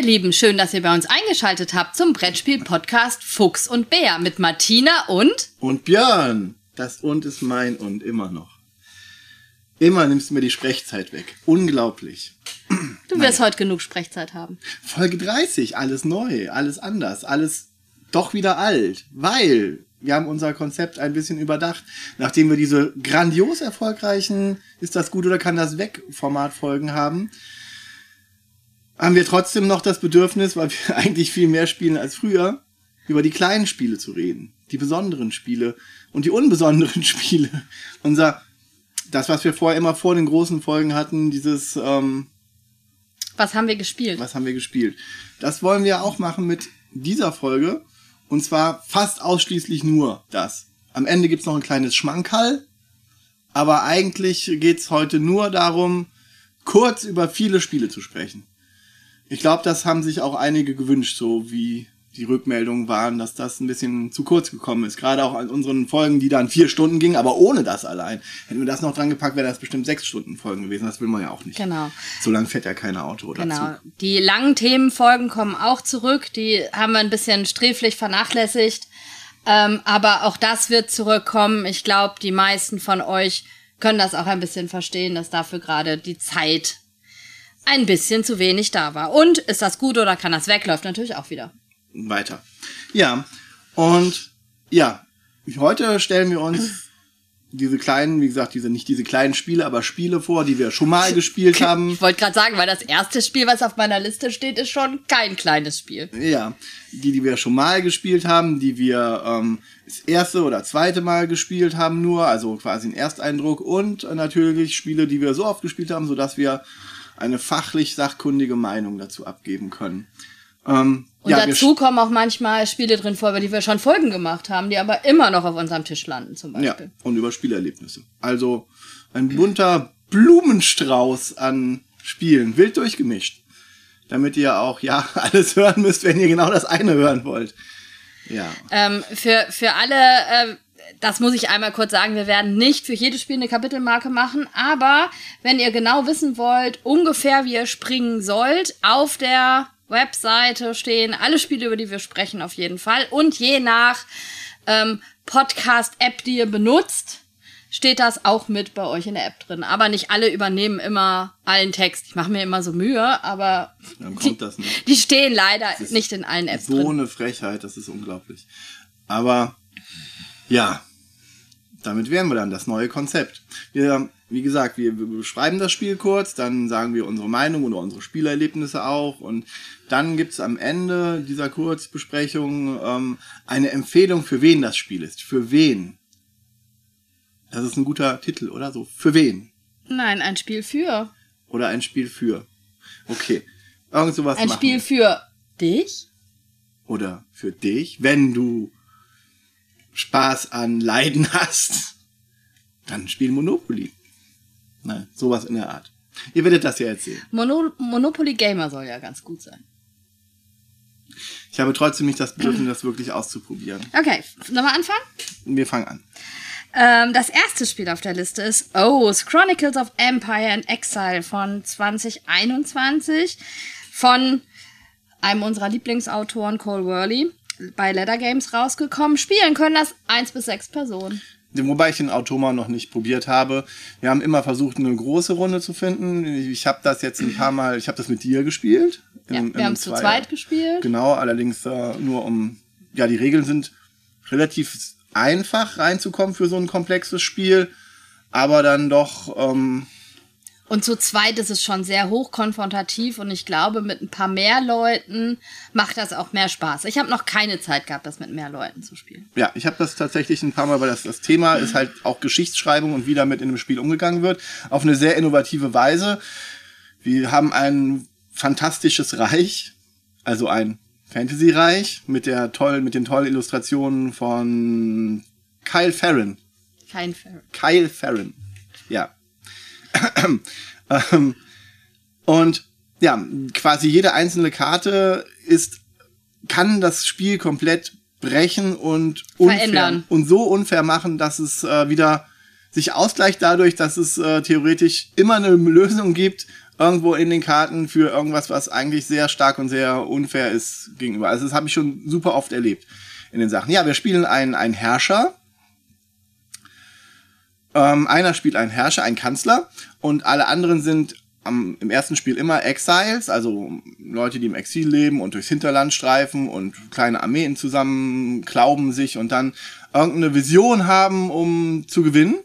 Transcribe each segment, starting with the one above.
ihr Lieben, schön, dass ihr bei uns eingeschaltet habt zum Brettspiel-Podcast Fuchs und Bär mit Martina und... Und Björn. Das und ist mein und immer noch. Immer nimmst du mir die Sprechzeit weg. Unglaublich. Du wirst heute genug Sprechzeit haben. Folge 30, alles neu, alles anders, alles doch wieder alt, weil wir haben unser Konzept ein bisschen überdacht, nachdem wir diese grandios erfolgreichen Ist das gut oder kann das weg Formatfolgen haben, haben wir trotzdem noch das Bedürfnis, weil wir eigentlich viel mehr spielen als früher, über die kleinen Spiele zu reden, die besonderen Spiele und die unbesonderen Spiele. Unser, das, was wir vorher immer vor den großen Folgen hatten, dieses, ähm, Was haben wir gespielt? was haben wir gespielt? Das wollen wir auch machen mit dieser Folge. Und zwar fast ausschließlich nur das. Am Ende gibt's noch ein kleines Schmankerl. Aber eigentlich geht's heute nur darum, kurz über viele Spiele zu sprechen. Ich glaube, das haben sich auch einige gewünscht, so wie die Rückmeldungen waren, dass das ein bisschen zu kurz gekommen ist. Gerade auch an unseren Folgen, die dann vier Stunden gingen, aber ohne das allein. Hätten wir das noch dran gepackt, wäre das bestimmt sechs Stunden Folgen gewesen. Das will man ja auch nicht. Genau. So lang fährt ja kein Auto oder Genau. Zug. Die langen Themenfolgen kommen auch zurück. Die haben wir ein bisschen sträflich vernachlässigt. Ähm, aber auch das wird zurückkommen. Ich glaube, die meisten von euch können das auch ein bisschen verstehen, dass dafür gerade die Zeit ein bisschen zu wenig da war. Und ist das gut oder kann das weg? Läuft natürlich auch wieder. weiter. Ja, und ja, heute stellen wir uns diese kleinen, wie gesagt, diese nicht diese kleinen Spiele, aber Spiele vor, die wir schon mal gespielt haben. Ich wollte gerade sagen, weil das erste Spiel, was auf meiner Liste steht, ist schon kein kleines Spiel. Ja, die, die wir schon mal gespielt haben, die wir ähm, das erste oder zweite Mal gespielt haben nur, also quasi ein Ersteindruck und natürlich Spiele, die wir so oft gespielt haben, sodass wir eine fachlich sachkundige Meinung dazu abgeben können. Ähm, Und ja, dazu kommen auch manchmal Spiele drin vor, über die wir schon Folgen gemacht haben, die aber immer noch auf unserem Tisch landen, zum Ja, Beispiel. und über Spielerlebnisse. Also ein bunter Blumenstrauß an Spielen, wild durchgemischt. Damit ihr auch, ja, alles hören müsst, wenn ihr genau das eine hören wollt. Ja. Ähm, für, für alle, äh, das muss ich einmal kurz sagen, wir werden nicht für jedes Spiel eine Kapitelmarke machen, aber wenn ihr genau wissen wollt, ungefähr wie ihr springen sollt, auf der Webseite stehen alle Spiele, über die wir sprechen, auf jeden Fall. Und je nach ähm, Podcast-App, die ihr benutzt, steht das auch mit bei euch in der App drin. Aber nicht alle übernehmen immer allen Text. Ich mache mir immer so Mühe, aber nicht. die stehen leider nicht in allen Apps So drin. eine Frechheit, das ist unglaublich. Aber ja, damit wären wir dann das neue Konzept. Wir, wie gesagt, wir beschreiben das Spiel kurz, dann sagen wir unsere Meinung oder unsere Spielerlebnisse auch und dann gibt's am Ende dieser Kurzbesprechung ähm, eine Empfehlung, für wen das Spiel ist. Für wen? Das ist ein guter Titel, oder so? Für wen? Nein, ein Spiel für. Oder ein Spiel für. Okay. Irgend sowas Ein machen Spiel wir. für dich? oder für dich, wenn du Spaß an Leiden hast, dann spiel Monopoly. Na, sowas in der Art. Ihr werdet das ja erzählen. Mono Monopoly Gamer soll ja ganz gut sein. Ich habe trotzdem nicht das Bedürfnis, das wirklich auszuprobieren. Okay, sollen wir anfangen? Wir fangen an. Ähm, das erste Spiel auf der Liste ist Oath, Chronicles of Empire and Exile von 2021 von einem unserer Lieblingsautoren, Cole Worley, bei Leather Games rausgekommen. Spielen können das eins bis sechs Personen. Wobei ich den Automa noch nicht probiert habe. Wir haben immer versucht, eine große Runde zu finden. Ich habe das jetzt ein paar Mal, ich habe das mit dir gespielt. Ja, Im- wir haben es zu zweit gespielt. Genau, allerdings äh, nur um, ja, die Regeln sind relativ einfach reinzukommen für so ein komplexes Spiel, aber dann doch, ähm, Und zu zweit ist es schon sehr hochkonfrontativ und ich glaube, mit ein paar mehr Leuten macht das auch mehr Spaß. Ich habe noch keine Zeit gehabt, das mit mehr Leuten zu spielen. ja, ich habe das tatsächlich ein paar Mal, weil das, das Thema ist halt auch Geschichtsschreibung und wie damit in einem Spiel umgegangen wird, auf eine sehr innovative Weise. Wir haben ein fantastisches Reich, also ein Fantasy-Reich mit der tollen, mit den tollen Illustrationen von Kyle Farron. Kein Fair. Kyle Farron. Ja. ähm, und ja, quasi jede einzelne Karte ist, kann das Spiel komplett brechen und unfair Verändern. und so unfair machen, dass es äh, wieder sich ausgleicht dadurch, dass es äh, theoretisch immer eine Lösung gibt, irgendwo in den Karten für irgendwas, was eigentlich sehr stark und sehr unfair ist gegenüber. Also das habe ich schon super oft erlebt in den Sachen. Ja, wir spielen einen, einen Herrscher. Ähm, einer spielt einen Herrscher, einen Kanzler und alle anderen sind am, im ersten Spiel immer Exiles, also Leute, die im Exil leben und durchs Hinterland streifen und kleine Armeen zusammen klauben sich und dann irgendeine Vision haben, um zu gewinnen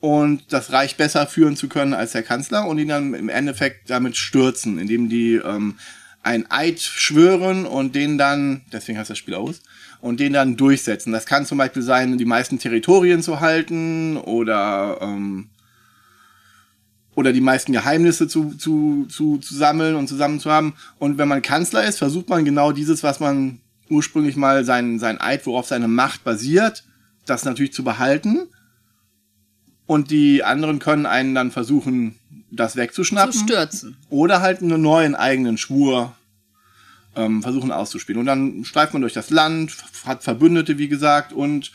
und das Reich besser führen zu können als der Kanzler und ihn dann im Endeffekt damit stürzen, indem die ähm, ein Eid schwören und den dann, deswegen heißt das Spiel aus, und den dann durchsetzen. Das kann zum Beispiel sein, die meisten Territorien zu halten oder ähm, oder die meisten Geheimnisse zu, zu, zu, zu sammeln und zusammen zu haben. Und wenn man Kanzler ist, versucht man genau dieses, was man ursprünglich mal sein, sein Eid, worauf seine Macht basiert, das natürlich zu behalten. Und die anderen können einen dann versuchen, das wegzuschnappen. Zu stürzen. Oder halt einen neuen eigenen Schwur ähm, versuchen auszuspielen. Und dann streift man durch das Land, hat Verbündete, wie gesagt, und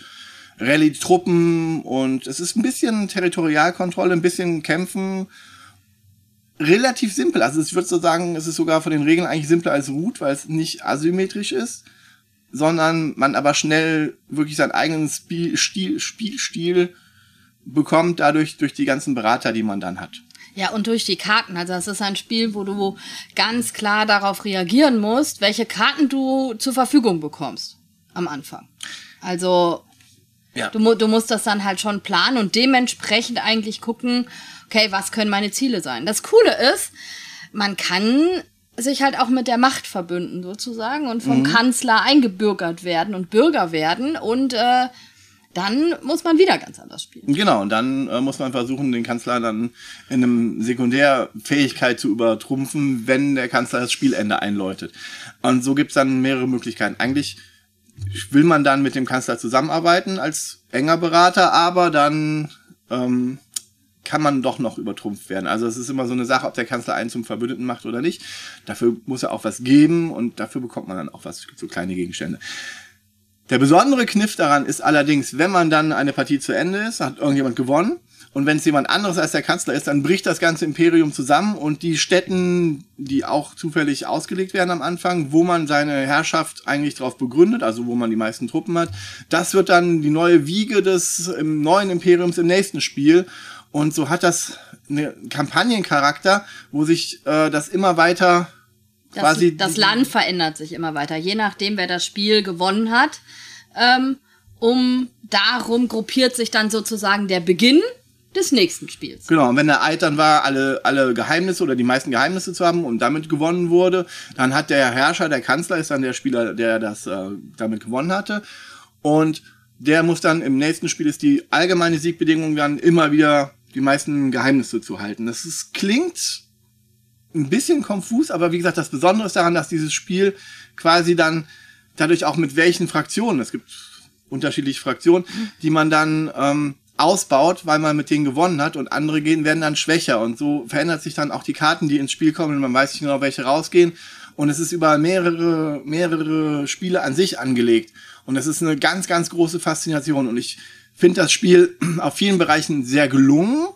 rallyt Truppen und es ist ein bisschen Territorialkontrolle, ein bisschen Kämpfen. Relativ simpel. Also ich würde so sagen, es ist sogar von den Regeln eigentlich simpler als Root, weil es nicht asymmetrisch ist, sondern man aber schnell wirklich seinen eigenen Spiel, Stil, Spielstil bekommt, dadurch durch die ganzen Berater, die man dann hat. Ja, und durch die Karten. Also es ist ein Spiel, wo du ganz klar darauf reagieren musst, welche Karten du zur Verfügung bekommst am Anfang. Also ja. du, du musst das dann halt schon planen und dementsprechend eigentlich gucken, okay, was können meine Ziele sein. Das Coole ist, man kann sich halt auch mit der Macht verbünden sozusagen und vom mhm. Kanzler eingebürgert werden und Bürger werden und äh, dann muss man wieder ganz anders spielen. Genau, und dann äh, muss man versuchen, den Kanzler dann in einem Sekundärfähigkeit zu übertrumpfen, wenn der Kanzler das Spielende einläutet. Und so gibt's dann mehrere Möglichkeiten. Eigentlich will man dann mit dem Kanzler zusammenarbeiten als enger Berater, aber dann ähm, kann man doch noch übertrumpft werden. Also es ist immer so eine Sache, ob der Kanzler einen zum Verbündeten macht oder nicht. Dafür muss er auch was geben und dafür bekommt man dann auch was, so kleine Gegenstände. Der besondere Kniff daran ist allerdings, wenn man dann eine Partie zu Ende ist, hat irgendjemand gewonnen, und wenn es jemand anderes als der Kanzler ist, dann bricht das ganze Imperium zusammen und die Städten, die auch zufällig ausgelegt werden am Anfang, wo man seine Herrschaft eigentlich darauf begründet, also wo man die meisten Truppen hat, das wird dann die neue Wiege des neuen Imperiums im nächsten Spiel. Und so hat das einen Kampagnencharakter, wo sich äh, das immer weiter das, quasi. Das Land verändert sich immer weiter, je nachdem, wer das Spiel gewonnen hat. Ähm, um darum gruppiert sich dann sozusagen der Beginn des nächsten Spiels. Genau, und wenn der Eid dann war, alle, alle Geheimnisse oder die meisten Geheimnisse zu haben und damit gewonnen wurde, dann hat der Herrscher, der Kanzler, ist dann der Spieler, der das äh, damit gewonnen hatte. Und der muss dann im nächsten Spiel ist die allgemeine Siegbedingung dann immer wieder die meisten Geheimnisse zu halten. Das ist, klingt ein bisschen konfus, aber wie gesagt, das Besondere ist daran, dass dieses Spiel quasi dann dadurch auch mit welchen Fraktionen, es gibt unterschiedliche Fraktionen, die man dann ähm, ausbaut, weil man mit denen gewonnen hat und andere gehen, werden dann schwächer. Und so verändert sich dann auch die Karten, die ins Spiel kommen und man weiß nicht genau, welche rausgehen. Und es ist über mehrere, mehrere Spiele an sich angelegt. Und es ist eine ganz, ganz große Faszination. Und ich finde das Spiel auf vielen Bereichen sehr gelungen.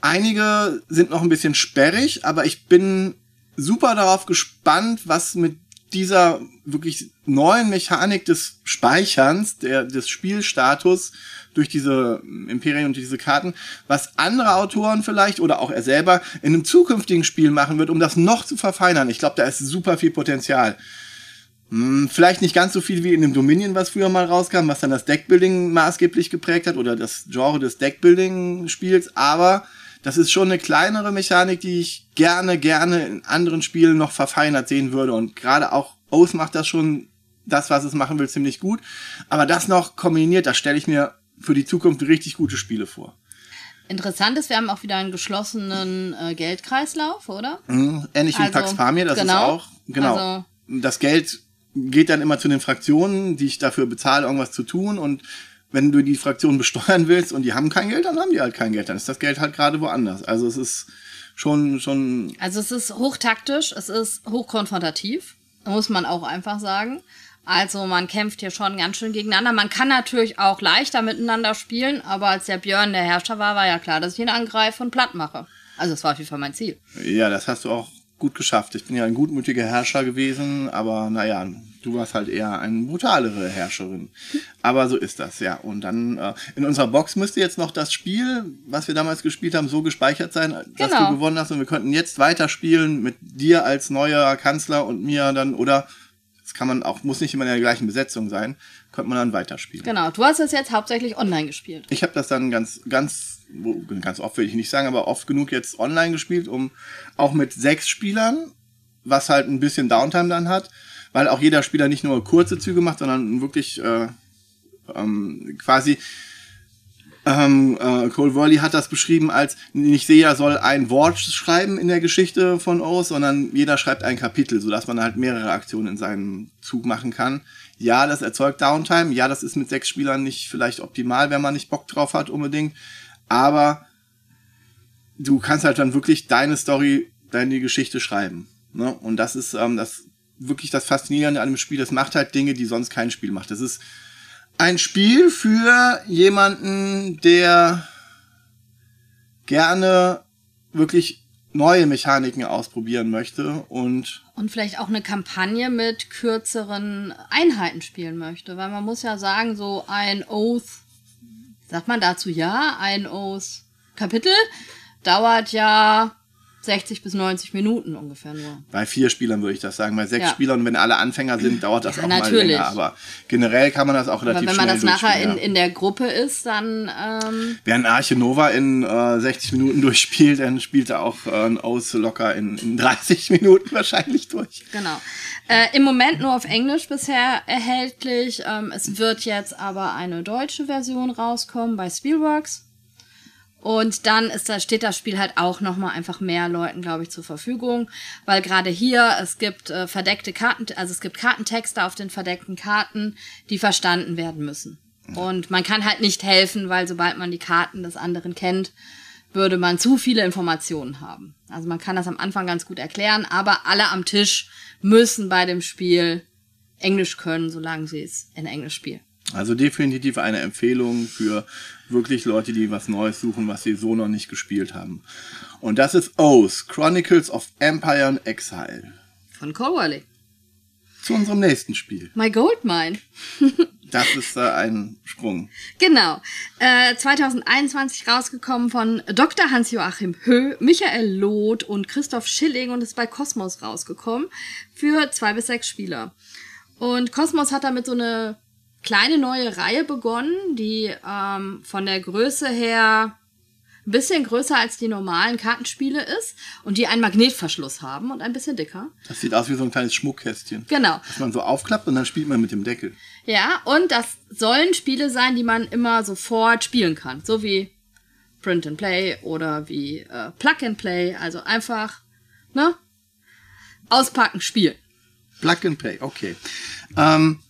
Einige sind noch ein bisschen sperrig, aber ich bin super darauf gespannt, was mit dieser wirklich neuen Mechanik des Speicherns, der, des Spielstatus durch diese Imperien und diese Karten, was andere Autoren vielleicht oder auch er selber in einem zukünftigen Spiel machen wird, um das noch zu verfeinern. Ich glaube, da ist super viel Potenzial. Hm, vielleicht nicht ganz so viel wie in dem Dominion, was früher mal rauskam, was dann das Deckbuilding maßgeblich geprägt hat oder das Genre des Deckbuilding-Spiels, aber das ist schon eine kleinere Mechanik, die ich gerne, gerne in anderen Spielen noch verfeinert sehen würde. Und gerade auch Oath macht das schon, das, was es machen will, ziemlich gut. Aber das noch kombiniert, das stelle ich mir für die Zukunft richtig gute Spiele vor. Interessant ist, wir haben auch wieder einen geschlossenen äh, Geldkreislauf, oder? Mhm, ähnlich also, wie Pax Pamir, das genau, ist auch, genau. Also, das Geld geht dann immer zu den Fraktionen, die ich dafür bezahle, irgendwas zu tun und wenn du die Fraktion besteuern willst und die haben kein Geld, dann haben die halt kein Geld, dann ist das Geld halt gerade woanders. Also es ist schon, schon. Also es ist hochtaktisch, es ist hochkonfrontativ, muss man auch einfach sagen. Also man kämpft hier schon ganz schön gegeneinander. Man kann natürlich auch leichter miteinander spielen, aber als der Björn der Herrscher war, war ja klar, dass ich ihn angreife und platt mache. Also das war auf jeden Fall mein Ziel. Ja, das hast du auch gut geschafft. Ich bin ja ein gutmütiger Herrscher gewesen, aber naja, du warst halt eher eine brutalere Herrscherin. Aber so ist das, ja. Und dann äh, in unserer Box müsste jetzt noch das Spiel, was wir damals gespielt haben, so gespeichert sein, dass Genau. du gewonnen hast. Und wir könnten jetzt weiterspielen mit dir als neuer Kanzler und mir dann, oder das kann man auch, muss nicht immer in der gleichen Besetzung sein, könnte man dann weiterspielen. Genau, du hast das jetzt hauptsächlich online gespielt. Ich habe das dann ganz, ganz, ganz oft will ich nicht sagen, aber oft genug jetzt online gespielt, um auch mit sechs Spielern, was halt ein bisschen Downtime dann hat, weil auch jeder Spieler nicht nur kurze Züge macht, sondern wirklich äh, ähm, quasi ähm, äh, Cole Worley hat das beschrieben als nicht jeder soll ein Wort schreiben in der Geschichte von Oz, sondern jeder schreibt ein Kapitel, sodass man halt mehrere Aktionen in seinem Zug machen kann. Ja, das erzeugt Downtime. Ja, das ist mit sechs Spielern nicht vielleicht optimal, wenn man nicht Bock drauf hat unbedingt. Aber du kannst halt dann wirklich deine Story, deine Geschichte schreiben. Ne? Und das ist ähm, das wirklich das Faszinierende an dem Spiel. Das macht halt Dinge, die sonst kein Spiel macht. Das ist ein Spiel für jemanden, der gerne wirklich neue Mechaniken ausprobieren möchte und Und vielleicht auch eine Kampagne mit kürzeren Einheiten spielen möchte. Weil man muss ja sagen, so ein Oath, sagt man dazu ja, ein Oath Kapitel dauert ja 60 bis 90 Minuten ungefähr nur. bei vier Spielern würde ich das sagen. Bei sechs Ja. Spielern wenn alle Anfänger sind, dauert das Ja, auch mal natürlich. länger. Aber generell kann man das auch relativ Aber wenn man schnell das nachher in, in der Gruppe ist, dann ähm, Wer ein Arche Nova in äh, 60 Minuten durchspielt, dann spielt er auch äh, ein Aus locker in, in 30 Minuten wahrscheinlich durch. Genau. Äh, Im Moment nur auf Englisch bisher erhältlich. Ähm, es wird jetzt aber eine deutsche Version rauskommen bei Spielworks. Und dann ist da, steht das Spiel halt auch nochmal einfach mehr Leuten, glaube ich, zur Verfügung. Weil gerade hier, es gibt äh, verdeckte Karten, also es gibt Kartentexte auf den verdeckten Karten, die verstanden werden müssen. Und man kann halt nicht helfen, weil sobald man die Karten des anderen kennt, würde man zu viele Informationen haben. Also man kann das am Anfang ganz gut erklären, aber alle am Tisch müssen bei dem Spiel Englisch können, solange sie es in Englisch spielen. Also definitiv eine Empfehlung für wirklich Leute, die was Neues suchen, was sie so noch nicht gespielt haben. Und das ist Oath, Chronicles of Empire and Exile. Von Corwally. Zu unserem nächsten Spiel. My Gold Mine. Das ist äh, ein Sprung. Genau. Äh, 2021 rausgekommen von Dr. Hans-Joachim Höh, Michael Loth und Christoph Schilling und ist bei Cosmos rausgekommen für zwei bis sechs Spieler. Und Cosmos hat damit so eine kleine neue Reihe begonnen, die ähm, von der Größe her ein bisschen größer als die normalen Kartenspiele ist und die einen Magnetverschluss haben und ein bisschen dicker. Das sieht aus wie so ein kleines Schmuckkästchen. Genau. Das man so aufklappt und dann spielt man mit dem Deckel. Ja, und das sollen Spiele sein, die man immer sofort spielen kann. So wie Print and Play oder wie äh, Plug and Play. Also einfach, ne? Auspacken, spielen. Plug and Play, okay. Ähm,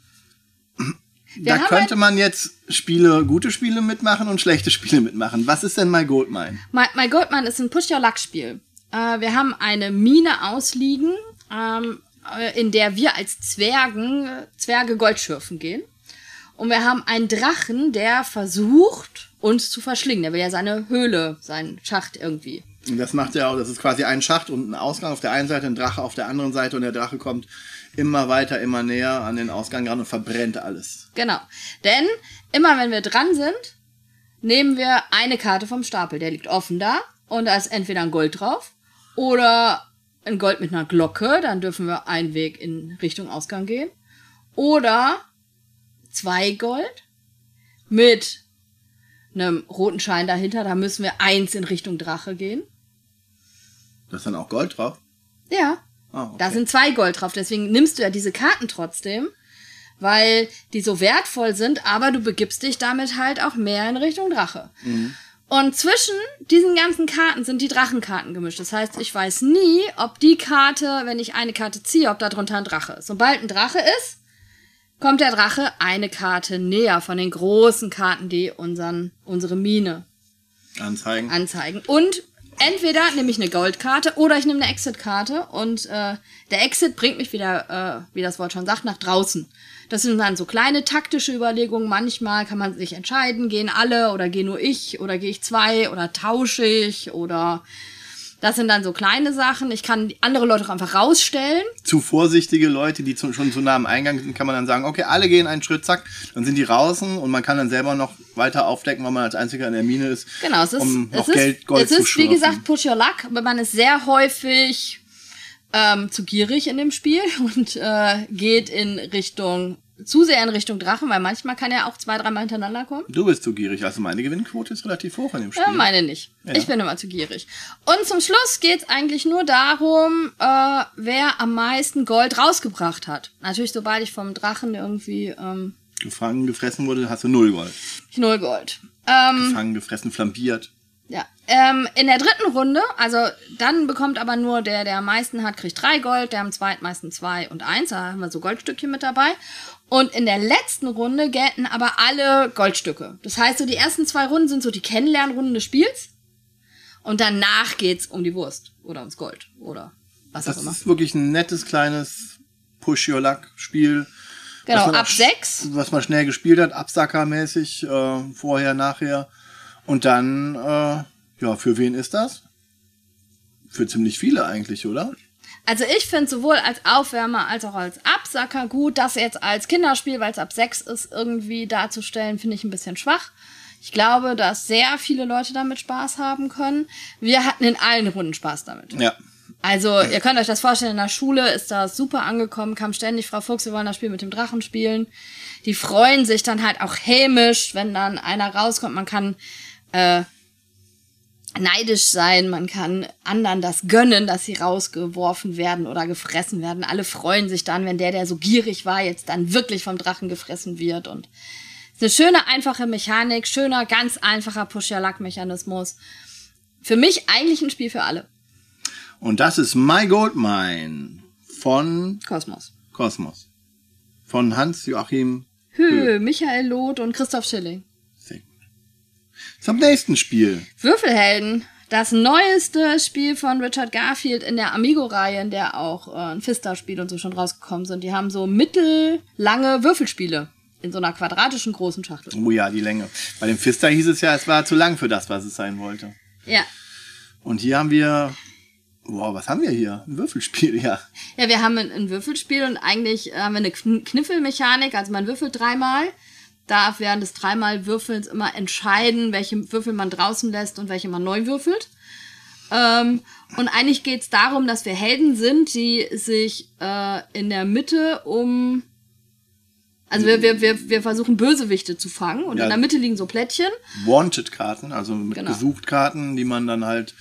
da haben könnte man jetzt Spiele, gute Spiele mitmachen und schlechte Spiele mitmachen. Was ist denn My Goldmine? My, My Goldman ist ein Push-Your-Luck-Spiel. Äh, wir haben eine Mine ausliegen, ähm, äh, in der wir als Zwergen, Zwerge Gold schürfen gehen. Und wir haben einen Drachen, der versucht, uns zu verschlingen. Der will ja seine Höhle, seinen Schacht irgendwie Und das macht er auch, das ist quasi ein Schacht und ein Ausgang auf der einen Seite, ein Drache auf der anderen Seite und der Drache kommt immer weiter, immer näher an den Ausgang ran und verbrennt alles. Genau. Denn immer wenn wir dran sind, nehmen wir eine Karte vom Stapel. Der liegt offen da und da ist entweder ein Gold drauf oder ein Gold mit einer Glocke. Dann dürfen wir einen Weg in Richtung Ausgang gehen. Oder zwei Gold mit einem roten Schein dahinter. Da müssen wir eins in Richtung Drache gehen. Da ist dann auch Gold drauf. Ja. Ah, okay. Da sind zwei Gold drauf, deswegen nimmst du ja diese Karten trotzdem, weil die so wertvoll sind, aber du begibst dich damit halt auch mehr in Richtung Drache. Und zwischen diesen ganzen Karten sind die Drachenkarten gemischt. Das heißt, ich weiß nie, ob die Karte, wenn ich eine Karte ziehe, ob da drunter ein Drache ist. Sobald ein Drache ist, kommt der Drache eine Karte näher von den großen Karten, die unseren, unsere Mine Anzeigen. anzeigen. Und entweder nehme ich eine Goldkarte oder ich nehme eine Exit-Karte und äh, der Exit bringt mich wieder, äh, wie das Wort schon sagt, nach draußen. Das sind dann so kleine taktische Überlegungen. Manchmal kann man sich entscheiden, gehen alle oder gehe nur ich oder gehe ich zwei oder tausche ich oder Das sind dann so kleine Sachen. Ich kann andere Leute auch einfach rausstellen. Zu vorsichtige Leute, die zu, schon zu nah am Eingang sind, kann man dann sagen, okay, alle gehen einen Schritt, zack, dann sind die draußen und man kann dann selber noch weiter aufdecken, weil man als einziger in der Mine ist. Genau, es ist, um es ist, Geld, Gold es ist wie gesagt, push your luck, aber man ist sehr häufig ähm, zu gierig in dem Spiel und äh, geht in Richtung, zu sehr in Richtung Drachen, weil manchmal kann er auch zwei, dreimal hintereinander kommen. Du bist zu gierig, also meine Gewinnquote ist relativ hoch in dem Spiel. Ja, meine nicht. Ja. Ich bin immer zu gierig. Und zum Schluss geht's eigentlich nur darum, äh, wer am meisten Gold rausgebracht hat. Natürlich, sobald ich vom Drachen irgendwie ähm, Gefangen, gefressen wurde, hast du null Gold. null Gold. Ähm, Gefangen, gefressen, flambiert. Ja. Ähm, in der dritten Runde, also dann bekommt aber nur der, der am meisten hat, kriegt drei Gold, der am zweitmeisten zwei und eins. Da haben wir so Goldstückchen mit dabei. Und in der letzten Runde gelten aber alle Goldstücke. Das heißt, so die ersten zwei Runden sind so die Kennenlernrunden des Spiels. Und danach geht's um die Wurst oder ums Gold oder was auch Das immer. ist wirklich ein nettes, kleines Push-Your-Luck-Spiel. Genau, ab auch sechs. Was man schnell gespielt hat, Absacker-mäßig, äh, vorher, nachher. Und dann, äh, ja, für wen ist das? Für ziemlich viele eigentlich, oder? Also ich finde sowohl als Aufwärmer als auch als Absacker gut. Das jetzt als Kinderspiel, weil es ab sechs ist, irgendwie darzustellen, finde ich ein bisschen schwach. Ich glaube, dass sehr viele Leute damit Spaß haben können. Wir hatten in allen Runden Spaß damit. Ja. Also, ihr könnt euch das vorstellen, in der Schule ist das super angekommen, kam ständig Frau Fuchs, wir wollen das Spiel mit dem Drachen spielen. Die freuen sich dann halt auch hämisch, wenn dann einer rauskommt. Man kann äh, neidisch sein, man kann anderen das gönnen, dass sie rausgeworfen werden oder gefressen werden. Alle freuen sich dann, wenn der, der so gierig war, jetzt dann wirklich vom Drachen gefressen wird. Und es ist eine schöne, einfache Mechanik, schöner, ganz einfacher Push-Your-Luck-Mechanismus. Für mich eigentlich ein Spiel für alle. Und das ist My Gold Mine von Kosmos. Kosmos. Von Hans-Joachim Hö, Michael Loth und Christoph Schilling. Zum nächsten Spiel. Würfelhelden. Das neueste Spiel von Richard Garfield in der Amigo-Reihe, in der auch äh, ein Fista-Spiel und so schon rausgekommen sind. Die haben so mittellange Würfelspiele in so einer quadratischen großen Schachtel. Oh ja, die Länge. Bei dem Fister hieß es ja, es war zu lang für das, was es sein wollte. Ja. Und hier haben wir, wow, was haben wir hier? Ein Würfelspiel, ja. Ja, wir haben ein, ein Würfelspiel und eigentlich haben wir eine Kn Kniffelmechanik, also man würfelt dreimal, darf während des dreimal Würfelns immer entscheiden, welche Würfel man draußen lässt und welche man neu würfelt. Ähm, und eigentlich geht es darum, dass wir Helden sind, die sich äh, in der Mitte um. Also wir, wir, wir, wir versuchen Bösewichte zu fangen und Ja. in der Mitte liegen so Plättchen. Wanted-Karten, also mit Genau. Gesucht-Karten, die man dann halt.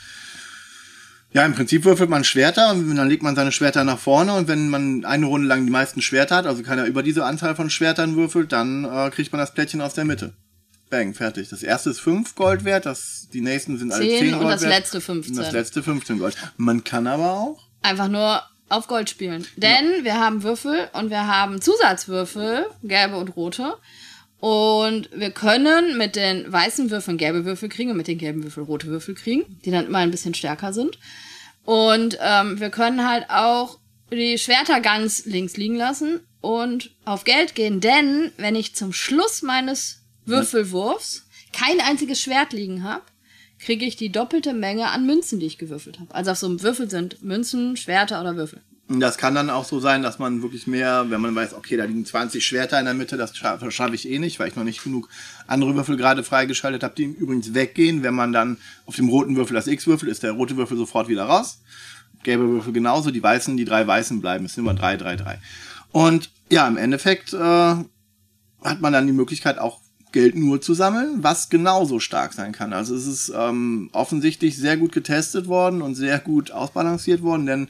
Ja, im Prinzip würfelt man Schwerter und dann legt man seine Schwerter nach vorne und wenn man eine Runde lang die meisten Schwerter hat, also keiner über diese Anzahl von Schwertern würfelt, dann äh, kriegt man das Plättchen aus der Mitte. Bang, fertig. Das erste ist 5 Gold wert, das, die nächsten sind alle 10 10 und Gold das wert. letzte 15. Und das letzte 15 Gold. Man kann aber auch Einfach nur auf Gold spielen. Denn wir haben Würfel und wir haben Zusatzwürfel, gelbe und rote. Und wir können mit den weißen Würfeln gelbe Würfel kriegen und mit den gelben Würfeln rote Würfel kriegen, die dann immer ein bisschen stärker sind. Und ähm, wir können halt auch die Schwerter ganz links liegen lassen und auf Geld gehen, denn wenn ich zum Schluss meines Würfelwurfs kein einziges Schwert liegen habe, kriege ich die doppelte Menge an Münzen, die ich gewürfelt habe. Also auf so einem Würfel sind Münzen, Schwerter oder Würfel. Das kann dann auch so sein, dass man wirklich mehr, wenn man weiß, okay, da liegen 20 Schwerter in der Mitte, das schaffe schaff ich eh nicht, weil ich noch nicht genug andere Würfel gerade freigeschaltet habe, die übrigens weggehen. Wenn man dann auf dem roten Würfel das X-Würfel, ist der rote Würfel sofort wieder raus. Gelbe Würfel genauso, die weißen, die drei weißen bleiben. Es sind immer drei, drei, drei. Und ja, im Endeffekt äh, hat man dann die Möglichkeit auch Geld nur zu sammeln, was genauso stark sein kann. Also es ist ähm, offensichtlich sehr gut getestet worden und sehr gut ausbalanciert worden, denn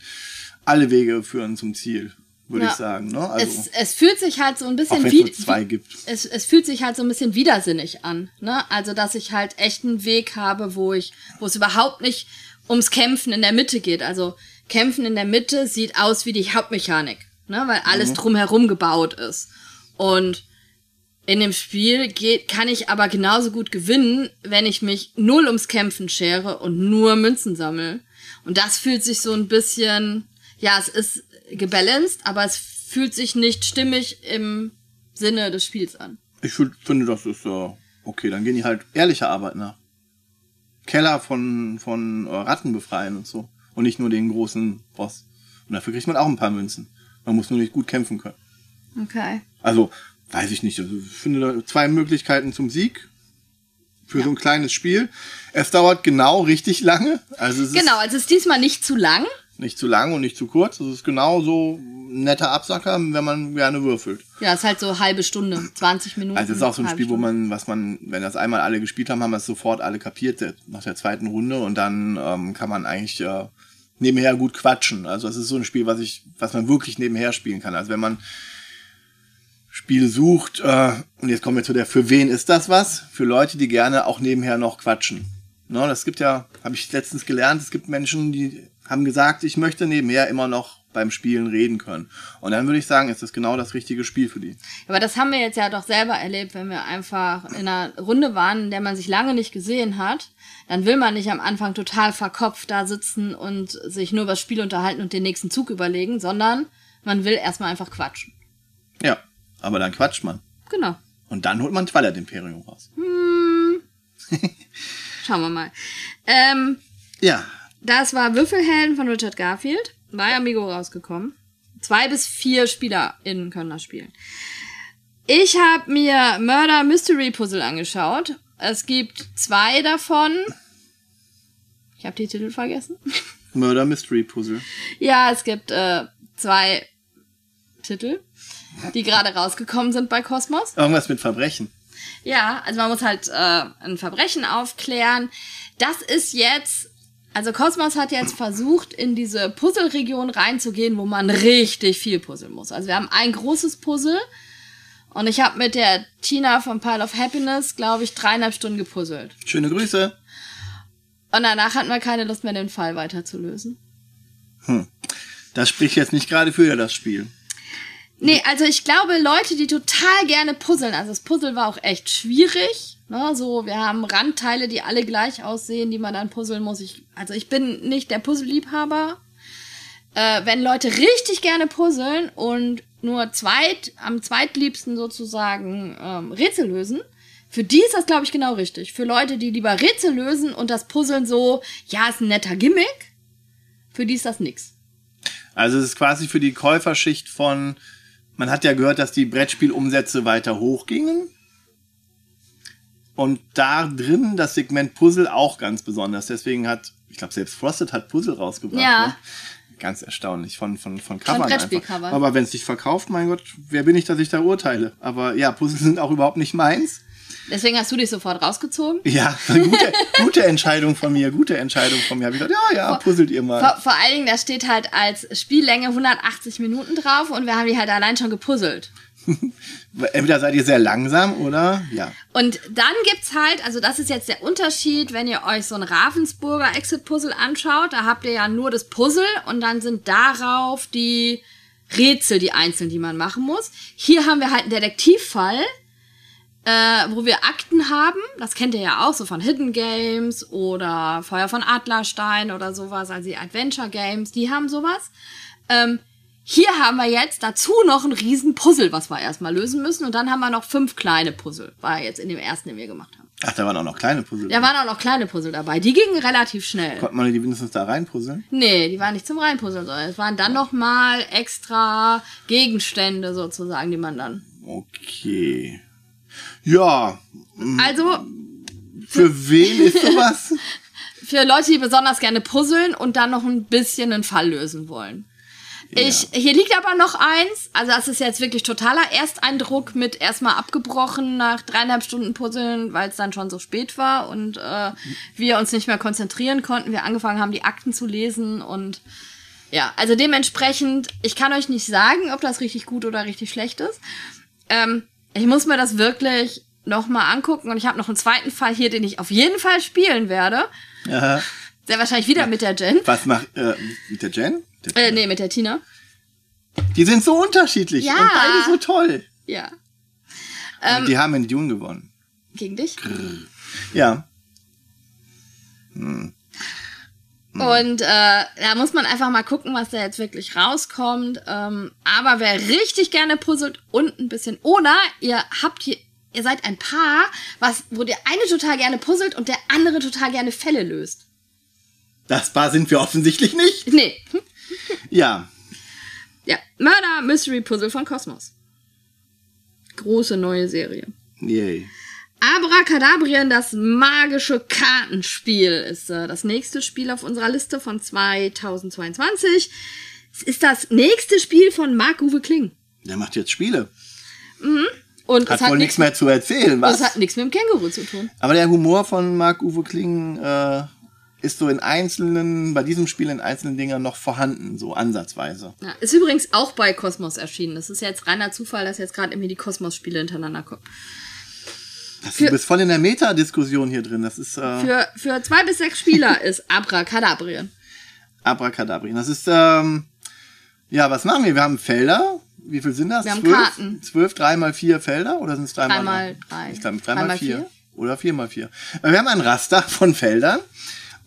alle Wege führen zum Ziel, würde Ja. ich sagen. Ne? Also, es, es fühlt sich halt so ein bisschen es wie, gibt. es, es fühlt sich halt so ein bisschen widersinnig an. Ne? Also, dass ich halt echt einen Weg habe, wo ich, wo es überhaupt nicht ums Kämpfen in der Mitte geht. Also, Kämpfen in der Mitte sieht aus wie die Hauptmechanik, ne? weil alles drumherum gebaut ist. Und in dem Spiel geht, kann ich aber genauso gut gewinnen, wenn ich mich null ums Kämpfen schere und nur Münzen sammle. Und das fühlt sich so ein bisschen, ja, es ist gebalanced, aber es fühlt sich nicht stimmig im Sinne des Spiels an. Ich finde, das ist äh, okay. Dann gehen die halt ehrlicher Arbeit nach. Keller von, von äh, Ratten befreien und so. Und nicht nur den großen Boss. Und dafür kriegt man auch ein paar Münzen. Man muss nur nicht gut kämpfen können. Okay. Also, weiß ich nicht. Also, ich finde da zwei Möglichkeiten zum Sieg für so ein kleines Spiel. Es dauert genau richtig lange. Also es Genau, also es ist diesmal nicht zu lang. Nicht zu lang und nicht zu kurz. Es ist genau so ein netter Absacker, wenn man gerne würfelt. Ja, ist halt so halbe Stunde, 20 Minuten. Also es ist auch so ein Spiel, wo Stunde. man, was man, wenn das einmal alle gespielt haben, haben wir es sofort alle kapiert nach der zweiten Runde und dann ähm, kann man eigentlich äh, nebenher gut quatschen. Also es ist so ein Spiel, was ich, was man wirklich nebenher spielen kann. Also wenn man Spiele sucht, äh, und jetzt kommen wir zu der, für wen ist das was? Für Leute, die gerne auch nebenher noch quatschen. Ne, das gibt ja, habe ich letztens gelernt, es gibt Menschen, die haben gesagt, ich möchte nebenher immer noch beim Spielen reden können. Und dann würde ich sagen, ist das genau das richtige Spiel für die. Aber das haben wir jetzt ja doch selber erlebt, wenn wir einfach in einer Runde waren, in der man sich lange nicht gesehen hat. Dann will man nicht am Anfang total verkopft da sitzen und sich nur über das Spiel unterhalten und den nächsten Zug überlegen, sondern man will erstmal einfach quatschen. Ja, aber dann quatscht man. Genau. Und dann holt man Twilight Imperium raus. Schauen wir mal. Ähm, Ja, das war Würfelhelden von Richard Garfield. Bei Amigo rausgekommen. Zwei bis vier SpielerInnen können das spielen. Ich habe mir Murder Mystery Puzzle angeschaut. Es gibt zwei davon. Ich habe die Titel vergessen. Murder Mystery Puzzle. Ja, es gibt äh, zwei Titel, die gerade rausgekommen sind bei Cosmos. Irgendwas mit Verbrechen. Ja, also man muss halt äh, ein Verbrechen aufklären. Das ist jetzt, also Cosmos hat jetzt versucht, in diese Puzzle-Region reinzugehen, wo man richtig viel puzzeln muss. Also wir haben ein großes Puzzle und ich habe mit der Tina vom Pile of Happiness, glaube ich, dreieinhalb Stunden gepuzzelt. Schöne Grüße. Und danach hatten wir keine Lust mehr, den Fall weiter zu lösen. Das spricht jetzt nicht gerade für das Spiel. Nee, also ich glaube, Leute, die total gerne puzzeln, also das Puzzle war auch echt schwierig. Ne, so, wir haben Randteile, die alle gleich aussehen, die man dann puzzeln muss. Ich, also ich bin nicht der Puzzle-Liebhaber. Äh, wenn Leute richtig gerne puzzeln und nur zweit, am zweitliebsten sozusagen ähm, Rätsel lösen, für die ist das, glaube ich, genau richtig. Für Leute, die lieber Rätsel lösen und das Puzzeln so, ja, ist ein netter Gimmick, für die ist das nix. Also es ist quasi für die Käuferschicht von, man hat ja gehört, dass die Brettspielumsätze weiter hochgingen. Und da drin das Segment Puzzle auch ganz besonders. Deswegen hat, ich glaube, selbst Frosted hat Puzzle rausgebracht. Ja. Ne? Ganz erstaunlich von, von, von Covern einfach. Aber wenn es sich verkauft, mein Gott, wer bin ich, dass ich da urteile? Aber ja, Puzzle sind auch überhaupt nicht meins. Deswegen hast du dich sofort rausgezogen. Ja, gute, gute Entscheidung von mir, gute Entscheidung von mir. Hab ich gesagt, ja, ja, puzzelt ihr mal. Vor, vor allen Dingen, da steht halt als Spiellänge 180 Minuten drauf und wir haben die halt allein schon gepuzzelt. Entweder seid ihr sehr langsam oder ja. Und dann gibt's halt, also das ist jetzt der Unterschied, wenn ihr euch so ein Ravensburger Exit-Puzzle anschaut, da habt ihr ja nur das Puzzle und dann sind darauf die Rätsel, die einzelnen, die man machen muss. Hier haben wir halt einen Detektivfall, äh, wo wir Akten haben. Das kennt ihr ja auch, so von Hidden Games oder Feuer von Adlerstein oder sowas, also die Adventure Games, die haben sowas. Ähm, hier haben wir jetzt dazu noch ein riesen Puzzle, was wir erstmal lösen müssen. Und dann haben wir noch fünf kleine Puzzle, war jetzt in dem ersten, den wir gemacht haben. Ach, da waren auch noch kleine Puzzle. Da waren auch noch kleine Puzzle dabei. Die gingen relativ schnell. Konnte man die wenigstens da reinpuzzeln? Nee, die waren nicht zum Reinpuzzeln, sondern es waren dann noch mal extra Gegenstände sozusagen, die man dann. Okay. Ja, Also für wen ist sowas? für Leute, die besonders gerne puzzeln und dann noch ein bisschen einen Fall lösen wollen. Ich, hier liegt aber noch eins, also das ist jetzt wirklich totaler Ersteindruck mit erstmal abgebrochen nach dreieinhalb Stunden Puzzeln, weil es dann schon so spät war und äh, wir uns nicht mehr konzentrieren konnten. Wir angefangen haben, die Akten zu lesen und ja, also dementsprechend, ich kann euch nicht sagen, ob das richtig gut oder richtig schlecht ist. Ähm, ich muss mir das wirklich nochmal angucken und ich habe noch einen zweiten Fall hier, den ich auf jeden Fall spielen werde. Ja. Sehr wahrscheinlich wieder mit der Jen. Was macht, äh, mit der Jen? Der Äh, nee, mit der Tina. Die sind so unterschiedlich Ja. und beide so toll. Ja. Und die haben in Dune gewonnen. Gegen dich. Ja. Und äh, da muss man einfach mal gucken, was da jetzt wirklich rauskommt. Ähm, aber wer richtig gerne puzzelt und ein bisschen. Oder ihr habt hier. ihr seid ein Paar, was, wo der eine total gerne puzzelt und der andere total gerne Fälle löst. Das Paar sind wir offensichtlich nicht. Nee. Ja. Ja, Murder Mystery Puzzle von Kosmos. Große neue Serie. Yay. Abracadabrien, das magische Kartenspiel, ist äh, das nächste Spiel auf unserer Liste von 2022. Es ist das nächste Spiel von Marc-Uwe Kling. Der macht jetzt Spiele. Und Hat hat wohl nichts mehr zu erzählen, was? hat nichts mit dem Känguru zu tun. Aber der Humor von Marc-Uwe Kling äh, ist so in einzelnen, bei diesem Spiel in einzelnen Dingern noch vorhanden, so ansatzweise. Ja, ist übrigens auch bei Kosmos erschienen. Das ist jetzt reiner Zufall, dass jetzt gerade irgendwie die Kosmos-Spiele hintereinander kommen. Das, Für- du bist voll in der Metadiskussion hier drin. Das ist äh, Für, für zwei bis sechs Spieler ist Abracadabrien. Abracadabrien. Das ist, ähm, ja, was machen wir? Wir haben Felder. Wie viel sind das? Wir haben Zwölf? Karten. Zwölf, drei mal vier Felder? Oder sind es drei Drei mal drei. Ich glaube, drei Drei mal vier. vier? Oder vier mal vier. Wir haben ein Raster von Feldern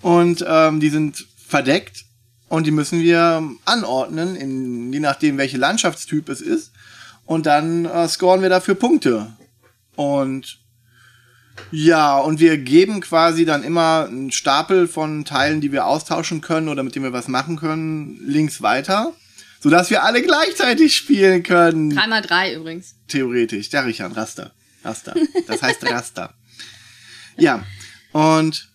und ähm, die sind verdeckt und die müssen wir anordnen, in, je nachdem, welche Landschaftstyp es ist. Und dann äh, scoren wir dafür Punkte. Und ja, und wir geben quasi dann immer einen Stapel von Teilen, die wir austauschen können oder mit denen wir was machen können, links weiter, sodass wir alle gleichzeitig spielen können. Drei mal drei übrigens. Theoretisch. Der Richard, Raster. Raster. Das heißt Raster. Ja. Und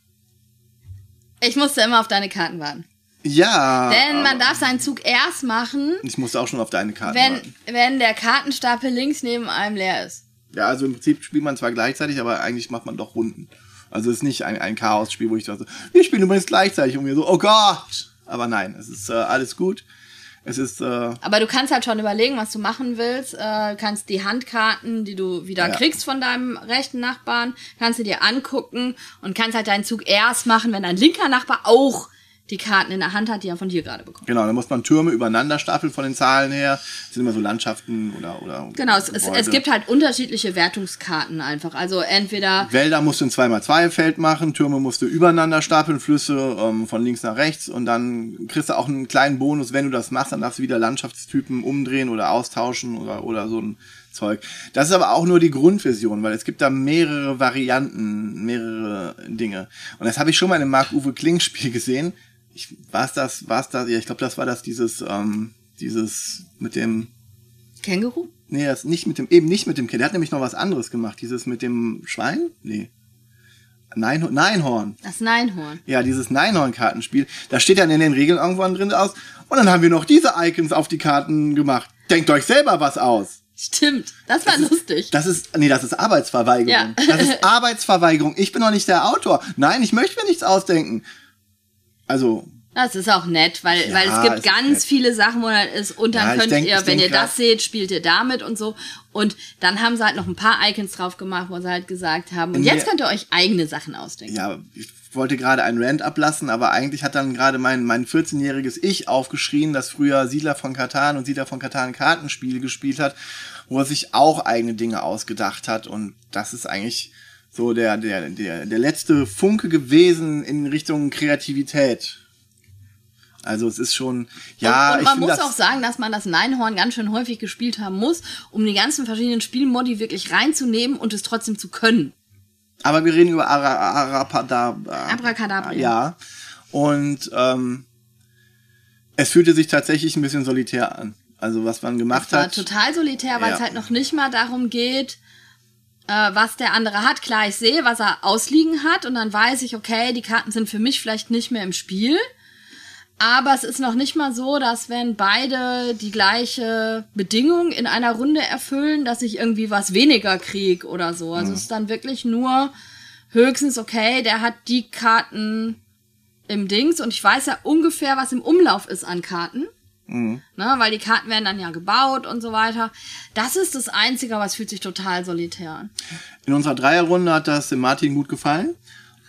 Ich musste immer auf deine Karten warten. ja. Denn man darf seinen Zug erst machen, Ich musste auch schon auf deine Karten wenn, warten. wenn der Kartenstapel links neben einem leer ist. Ja, also im Prinzip spielt man zwar gleichzeitig, aber eigentlich macht man doch Runden. Also es ist nicht ein, ein Chaos-Spiel, wo ich dachte, wir spielen übrigens gleichzeitig und mir so, oh Gott! Aber nein, es ist äh, alles gut. Es ist, äh, Aber du kannst halt schon überlegen, was du machen willst. Äh, kannst die Handkarten, die du wieder Ja. kriegst von deinem rechten Nachbarn, kannst du dir angucken und kannst halt deinen Zug erst machen, wenn dein linker Nachbar auch die Karten in der Hand hat, die er von dir gerade bekommt. genau, da muss man Türme übereinander stapeln von den Zahlen her. Das sind immer so Landschaften oder, oder Genau, es, es, es gibt halt unterschiedliche Wertungskarten einfach. Also entweder Wälder musst du ein 2x2-Feld machen, Türme musst du übereinander stapeln, Flüsse ähm, von links nach rechts und dann kriegst du auch einen kleinen Bonus, wenn du das machst, dann darfst du wieder Landschaftstypen umdrehen oder austauschen oder, oder so ein Zeug. Das ist aber auch nur die Grundversion, weil es gibt da mehrere Varianten, mehrere Dinge. Und das habe ich schon mal in einem Marc-Uwe Kling-Spiel gesehen. Ich, war's das, war's das, ja, ich glaube, das war das, dieses, ähm, dieses mit dem, Känguru? Nee, das nicht mit dem, eben nicht mit dem Kind. Der hat nämlich noch was anderes gemacht. Dieses mit dem Schwein? Nee. Nein, Neinhorn. Das Neinhorn. Ja, dieses Neinhorn-Kartenspiel. Da steht dann in den Regeln irgendwann drin aus. Und dann haben wir noch diese Icons auf die Karten gemacht. Denkt euch selber was aus. Stimmt, das war lustig. Das ist, nee, das ist Arbeitsverweigerung. Ja. Das ist Arbeitsverweigerung. Ich bin doch nicht der Autor. Nein, ich möchte mir nichts ausdenken. Also, Das ist auch nett, weil, Ja, weil es gibt ganz nett. viele Sachen, wo dann ist, und dann Ja, könnt denk- ihr, wenn ihr das seht, spielt ihr damit und so. Und dann haben sie halt noch ein paar Icons drauf gemacht, wo sie halt gesagt haben, und jetzt könnt ihr euch eigene Sachen ausdenken. ja, ich wollte gerade einen Rant ablassen, aber eigentlich hat dann gerade mein, mein 14-jähriges Ich aufgeschrien, das früher Siedler von Katan und Siedler von Katan Kartenspiele gespielt hat, wo er sich auch eigene Dinge ausgedacht hat. Und das ist eigentlich so der, der, der, der letzte Funke gewesen in Richtung Kreativität. Also es ist schon, ja, und, und man muss auch sagen, dass man das Neinhorn ganz schön häufig gespielt haben muss, um die ganzen verschiedenen Spielmodi wirklich reinzunehmen und es trotzdem zu können. aber wir reden über Ara, Arapadabra. Abracadabra. Ja. Und ähm, es fühlte sich tatsächlich ein bisschen solitär an. Also was man gemacht Das war hat. total solitär, weil Ja. es halt noch nicht mal darum geht, äh, was der andere hat. Klar, ich sehe, was er ausliegen hat und dann weiß ich, okay, die Karten sind für mich vielleicht nicht mehr im Spiel. Aber es ist noch nicht mal so, dass wenn beide die gleiche Bedingung in einer Runde erfüllen, dass ich irgendwie was weniger krieg oder so. Also es ist dann wirklich nur höchstens, okay, der hat die Karten im Dings und ich weiß ja ungefähr, was im Umlauf ist an Karten. Ne, weil die Karten werden dann ja gebaut und so weiter. Das ist das Einzige, aber es fühlt sich total solitär an. In unserer Dreierrunde hat das dem Martin gut gefallen.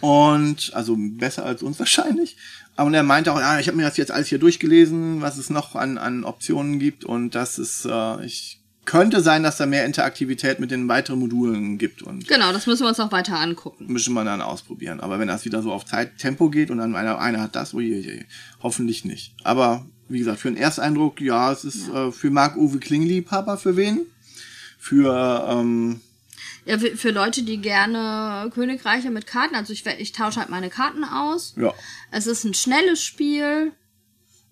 Und also besser als uns wahrscheinlich. Und er meinte auch, ja, ich habe mir das jetzt alles hier durchgelesen, was es noch an, an Optionen gibt. Und das ist, äh, ich könnte sein, dass da mehr Interaktivität mit den weiteren Modulen gibt. Und Genau, das müssen wir uns noch weiter angucken. müssen wir dann ausprobieren. Aber wenn das wieder so auf Zeit, Tempo geht und dann einer, einer hat das, uiuiui, hoffentlich nicht. Aber wie gesagt, für einen Ersteindruck, ja, es ist äh, für Marc-Uwe Kling-Liebhaber, für wen? Für, ähm, Ja, für für Leute, die gerne Königreiche mit Karten, also ich, ich tausche halt meine Karten aus. Ja. Es ist ein schnelles Spiel.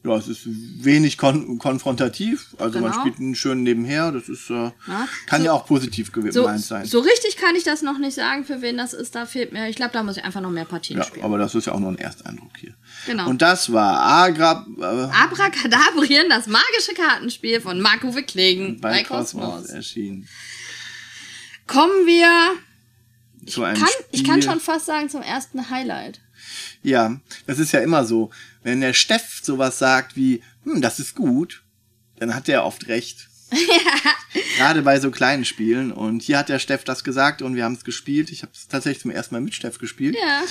Ja, es ist wenig kon konfrontativ. Also man Genau. spielt einen schön nebenher. Das ist, äh, Ja. kann So- ja auch positiv gemeint So, sein. so richtig kann ich das noch nicht sagen, für wen das ist. Da fehlt mir, ich glaube, da muss ich einfach noch mehr Partien ja, spielen. aber das ist ja auch nur ein Ersteindruck hier. Genau. Und das war Agra äh, Abracadabrien, das magische Kartenspiel von Marco Wickling bei bei Kosmos Kosmos. erschienen. Kommen wir, Zu einem kann, ich kann schon fast sagen, zum ersten Highlight. Ja, das ist ja immer so. Wenn der Steff sowas sagt wie, hm, das ist gut, dann hat der oft recht. Gerade bei so kleinen Spielen. Und hier hat der Steff das gesagt und wir haben es gespielt. Ich habe es tatsächlich zum ersten Mal mit Steff gespielt. Ja.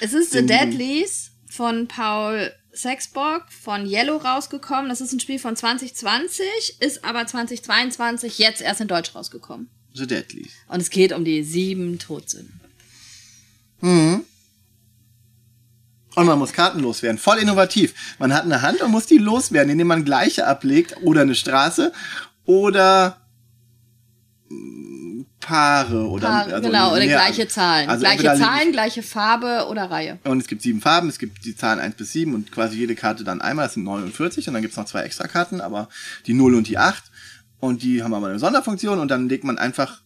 Es ist The Den- Deadlies von Paul Sexbock von Yellow rausgekommen. Das ist ein Spiel von 2020, ist aber 2022 jetzt erst in Deutsch rausgekommen. The Deadly. Und es geht um die sieben Todsünden. Und man muss Karten loswerden. Voll innovativ. Man hat eine Hand und muss die loswerden, indem man gleiche ablegt oder eine Straße oder mm, Paare oder Paare, also genau, oder mehr- gleiche Zahlen. Also gleiche Zahlen, gleiche Farbe oder Reihe. Und es gibt sieben Farben, es gibt die Zahlen 1 bis 7 und quasi jede Karte dann einmal, das sind 49 und dann gibt's noch zwei extra Karten, aber die 0 und die 8 und die haben aber eine Sonderfunktion und dann legt man einfach,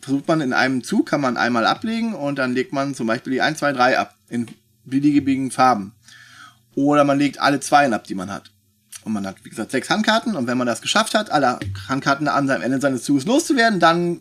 versucht man in einem Zug, kann man einmal ablegen und dann legt man zum Beispiel die 1, 2, 3 ab in beliebigen Farben. Oder man legt alle Zweien ab, die man hat. Und man hat, wie gesagt, sechs Handkarten und wenn man das geschafft hat, alle Handkarten an seinem Ende seines Zuges loszuwerden, dann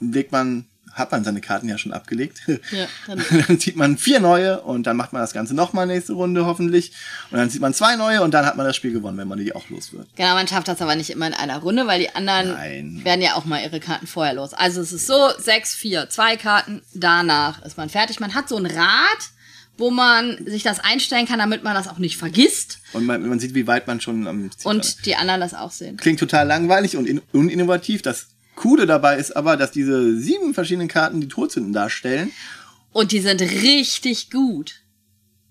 legt man, hat man seine Karten ja schon abgelegt. Ja, dann- dann zieht man vier neue und dann macht man das Ganze nochmal nächste Runde hoffentlich. Und dann zieht man zwei neue und dann hat man das Spiel gewonnen, wenn man die auch los wird. Genau, man schafft das aber nicht immer in einer Runde, weil die anderen Nein. werden ja auch mal ihre Karten vorher los. Also es ist so, sechs, vier, zwei Karten, danach ist man fertig. Man hat so ein Rad, wo man sich das einstellen kann, damit man das auch nicht vergisst Und man, man sieht, wie weit man schon am Ziel und die anderen das auch sehen. Klingt total langweilig und in, uninnovativ. Das Coole dabei ist aber, dass diese sieben verschiedenen Karten die Todsünden darstellen. Und die sind richtig gut.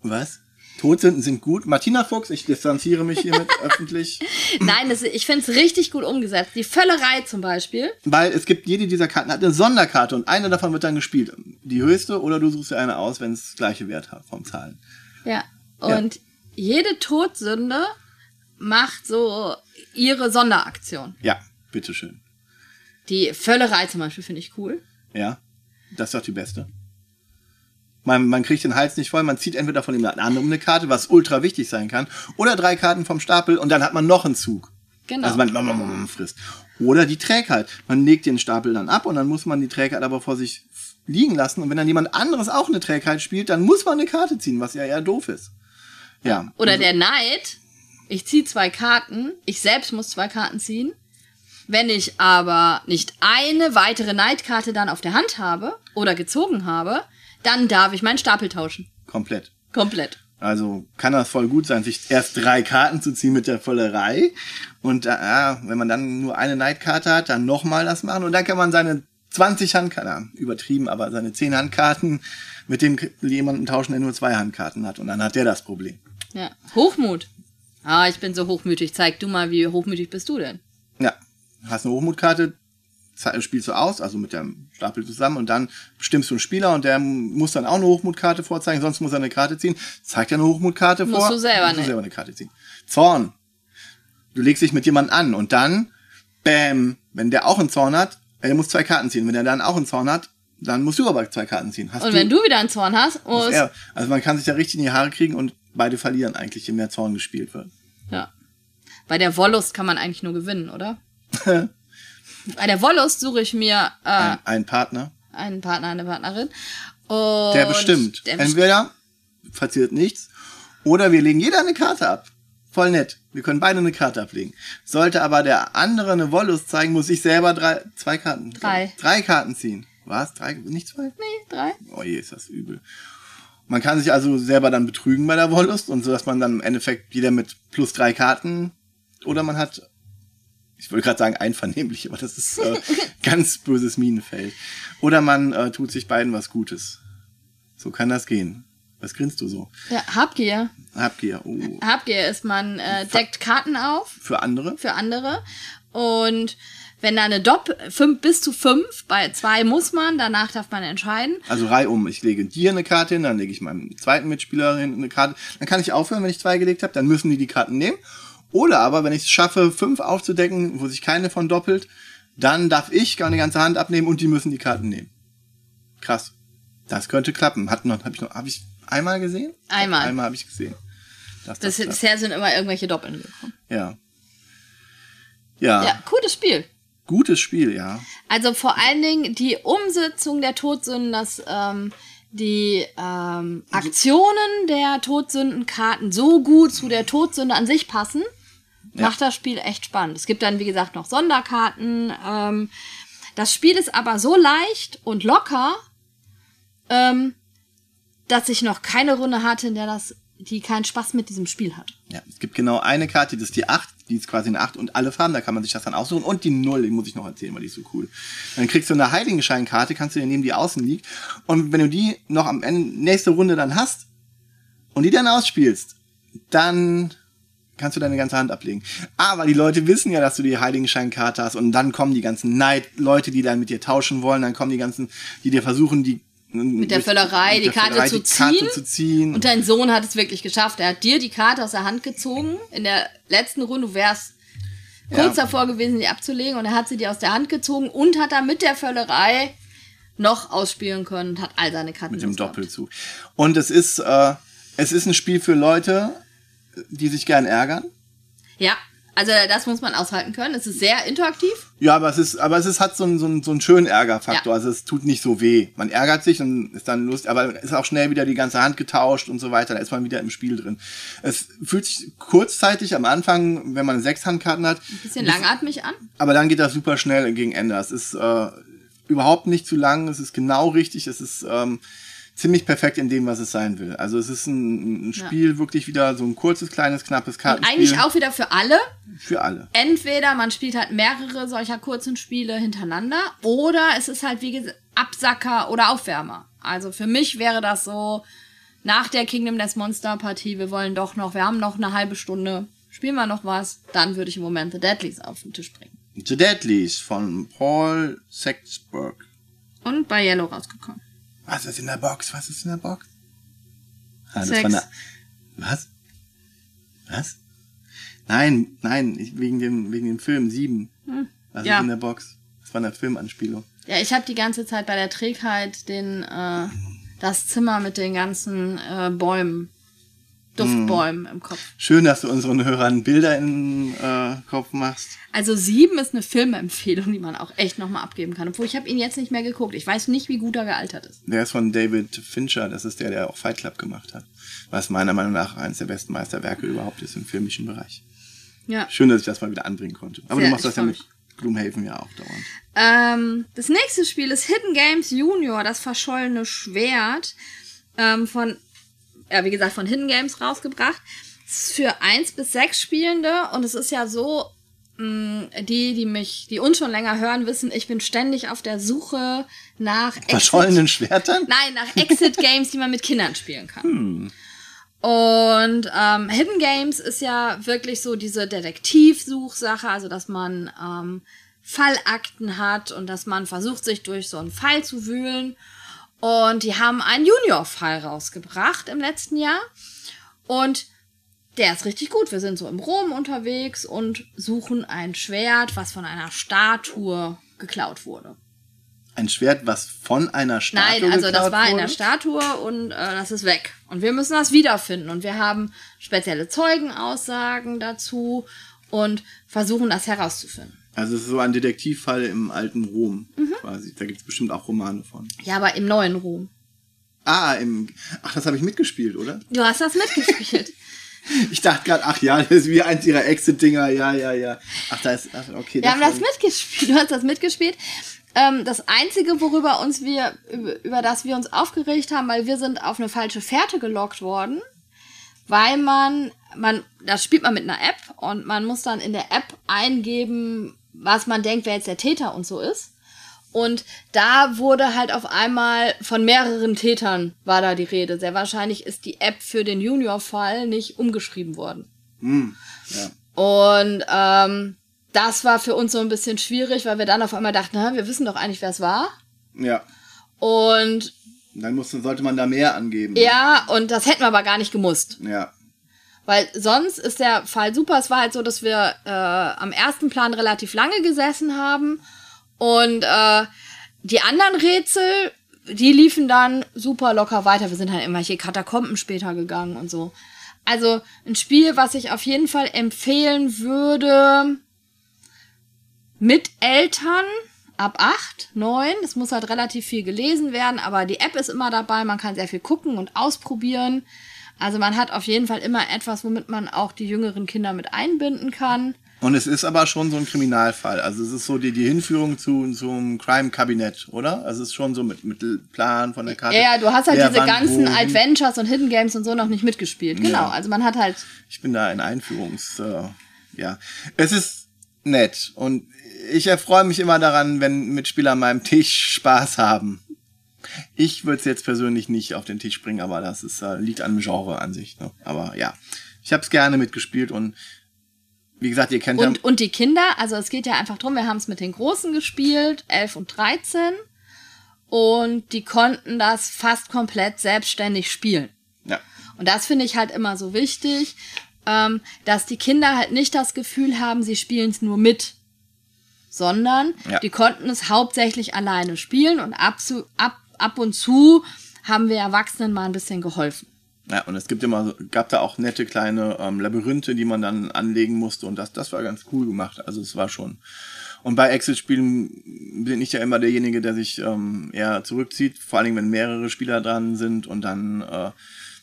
Was? Todsünden sind gut. Martina Fuchs, ich distanziere mich hiermit öffentlich. Nein, das, ich finde es richtig gut umgesetzt. Die Völlerei zum Beispiel. Weil es gibt, jede dieser Karten hat eine Sonderkarte und eine davon wird dann gespielt. Die höchste oder du suchst dir eine aus, wenn es gleiche Wert hat vom Zahlen. Ja. Und jede Todsünde macht so ihre Sonderaktion. Ja, bitteschön. Die Völlerei zum Beispiel finde ich cool. Ja, das ist doch die beste. Man, man kriegt den Hals nicht voll, man zieht entweder von dem anderen eine Karte, was ultra wichtig sein kann, oder drei Karten vom Stapel und dann hat man noch einen Zug. Genau. Also man, man, man, man frisst. Oder die Trägheit. Man legt den Stapel dann ab und dann muss man die Trägheit aber vor sich liegen lassen. Und wenn dann jemand anderes auch eine Trägheit spielt, dann muss man eine Karte ziehen, was ja eher doof ist. Ja. Oder der Neid. Ich ziehe zwei Karten. Ich selbst muss zwei Karten ziehen. Wenn ich aber nicht eine weitere Neidkarte dann auf der Hand habe oder gezogen habe, dann darf ich meinen Stapel tauschen. Komplett. Komplett. Also kann das voll gut sein, sich erst drei Karten zu ziehen mit der Vollerei. Und äh, wenn man dann nur eine Neidkarte hat, dann nochmal das machen. Und dann kann man seine 20 Handkarten, übertrieben, aber seine 10 Handkarten mit dem jemanden tauschen, der nur zwei Handkarten hat. Und dann hat der das Problem. Ja. Hochmut. Ah, ich bin so hochmütig. Zeig du mal, wie hochmütig bist du denn? Ja, hast eine Hochmutkarte, spielst du aus, also mit dem Stapel zusammen und dann bestimmst du einen Spieler und der muss dann auch eine Hochmutkarte vorzeigen, sonst muss er eine Karte ziehen. Zeigt er eine Hochmutkarte Musst vor. du selber musst du selber eine Karte ziehen. Zorn. Du legst dich mit jemandem an und dann, bam, wenn der auch einen Zorn hat, er muss zwei Karten ziehen. Wenn er dann auch einen Zorn hat, dann musst du aber zwei Karten ziehen. Hast Und wenn du wieder einen Zorn hast, muss muss, er, also man kann sich da richtig in die Haare kriegen und beide verlieren eigentlich, je mehr Zorn gespielt wird. Ja. Bei der Wollust kann man eigentlich nur gewinnen, oder? Bei der Wollust suche ich mir äh, Ein, ein Partner. einen Partner, eine Partnerin. Und Der bestimmt. Der. Entweder passiert nichts oder wir legen jeder eine Karte ab. Voll nett. Wir können beide eine Karte ablegen. Sollte aber der andere eine Wollust zeigen, muss ich selber drei, zwei Karten. Drei. Drei Karten ziehen. Was? Drei? Nicht zwei? Nee, drei. Oh je, ist das übel. Man kann sich also selber dann betrügen bei der Wollust und so, dass man dann im Endeffekt jeder mit plus drei Karten oder man hat, ich wollte gerade sagen einvernehmlich, aber das ist äh, ganz böses Minenfeld. Oder man äh, tut sich beiden was Gutes. So kann das gehen. Was grinst du so? Ja, Habgier. Habgier. Oh. Habgier ist, man äh, deckt Karten auf Für andere? für andere und wenn da eine Doppel, fünf, bis zu fünf, bei zwei muss man, danach darf man entscheiden. Also reihum, ich lege dir eine Karte hin, dann lege ich meinem zweiten Mitspieler eine Karte. Dann kann ich aufhören, wenn ich zwei gelegt habe, dann müssen die die Karten nehmen. Oder aber, wenn ich es schaffe, fünf aufzudecken, wo sich keine von doppelt, dann darf ich gar eine ganze Hand abnehmen und die müssen die Karten nehmen. Krass. Das könnte klappen. Hat noch, habe ich noch, habe ich einmal gesehen? Einmal. Einmal habe ich gesehen. dass Das, klappt. bisher sind immer irgendwelche Doppeln gekommen. ja. Ja, Ja, cooles Spiel. gutes Spiel, ja. Also vor allen Dingen die Umsetzung der Todsünden, dass ähm, die ähm, Aktionen der Todsündenkarten so gut zu der Todsünde an sich passen, macht das Spiel echt spannend. Es gibt dann, wie gesagt, noch Sonderkarten. Ähm, das Spiel ist aber so leicht und locker, ähm, dass ich noch keine Runde hatte, in der das, die keinen Spaß mit diesem Spiel hat. Ja, es gibt genau eine Karte, das ist die 8, die ist quasi eine 8 und alle Farben, da kann man sich das dann aussuchen. Und die 0, die muss ich noch erzählen, weil die ist so cool. Dann kriegst du eine Heiligenscheinkarte, kannst du dir nehmen, die außen liegt. Und wenn du die noch am Ende, nächste Runde dann hast und die dann ausspielst, dann kannst du deine ganze Hand ablegen. Aber die Leute wissen ja, dass du die Heiligenscheinkarte hast und dann kommen die ganzen Neid-Leute, die dann mit dir tauschen wollen, dann kommen die ganzen, die dir versuchen, die mit der Völlerei die Karte zu ziehen. zu ziehen. Und dein Sohn hat es wirklich geschafft. Er hat dir die Karte aus der Hand gezogen. In der letzten Runde, du wärst kurz Ja. davor gewesen, die abzulegen. Und er hat sie dir aus der Hand gezogen und hat dann mit der Völlerei noch ausspielen können und hat all seine Karten mit dem. Doppelzug. Und es ist, äh, es ist ein Spiel für Leute, die sich gern ärgern. Ja, also das muss man aushalten können. Es ist sehr interaktiv. Ja, aber es ist, aber es ist, hat so einen, so einen, so einen schönen Ärgerfaktor. Ja. Also es tut nicht so weh. Man ärgert sich und ist dann Lust, aber ist auch schnell wieder die ganze Hand getauscht und so weiter. Da ist man wieder im Spiel drin. Es fühlt sich kurzzeitig am Anfang, wenn man sechs Handkarten hat, Ein bisschen langatmig an. aber dann geht das super schnell gegen Ende. Es ist äh, überhaupt nicht zu lang, es ist genau richtig, es ist ähm, ziemlich perfekt in dem, was es sein will. Also es ist ein, ein Spiel, wirklich wieder so ein kurzes, kleines, knappes Und Kartenspiel. eigentlich auch wieder für alle. für alle. Entweder man spielt halt mehrere solcher kurzen Spiele hintereinander oder es ist halt wie gesagt Absacker oder Aufwärmer. Also für mich wäre das so nach der Kingdom Death Monster Partie, wir wollen doch noch, wir haben noch eine halbe Stunde, spielen wir noch was, dann würde ich im Moment The Deadlies auf den Tisch bringen. The Deadlies von Paul Sexberg. Und bei Yellow rausgekommen. Was ist in der Box? Was ist in der Box? Ah, das Sex. war eine. Was? Was? Nein, nein, ich, wegen dem, wegen dem Film 7. Was Hm. ja. ist in der Box? Das war eine Filmanspielung. Ja, ich habe die ganze Zeit bei der Trägheit den äh, das Zimmer mit den ganzen äh, Bäumen, Duftbäumen im Kopf. Schön, dass du unseren Hörern Bilder in den äh, Kopf machst. Also sieben ist eine Filmempfehlung, die man auch echt nochmal abgeben kann. Obwohl ich habe ihn jetzt nicht mehr geguckt. Ich weiß nicht, wie gut er gealtert ist. Der ist von David Fincher, das ist der, der auch Fight Club gemacht hat. Was meiner Meinung nach eines der besten Meisterwerke überhaupt ist im filmischen Bereich. Ja. Schön, dass ich das mal wieder anbringen konnte. Aber Sehr, du machst das ja mit Gloomhaven ja auch dauernd. Ähm, das nächste Spiel ist Hidden Games Junior, das verschollene Schwert. Ähm, von, ja, wie gesagt, von Hidden Games rausgebracht. Es ist für eins bis sechs Spielende und es ist ja so, mh, die, die mich, die uns schon länger hören, wissen, ich bin ständig auf der Suche nach Exit- Verschollenen Schwertern? Nein, nach Exit-Games, die man mit Kindern spielen kann. Und ähm, Hidden Games ist ja wirklich so diese Detektivsuchsache, also dass man ähm, Fallakten hat und dass man versucht, sich durch so einen Fall zu wühlen. Und die haben einen Junior-Fall rausgebracht im letzten Jahr. Und der ist richtig gut. Wir sind so im Rom unterwegs und suchen ein Schwert, was von einer Statue geklaut wurde. Ein Schwert, was von einer Statue Nein, also das geklaut war in wurde? der Statue und äh, das ist weg. Und wir müssen das wiederfinden. Und wir haben spezielle Zeugenaussagen dazu und versuchen das herauszufinden. Also es ist so ein Detektivfall im alten Rom Mhm. quasi. Da gibt es bestimmt auch Romane von. Ja, aber im neuen Rom. Ah, im. Ach, das habe ich mitgespielt, oder? Du hast das mitgespielt. Ich dachte gerade, ach ja, das ist wie eins ihrer Exit-Dinger. Ja, ja, ja. Ach, da ist. Ach, okay. Wir haben das mitgespielt. Du hast das mitgespielt. Ähm, das Einzige, worüber uns wir, über das wir uns aufgeregt haben, weil wir sind auf eine falsche Fährte gelockt worden, weil man, man, das spielt man mit einer App und man muss dann in der App eingeben, was man denkt, wer jetzt der Täter und so ist. Und da wurde halt auf einmal von mehreren Tätern war da die Rede. Sehr wahrscheinlich ist die App für den Junior-Fall nicht umgeschrieben worden. Hm, ja. Und ähm, das war für uns so ein bisschen schwierig, weil wir dann auf einmal dachten, na, wir wissen doch eigentlich, wer es war. Ja. Und Dann musste, sollte man da mehr angeben. ja, und das hätten wir aber gar nicht gemusst. Ja. Weil sonst ist der Fall super. Es war halt so, dass wir äh, am ersten Plan relativ lange gesessen haben und äh, die anderen Rätsel, die liefen dann super locker weiter. Wir sind halt irgendwelche Katakomben später gegangen und so. Also ein Spiel, was ich auf jeden Fall empfehlen würde mit Eltern ab 8, 9. Es muss halt relativ viel gelesen werden, aber die App ist immer dabei. Man kann sehr viel gucken und ausprobieren. Also man hat auf jeden Fall immer etwas, womit man auch die jüngeren Kinder mit einbinden kann. Und es ist aber schon so ein Kriminalfall. Also es ist so die, die Hinführung zu, zum Crime-Kabinett, oder? Also es ist schon so mit, mit Plan von der Karte. Ja, ja, du hast halt diese wann ganzen. Adventures und Hidden Games und so noch nicht mitgespielt. Genau, Ja. also man hat halt Ich bin da in Einführungs... Äh, ja. Es ist nett. Und ich erfreue mich immer daran, wenn Mitspieler an meinem Tisch Spaß haben. Ich würde es jetzt persönlich nicht auf den Tisch bringen, aber das ist, äh, liegt an dem Genre an sich. Ne? Aber ja, ich habe es gerne mitgespielt und wie gesagt, ihr kennt ja... Und, und die Kinder, also es geht ja einfach drum, wir haben es mit den Großen gespielt, 11 und 13. Und die konnten das fast komplett selbstständig spielen. Ja. Und das finde ich halt immer so wichtig, ähm, dass die Kinder halt nicht das Gefühl haben, sie spielen es nur mit, sondern Ja. die konnten es hauptsächlich alleine spielen und ab, zu, ab, ab und zu haben wir Erwachsenen mal ein bisschen geholfen. Ja, und es gibt immer, gab da auch nette kleine ähm, Labyrinthe, die man dann anlegen musste und das, das war ganz cool gemacht. Also es war schon. Und bei Exit-Spielen bin ich ja immer derjenige, der sich ähm, eher zurückzieht, vor allen Dingen, wenn mehrere Spieler dran sind und dann äh,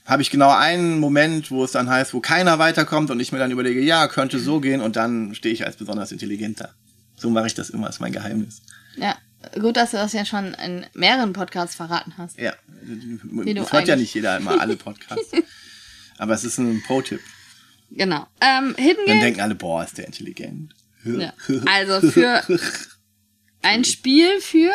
habe ich genau einen Moment, wo es dann heißt, wo keiner weiterkommt und ich mir dann überlege, ja, könnte so gehen und dann stehe ich als besonders intelligenter. So mache ich das immer, ist mein Geheimnis. Ja, gut, dass du das ja schon in mehreren Podcasts verraten hast. Ja, das hört ja nicht jeder immer alle Podcasts. Aber es ist ein Pro-Tipp. Genau. Ähm, Hidden Dann denken alle, boah, ist der intelligent. Ja. Also für ein Spiel für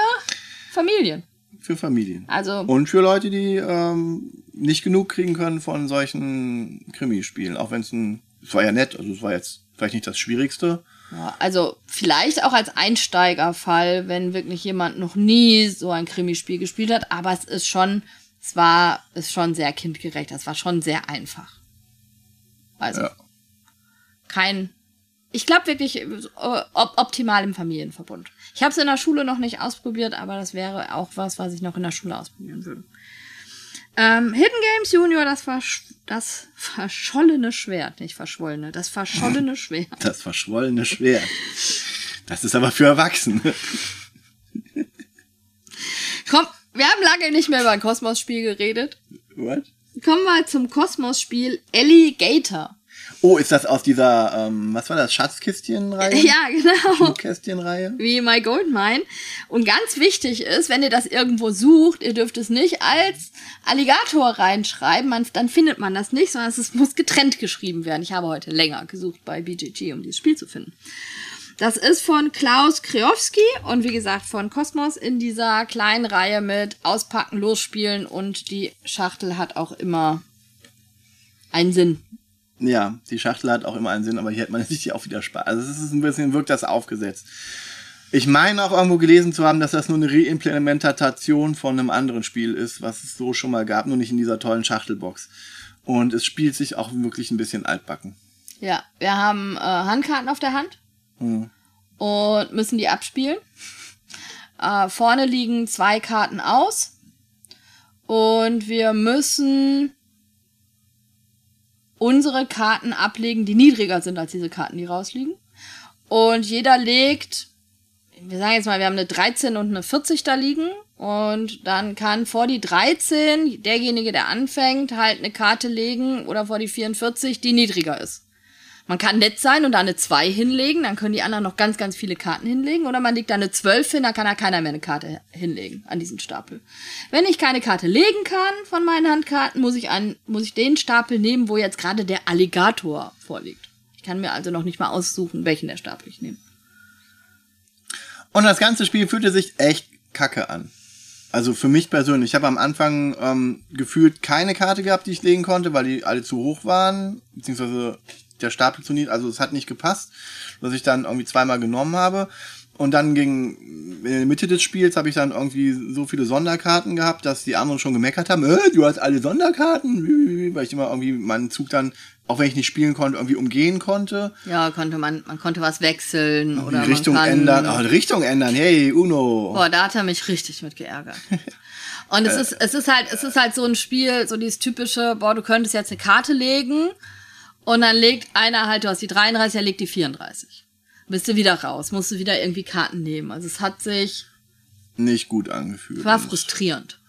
Familien. Für Familien. Also Und für Leute, die ähm, nicht genug kriegen können von solchen Krimispielen. Auch wenn es ein, es war ja nett, also es war jetzt vielleicht nicht das Schwierigste. Ja, also vielleicht auch als Einsteigerfall, wenn wirklich jemand noch nie so ein Krimispiel gespielt hat, aber es ist schon, es war, ist schon sehr kindgerecht, es war schon sehr einfach. Also Ja. kein, ich glaube wirklich äh, op optimal im Familienverbund. Ich habe es in der Schule noch nicht ausprobiert, aber das wäre auch was, was ich noch in der Schule ausprobieren würde. Ähm, Hidden Games Junior, das, versch das verschollene Schwert, nicht verschwollene, das verschollene Schwert. Das verschwollene Schwert. Das ist aber für Erwachsene. Komm, wir haben lange nicht mehr über ein Kosmos-Spiel geredet. What? Kommen wir zum Kosmos-Spiel Alligator. Oh, ist das aus dieser, ähm, was war das, Schatzkistchen-Reihe? Ja, genau. Kästchen-Reihe? Wie My Gold Mine. Und ganz wichtig ist, wenn ihr das irgendwo sucht, ihr dürft es nicht als Alligator reinschreiben, man, dann findet man das nicht, sondern es muss getrennt geschrieben werden. Ich habe heute länger gesucht bei BGG, um dieses Spiel zu finden. Das ist von Klaus Kreowski und wie gesagt von Kosmos in dieser kleinen Reihe mit Auspacken, Losspielen und die Schachtel hat auch immer einen Sinn. Ja, die Schachtel hat auch immer einen Sinn, aber hier hat man sich auch wieder Spaß. Also es ist ein bisschen, wirkt das aufgesetzt. Ich meine auch irgendwo gelesen zu haben, dass das nur eine Reimplementation von einem anderen Spiel ist, was es so schon mal gab, nur nicht in dieser tollen Schachtelbox. Und es spielt sich auch wirklich ein bisschen altbacken. Ja, wir haben äh, Handkarten auf der Hand Hm. und müssen die abspielen. Äh, vorne liegen zwei Karten aus und wir müssen unsere Karten ablegen, die niedriger sind als diese Karten, die rausliegen. Und jeder legt, wir sagen jetzt mal, wir haben eine 13 und eine 40 da liegen. Und dann kann vor die 13 derjenige, der anfängt, halt eine Karte legen oder vor die 44, die niedriger ist. Man kann nett sein und da eine 2 hinlegen, dann können die anderen noch ganz, ganz viele Karten hinlegen. Oder man legt da eine 12 hin, dann kann da keiner mehr eine Karte hinlegen an diesen Stapel. Wenn ich keine Karte legen kann von meinen Handkarten, muss ich, an, muss ich den Stapel nehmen, wo jetzt gerade der Alligator vorliegt. Ich kann mir also noch nicht mal aussuchen, welchen der Stapel ich nehme. Und das ganze Spiel fühlte sich echt kacke an. Also für mich persönlich. Ich habe am Anfang ähm, gefühlt keine Karte gehabt, die ich legen konnte, weil die alle zu hoch waren. Beziehungsweise der Stapel zu niedrig, also es hat nicht gepasst, dass ich dann irgendwie zweimal genommen habe. Und dann gegen in der Mitte des Spiels habe ich dann irgendwie so viele Sonderkarten gehabt, dass die anderen schon gemeckert haben, äh, du hast alle Sonderkarten, weil ich immer irgendwie meinen Zug dann, auch wenn ich nicht spielen konnte, irgendwie umgehen konnte. Ja, konnte man, man konnte was wechseln oder die Richtung man kann, ändern. Oh, die Richtung ändern, hey, Uno. Boah, da hat er mich richtig mit geärgert. Und es ist, es ist halt, es ist halt so ein Spiel, so dieses typische, boah, du könntest jetzt eine Karte legen und dann legt einer halt, du hast die 33, er legt die 34. Bist du wieder raus, musst du wieder irgendwie Karten nehmen. Also es hat sich, Nicht gut angefühlt. war frustrierend.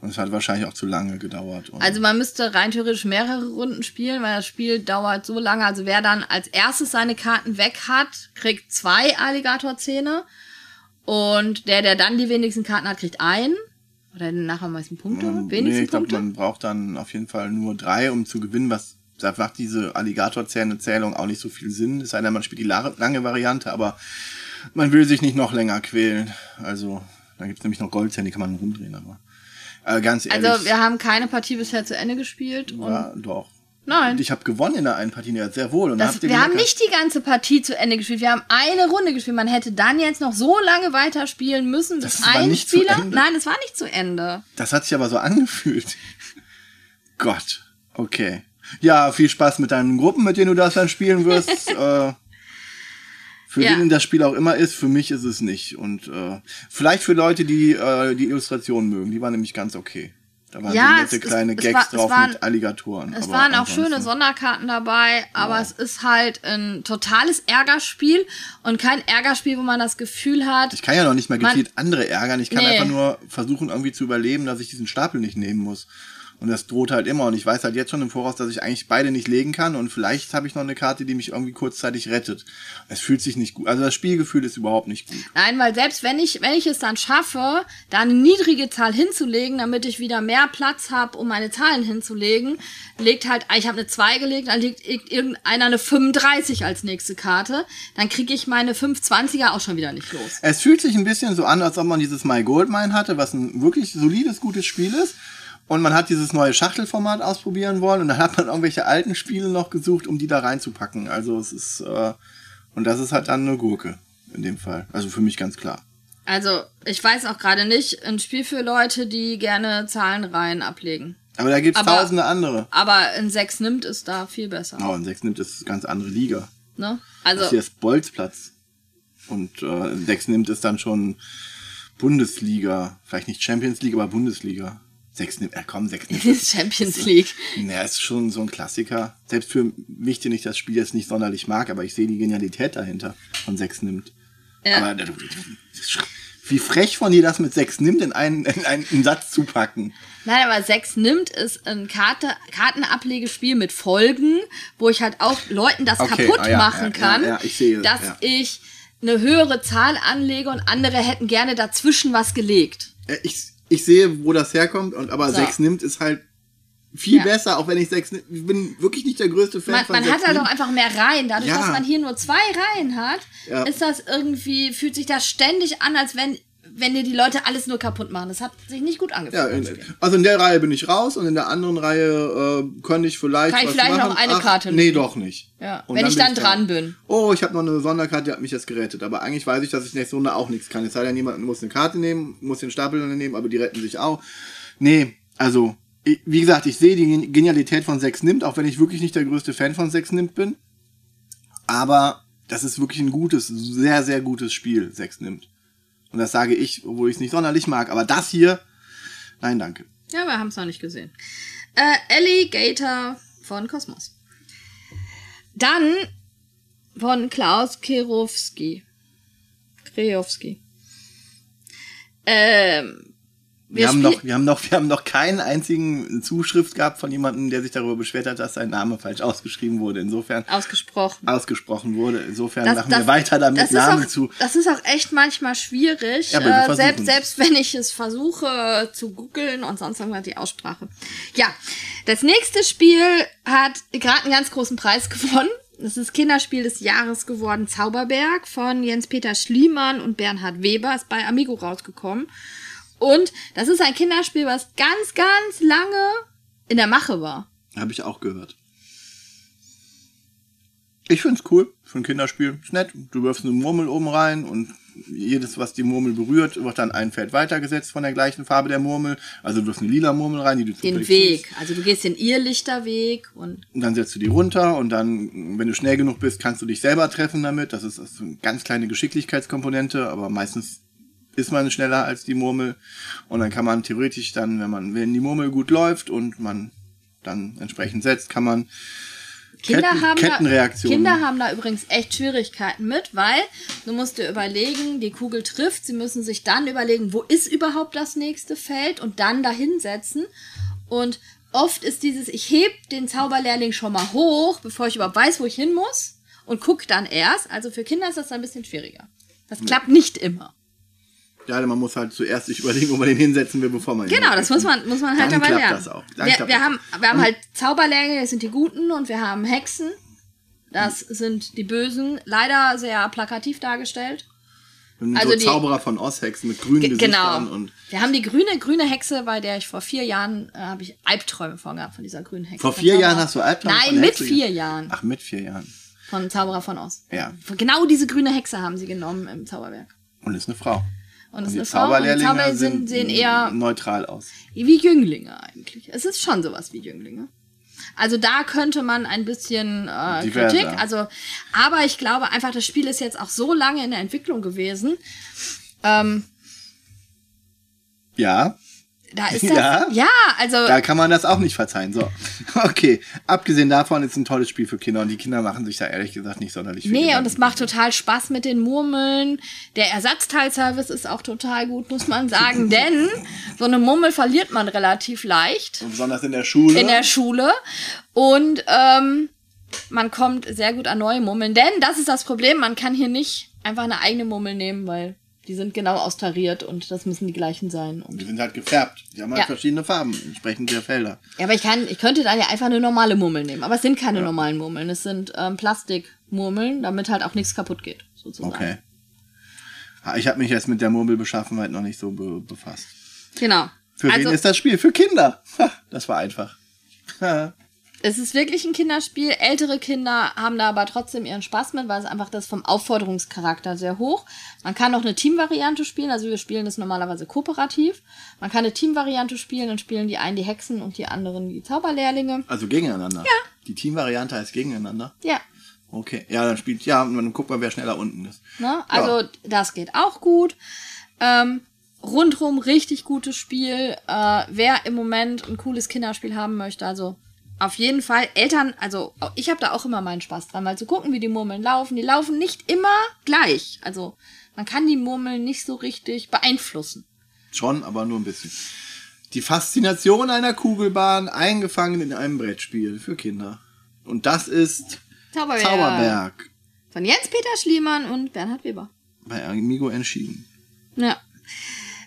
Und es hat wahrscheinlich auch zu lange gedauert. Also man müsste rein theoretisch mehrere Runden spielen, weil das Spiel dauert so lange. Also wer dann als erstes seine Karten weg hat, kriegt zwei Alligatorzähne. Und der, der dann die wenigsten Karten hat, kriegt einen. Oder nachher am meisten Punkte? Ähm, wenigsten nee, ich glaube, Punkte? man braucht dann auf jeden Fall nur drei, um zu gewinnen, was da macht diese Alligatorzähne-Zählung auch nicht so viel Sinn. Es sei denn, man spielt die la- lange Variante, aber man will sich nicht noch länger quälen. Also, dann gibt's nämlich noch Goldzähne, die kann man rumdrehen, aber äh, ganz ehrlich. Also wir haben keine Partie bisher zu Ende gespielt. Und ja, doch. Nein. Und ich habe gewonnen in der einen Partie, ja, sehr wohl. Und Das, wir haben nicht die ganze Partie zu Ende gespielt. Wir haben eine Runde gespielt. Man hätte dann jetzt noch so lange weiterspielen müssen, bis Das war ein nicht zu Spieler. Ende? Nein, es war nicht zu Ende. Das hat sich aber so angefühlt. Gott. Okay. Ja, viel Spaß mit deinen Gruppen, mit denen du das dann spielen wirst. äh, für Ja. wen das Spiel auch immer ist, für mich ist es nicht. Und äh, vielleicht für Leute, die äh, die Illustrationen mögen, die waren nämlich ganz okay. Da waren Ja, nette kleine Gags war- drauf waren- mit Alligatoren. Es waren auch ansonsten- schöne Sonderkarten dabei, aber es ist halt ein totales Ärgerspiel und kein Ärgerspiel, wo man das Gefühl hat, Ich kann ja noch nicht mal Man- gezielt andere ärgern. Ich kann Nee. einfach nur versuchen, irgendwie zu überleben, dass ich diesen Stapel nicht nehmen muss. Und das droht halt immer. Und ich weiß halt jetzt schon im Voraus, dass ich eigentlich beide nicht legen kann. Und vielleicht habe ich noch eine Karte, die mich irgendwie kurzzeitig rettet. Es fühlt sich nicht gut. Also das Spielgefühl ist überhaupt nicht gut. Nein, weil selbst wenn ich, wenn ich es dann schaffe, da eine niedrige Zahl hinzulegen, damit ich wieder mehr Platz habe, um meine Zahlen hinzulegen, legt halt, ich habe eine 2 gelegt, dann legt irg- irgendeiner eine 35 als nächste Karte, dann kriege ich meine 520er auch schon wieder nicht los. Es fühlt sich ein bisschen so an, als ob man dieses My Goldmine hatte, was ein wirklich solides, gutes Spiel ist. Und man hat dieses neue Schachtelformat ausprobieren wollen und dann hat man irgendwelche alten Spiele noch gesucht, um die da reinzupacken. Also es ist, äh, und das ist halt dann eine Gurke in dem Fall. Also für mich ganz klar. Also, ich weiß auch gerade nicht, ein Spiel für Leute, die gerne Zahlenreihen ablegen. Aber da gibt's Aber- tausende andere. Aber ein 6 nimmt ist da viel besser. Oh, und 6 nimmt es eine ganz andere Liga. Ne? Das Also, hier ist Bolzplatz. Und äh, 6 nimmt es dann schon Bundesliga. Vielleicht nicht Champions League, aber Bundesliga. 6 nimmt, äh, komm, 6 nimmt es. Champions League. Naja, ist schon so ein Klassiker. Selbst für mich, den ich das Spiel jetzt nicht sonderlich mag, aber ich sehe die Genialität dahinter von 6 nimmt. Ja. Aber äh, wie frech von dir das mit 6 nimmt, in einen, in einen Satz zu packen. Nein, aber 6 nimmt ist ein Karte, Kartenablegespiel mit Folgen, wo ich halt auch Leuten das Okay, kaputt ah ja, machen ja, kann, ja, ja, ich sehe, dass ja. ich eine höhere Zahl anlege und andere hätten gerne dazwischen was gelegt. Äh, Ich, ich sehe, wo das herkommt, und aber So. 6 nimmt ist halt viel Ja. besser, auch wenn ich 6 Ich bin wirklich nicht der größte Fan Man, von man hat halt nimmt. auch einfach mehr Reihen. Dadurch, Ja. dass man hier nur zwei Reihen hat, Ja. ist das irgendwie, fühlt sich das ständig an, als wenn, wenn dir die Leute alles nur kaputt machen. Das hat sich nicht gut Ja, angefühlt. in, also in der Reihe bin ich raus und in der anderen Reihe äh, könnte ich vielleicht Kann ich vielleicht machen. noch eine Karte Nee, legen. doch nicht. Ja, wenn ich bin dann dran bin. Oh, ich habe noch eine Sonderkarte, die hat mich jetzt gerettet. Aber eigentlich weiß ich, dass ich nächste Runde auch nichts kann. Es sei denn, jemand muss eine Karte nehmen, muss den Stapel nehmen, aber die retten sich auch. Nee, also, ich, wie gesagt, ich sehe die Gen- Genialität von 6 nimmt, auch wenn ich wirklich nicht der größte Fan von 6 nimmt bin. Aber das ist wirklich ein gutes, sehr, sehr gutes Spiel, 6 nimmt. Und das sage ich, obwohl ich es nicht sonderlich mag. Aber das hier, nein, danke. Ja, wir haben es noch nicht gesehen. Äh, Alligator von Kosmos. Dann von Klaus Kirowski. Krejowski. Ähm, Wir, haben spiel- noch, wir, haben noch, wir haben noch keinen einzigen Zuschrift gehabt von jemandem, der sich darüber beschwert hat, dass sein Name falsch ausgeschrieben wurde. Insofern ausgesprochen. ausgesprochen wurde. Insofern Das- machen das- wir weiter damit Namen auch, zu. Das ist auch echt manchmal schwierig. Ja, aber wir äh, selbst, selbst wenn ich es versuche zu googeln und sonst irgendwas die Aussprache. Ja, das nächste Spiel hat gerade einen ganz großen Preis gewonnen. Das ist Kinderspiel des Jahres geworden, Zauberberg von Jens-Peter Schliemann und Bernhard Weber, ist bei Amigo rausgekommen. Und das ist ein Kinderspiel, was ganz, ganz lange in der Mache war. Habe ich auch gehört. Ich find's cool. Für ein Kinderspiel. Ist nett. Du wirfst eine Murmel oben rein und jedes, was die Murmel berührt, wird dann ein Feld weitergesetzt von der gleichen Farbe der Murmel. Also du wirfst eine lila Murmel rein, die du Den Weg. Also du gehst den Irrlichterweg und Und dann setzt du die runter und dann, wenn du schnell genug bist, kannst du dich selber treffen damit. Das ist, das ist eine ganz kleine Geschicklichkeitskomponente, aber meistens ist man schneller als die Murmel. Und dann kann man theoretisch dann, wenn man, wenn die Murmel gut läuft und man dann entsprechend setzt, kann man Kinder Ketten- haben, da, Kettenreaktionen. Kinder haben da übrigens echt Schwierigkeiten mit, weil du musst dir überlegen, die Kugel trifft, sie müssen sich dann überlegen, wo ist überhaupt das nächste Feld und dann dahin setzen. Und oft ist dieses, ich heb den Zauberlehrling schon mal hoch, bevor ich überhaupt weiß, wo ich hin muss und guck dann erst. Also für Kinder ist das ein bisschen schwieriger. Das klappt nicht immer. Ja, man muss halt zuerst sich überlegen, wo man den hinsetzen will, bevor man ihn Genau, das muss man, muss man halt Dann dabei lernen. das auch. Dann Wir, wir, haben, wir haben halt Zauberlehrlinge, das sind die Guten, und wir haben Hexen, das sind die Bösen. Leider sehr plakativ dargestellt. Und also so die- Zauberer von Osthex mit grünen Ge- Gesichtern genau. und Wir haben die grüne, grüne Hexe, bei der ich vor vier Jahren, äh, habe ich Albträume von gehabt, von dieser grünen Hexe. vor vier Jahren hast du Albträume Nein, mit Hexe- vier Jahren. Ach, mit vier Jahren. Von Zauberer von Oz. Ja. Genau diese grüne Hexe haben sie genommen im Zauberwerk. Und ist eine Frau. Und es Und ist die und die Zauberlehrlinge Zauber sind, sind sehen eher neutral aus. wie Jünglinge eigentlich. Es ist schon sowas wie Jünglinge. Also da könnte man ein bisschen äh, Diverser. Kritik, also aber ich glaube einfach, das Spiel ist jetzt auch so lange in der Entwicklung gewesen. Ähm, Ja, da ist das, Ja? ja, also da kann man das auch nicht verzeihen. So, okay. Abgesehen davon ist es ein tolles Spiel für Kinder und die Kinder machen sich da ehrlich gesagt nicht sonderlich viel. Nee, und Gedanken. es macht total Spaß mit den Murmeln. Der Ersatzteilservice ist auch total gut, muss man sagen, denn so eine Murmel verliert man relativ leicht Und besonders in der Schule. in der Schule und ähm, man kommt sehr gut an neue Murmeln, denn das ist das Problem, man kann hier nicht einfach eine eigene Murmel nehmen, weil die sind genau austariert und das müssen die gleichen sein. Und die sind halt gefärbt. Die haben halt Ja. verschiedene Farben, entsprechend der Felder. ja, aber ich kann, ich könnte dann ja einfach eine normale Murmel nehmen, aber es sind keine normalen Murmeln, es sind ähm, Plastikmurmeln, damit halt auch nichts kaputt geht, sozusagen. Okay. Ah, Ich habe mich jetzt mit der Murmelbeschaffenheit noch nicht so be befasst. Genau. Für also, wen ist das Spiel? Für Kinder. Das war einfach. Es ist wirklich ein Kinderspiel. Ältere Kinder haben da aber trotzdem ihren Spaß mit, weil es einfach das vom Aufforderungscharakter sehr hoch. Man kann auch eine Teamvariante spielen, also wir spielen das normalerweise kooperativ. Man kann eine Teamvariante spielen, dann spielen die einen die Hexen und die anderen die Zauberlehrlinge. Also gegeneinander. Ja. Die Teamvariante heißt gegeneinander. Ja. Okay. Ja, dann spielt, ja, und dann guckt man, wer schneller unten ist. Ne? Also das geht auch gut. Ähm, rundrum richtig gutes Spiel. Äh, wer im Moment ein cooles Kinderspiel haben möchte, also auf jeden Fall Eltern, also ich habe da auch immer meinen Spaß dran, mal zu gucken, wie die Murmeln laufen. Die laufen nicht immer gleich. Also man kann die Murmeln nicht so richtig beeinflussen. Schon, aber nur ein bisschen. Die Faszination einer Kugelbahn eingefangen in einem Brettspiel für Kinder. Und das ist Zauberberg. Zauberberg Von Jens-Peter Schliemann und Bernhard Weber. bei Amigo entschieden. Ja.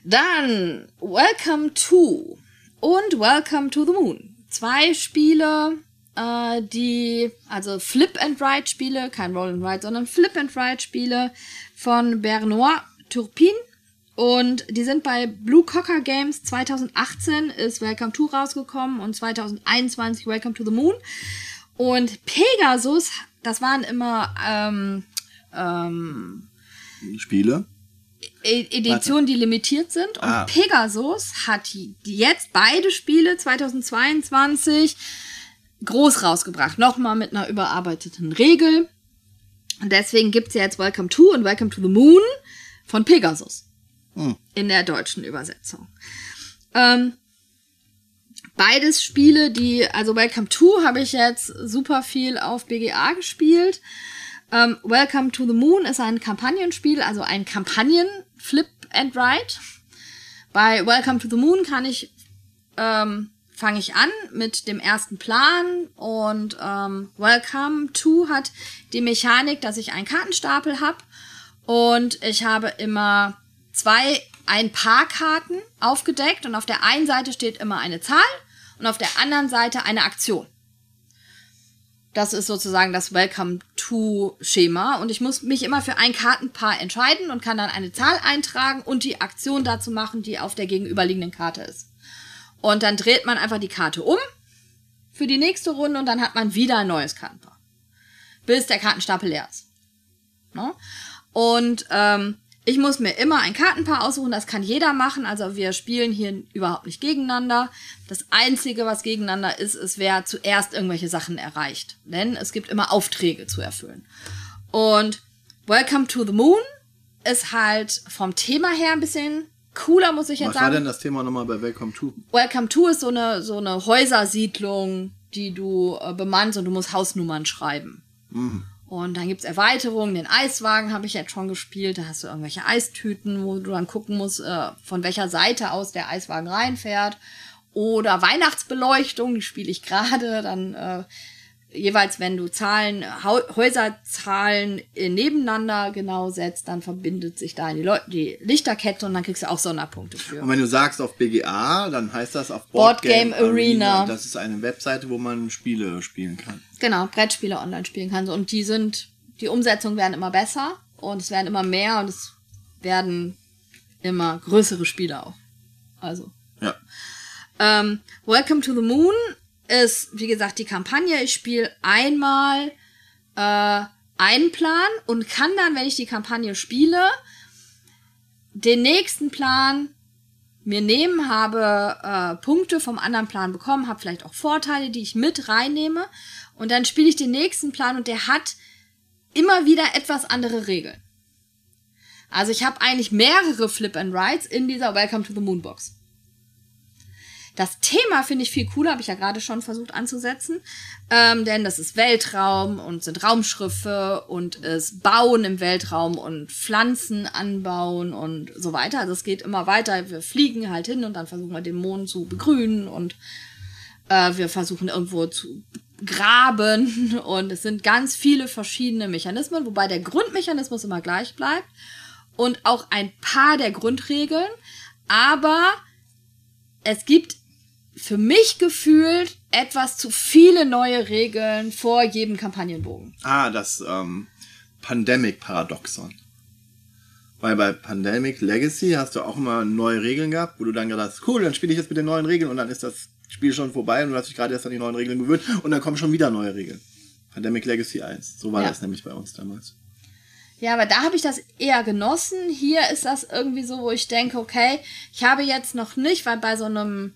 Dann Welcome to und Welcome to the Moon. Zwei Spiele, äh, die, also Flip and Ride Spiele, kein Roll and Ride, sondern Flip and Ride Spiele von Bernard Turpin. Und die sind bei Blue Cocker Games 2018 ist Welcome to rausgekommen und 2021 Welcome to the Moon. Und Pegasus, das waren immer ähm, ähm, Spiele. Editionen, die limitiert sind. Und Ah. Pegasus hat jetzt beide Spiele 2022 groß rausgebracht. Nochmal mit einer überarbeiteten Regel. Und deswegen gibt's ja jetzt Welcome to und Welcome to the Moon von Pegasus. Hm. In der deutschen Übersetzung. Ähm, beides Spiele, die, also Welcome to habe ich jetzt super viel auf BGA gespielt. Ähm, Welcome to the Moon ist ein Kampagnenspiel, also ein Kampagnen-Flip and Ride. Bei Welcome to the Moon kann ich, ähm, fange ich an mit dem ersten Plan und ähm, Welcome to hat die Mechanik, dass ich einen Kartenstapel habe und ich habe immer zwei, ein paar Karten aufgedeckt und auf der einen Seite steht immer eine Zahl und auf der anderen Seite eine Aktion. Das ist sozusagen das Welcome-to-Schema. Und ich muss mich immer für ein Kartenpaar entscheiden und kann dann eine Zahl eintragen und die Aktion dazu machen, die auf der gegenüberliegenden Karte ist. Und dann dreht man einfach die Karte um für die nächste Runde und dann hat man wieder ein neues Kartenpaar. bis der Kartenstapel leer ist. Ne? Und ähm, ich muss mir immer ein Kartenpaar aussuchen, das kann jeder machen. Also wir spielen hier überhaupt nicht gegeneinander. Das Einzige, was gegeneinander ist, ist, wer zuerst irgendwelche Sachen erreicht. Denn es gibt immer Aufträge zu erfüllen. Und Welcome to the Moon ist halt vom Thema her ein bisschen cooler, muss ich jetzt Was sagen. war denn das Thema nochmal bei Welcome to? Welcome to ist so eine, so eine Häusersiedlung, die du äh, bemannst und du musst Hausnummern schreiben. Und dann gibt's Erweiterungen. Den Eiswagen habe ich jetzt schon gespielt. Da hast du irgendwelche Eistüten, wo du dann gucken musst, äh, von welcher Seite aus der Eiswagen reinfährt. Oder Weihnachtsbeleuchtung, die spiele ich gerade. Dann äh, jeweils, wenn du Zahlen, Häuserzahlen nebeneinander genau setzt, dann verbindet sich da die, die Lichterkette und dann kriegst du auch Sonderpunkte für. Und wenn du sagst auf BGA, dann heißt das auf Board Game Arena. Das ist eine Webseite, wo man Spiele spielen kann. Genau, Brettspiele online spielen kannst. Und die sind, die Umsetzungen werden immer besser und es werden immer mehr und es werden immer größere Spiele auch. Also. Ja. Ähm, Welcome to the Moon ist, wie gesagt, die Kampagne. Ich spiele einmal äh, einen Plan und kann dann, wenn ich die Kampagne spiele, den nächsten Plan mir nehmen, habe äh, Punkte vom anderen Plan bekommen, habe vielleicht auch Vorteile, die ich mit reinnehme und dann spiele ich den nächsten Plan und der hat immer wieder etwas andere Regeln. Also ich habe eigentlich mehrere Flip and Rides in dieser Welcome to the Moon Box. Das Thema finde ich viel cooler, habe ich ja gerade schon versucht anzusetzen, ähm, denn das ist Weltraum und sind Raumschiffe und es Bauen im Weltraum und Pflanzen anbauen und so weiter. Also es geht immer weiter. Wir fliegen halt hin und dann versuchen wir den Mond zu begrünen und äh, wir versuchen irgendwo zu graben und es sind ganz viele verschiedene Mechanismen, wobei der Grundmechanismus immer gleich bleibt und auch ein paar der Grundregeln, aber es gibt für mich gefühlt etwas zu viele neue Regeln vor jedem Kampagnenbogen. Ah, das ähm, Pandemic-Paradoxon. Weil bei Pandemic Legacy hast du auch immer neue Regeln gehabt, wo du dann gedacht hast, cool, dann spiele ich jetzt mit den neuen Regeln und dann ist das Spiel schon vorbei und du hast dich gerade erst an die neuen Regeln gewöhnt und dann kommen schon wieder neue Regeln. Pandemic Legacy 1. So war Ja. das nämlich bei uns damals. Ja, aber da habe ich das eher genossen. Hier ist das irgendwie so, wo ich denke, okay, ich habe jetzt noch nicht, weil bei so einem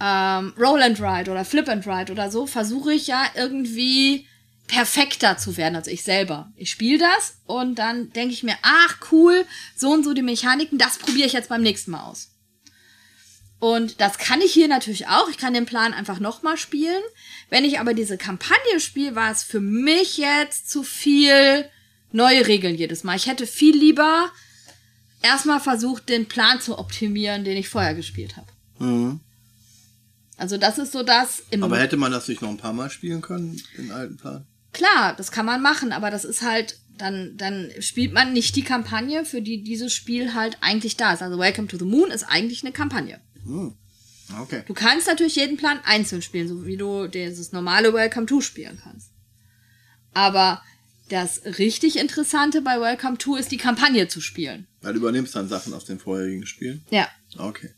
ähm, Roll and Ride oder Flip and Ride oder so versuche ich ja irgendwie perfekter zu werden als ich selber. Ich spiele das und dann denke ich mir, ach cool, so und so die Mechaniken, das probiere ich jetzt beim nächsten Mal aus. Und das kann ich hier natürlich auch. Ich kann den Plan einfach nochmal spielen. Wenn ich aber diese Kampagne spiele, war es für mich jetzt zu viel neue Regeln jedes Mal. Ich hätte viel lieber erstmal versucht, den Plan zu optimieren, den ich vorher gespielt habe. Mhm. Also das ist so das Aber hätte man das nicht noch ein paar Mal spielen können, den alten Plan? Klar, das kann man machen, aber das ist halt, dann, dann spielt man nicht die Kampagne, für die dieses Spiel halt eigentlich da ist. Also Welcome to the Moon ist eigentlich eine Kampagne. Hm. Okay. Du kannst natürlich jeden Plan einzeln spielen, so wie du dieses normale Welcome to spielen kannst. Aber das richtig Interessante bei Welcome to ist die Kampagne zu spielen. Weil du übernimmst dann Sachen aus den vorherigen Spielen. Ja. Okay.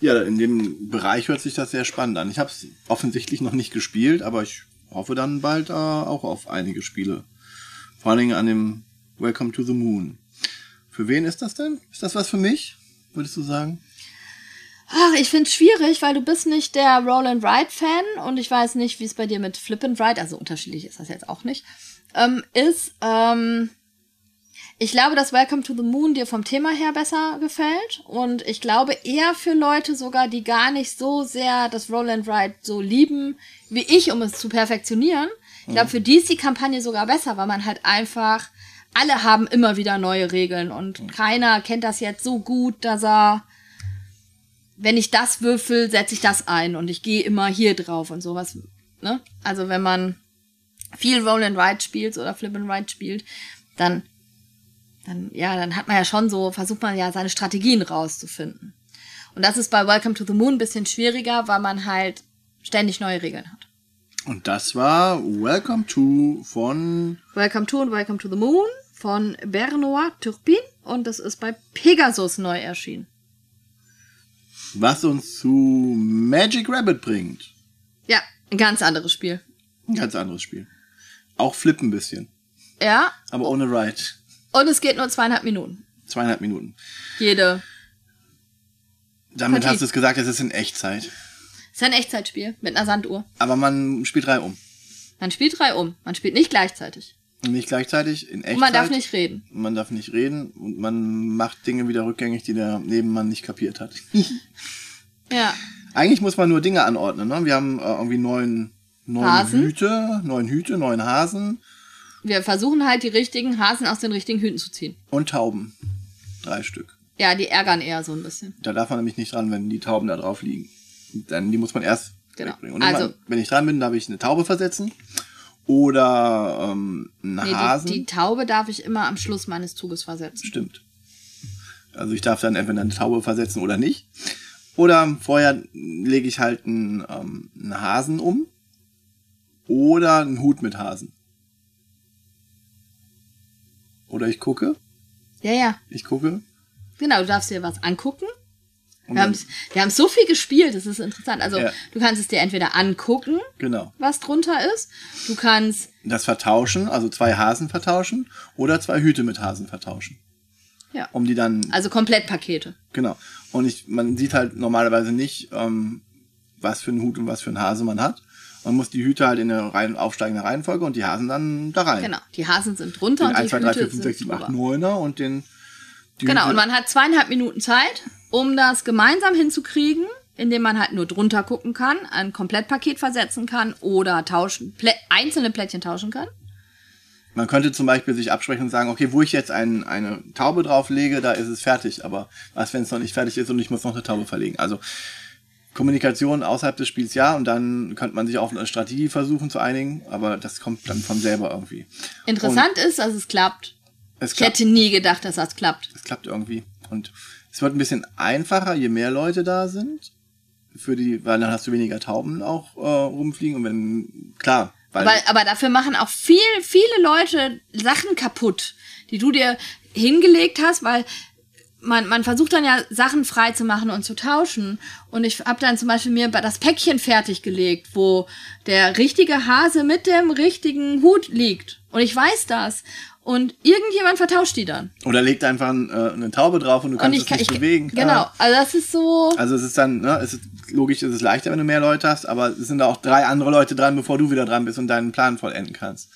Ja, in dem Bereich hört sich das sehr spannend an. Ich habe es offensichtlich noch nicht gespielt, aber ich hoffe dann bald äh, auch auf einige Spiele. Vor allen Dingen an dem Welcome to the Moon. Für wen ist das denn? Ist das was für mich? Würdest du sagen? Ach, ich find's schwierig, weil du bist nicht der Roll and Ride Fan und ich weiß nicht, wie es bei dir mit Flip and Ride, also unterschiedlich ist das jetzt auch nicht, ähm, ist. Ähm, ich glaube, dass Welcome to the Moon dir vom Thema her besser gefällt und ich glaube eher für Leute sogar, die gar nicht so sehr das Roll and Ride so lieben wie ich, um es zu perfektionieren. Ich glaube, für die ist die Kampagne sogar besser, weil man halt einfach alle haben immer wieder neue Regeln und keiner kennt das jetzt so gut, dass er wenn ich das würfel, setze ich das ein und ich gehe immer hier drauf und sowas. Ne? Also wenn man viel Roll and Ride spielt oder Flip and Ride spielt, dann, dann, ja, dann hat man ja schon so, versucht man ja seine Strategien rauszufinden. Und das ist bei Welcome to the Moon ein bisschen schwieriger, weil man halt ständig neue Regeln hat. Und das war Welcome to von Welcome to und Welcome to the Moon von Bernard Turpin und das ist bei Pegasus neu erschienen. was uns zu Magic Rabbit bringt. Ja, ein ganz anderes Spiel. Ein ganz anderes Spiel. Auch Flip ein bisschen. Ja. Aber ohne Ride. Und es geht nur zweieinhalb Minuten. Zweieinhalb Minuten. Jede. Damit Partie. hast du es gesagt, es ist in Echtzeit. Ist ein Echtzeitspiel mit einer Sanduhr. Aber man spielt drei um. Man spielt drei um. Man spielt nicht gleichzeitig. Und nicht gleichzeitig in Echtzeit. Und man darf nicht reden. Man darf nicht reden und man macht Dinge wieder rückgängig, die der Nebenmann nicht kapiert hat. Ja. Eigentlich muss man nur Dinge anordnen. Ne? Wir haben äh, irgendwie neun, neun Hasen. Hüte, neun Hüte, neun Hasen Wir versuchen halt die richtigen Hasen aus den richtigen Hüten zu ziehen. und Tauben. Drei Stück. Ja, die ärgern eher so ein bisschen. Da darf man nämlich nicht dran, wenn die Tauben da drauf liegen. Dann die muss man erst Genau. wegbringen. Und Also- immer, wenn ich dran bin, darf ich eine Taube versetzen oder ähm, einen Nee, Hasen. die, die Taube darf ich immer am Schluss meines Zuges versetzen. Stimmt. Also ich darf dann entweder eine Taube versetzen oder nicht. Oder vorher lege ich halt einen, ähm, einen Hasen um. Oder einen Hut mit Hasen. Oder ich gucke. Ja, ja. Ich gucke. Genau, du darfst dir was angucken. Wir haben, wir haben so viel gespielt, das ist interessant. Also Ja. du kannst es dir entweder angucken, genau. was drunter ist. Du kannst, Das vertauschen, also zwei Hasen vertauschen. Oder zwei Hüte mit Hasen vertauschen. ja, Um die dann also Komplettpakete. Genau. Und ich, man sieht halt normalerweise nicht, ähm, was für einen Hut und was für einen Hase man hat. Man muss die Hüte halt in eine rein, aufsteigende Reihenfolge und die Hasen dann da rein. Genau, die Hasen sind drunter Den und 1, die 2, 3, 4, Hüte 5, 6, 7, sind 8, drüber. 9er und den. Genau, Hüte- und man hat zweieinhalb Minuten Zeit, um das gemeinsam hinzukriegen, indem man halt nur drunter gucken kann, ein Komplettpaket versetzen kann oder tauschen, Plä einzelne Plättchen tauschen kann. Man könnte zum Beispiel sich absprechen und sagen, okay, wo ich jetzt ein, eine Taube drauflege, da ist es fertig. Aber was, wenn es noch nicht fertig ist und ich muss noch eine Taube verlegen? Also Kommunikation außerhalb des Spiels ja und dann könnte man sich auf eine Strategie versuchen zu einigen, aber das kommt dann von selber irgendwie. Interessant ist, dass es klappt. Es Ich hätte nie gedacht, dass das klappt. Es klappt irgendwie. Und es wird ein bisschen einfacher, je mehr Leute da sind. Für die, weil dann hast du weniger Tauben auch äh, rumfliegen. Und wenn, klar, weil Aber, aber dafür machen auch viel, viele Leute Sachen kaputt, die du dir hingelegt hast, weil man, man versucht dann ja Sachen frei zu machen und zu tauschen. Und ich habe dann zum Beispiel mir das Päckchen fertiggelegt, wo der richtige Hase mit dem richtigen Hut liegt. Und ich weiß das. Und irgendjemand vertauscht die dann. oder legt einfach ein, äh, eine Taube drauf und du Und kannst ich es kann, nicht ich, bewegen. Genau. Ja. Also das ist so. Also es ist dann, ne, es ist, logisch ist es leichter, wenn du mehr Leute hast, aber es sind da auch drei andere Leute dran, bevor du wieder dran bist und deinen Plan vollenden kannst.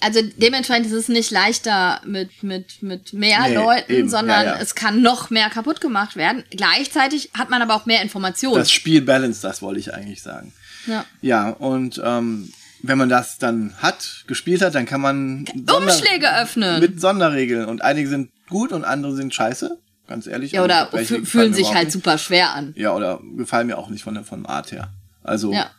Also dementsprechend ist es nicht leichter mit, mit, mit mehr Nee, Leuten, eben, sondern ja, ja. es kann noch mehr kaputt gemacht werden. Gleichzeitig hat man aber auch mehr Informationen. Das Spiel Balance, das wollte ich eigentlich sagen. ja. Ja, und ähm, wenn man das dann hat, gespielt hat, dann kann man Sonder- Umschläge öffnen. mit Sonderregeln und einige sind gut und andere sind scheiße, ganz ehrlich. ja, oder fühlen sich halt nicht. super schwer an. Ja, oder gefallen mir auch nicht von der von der Art her. Also, Ja.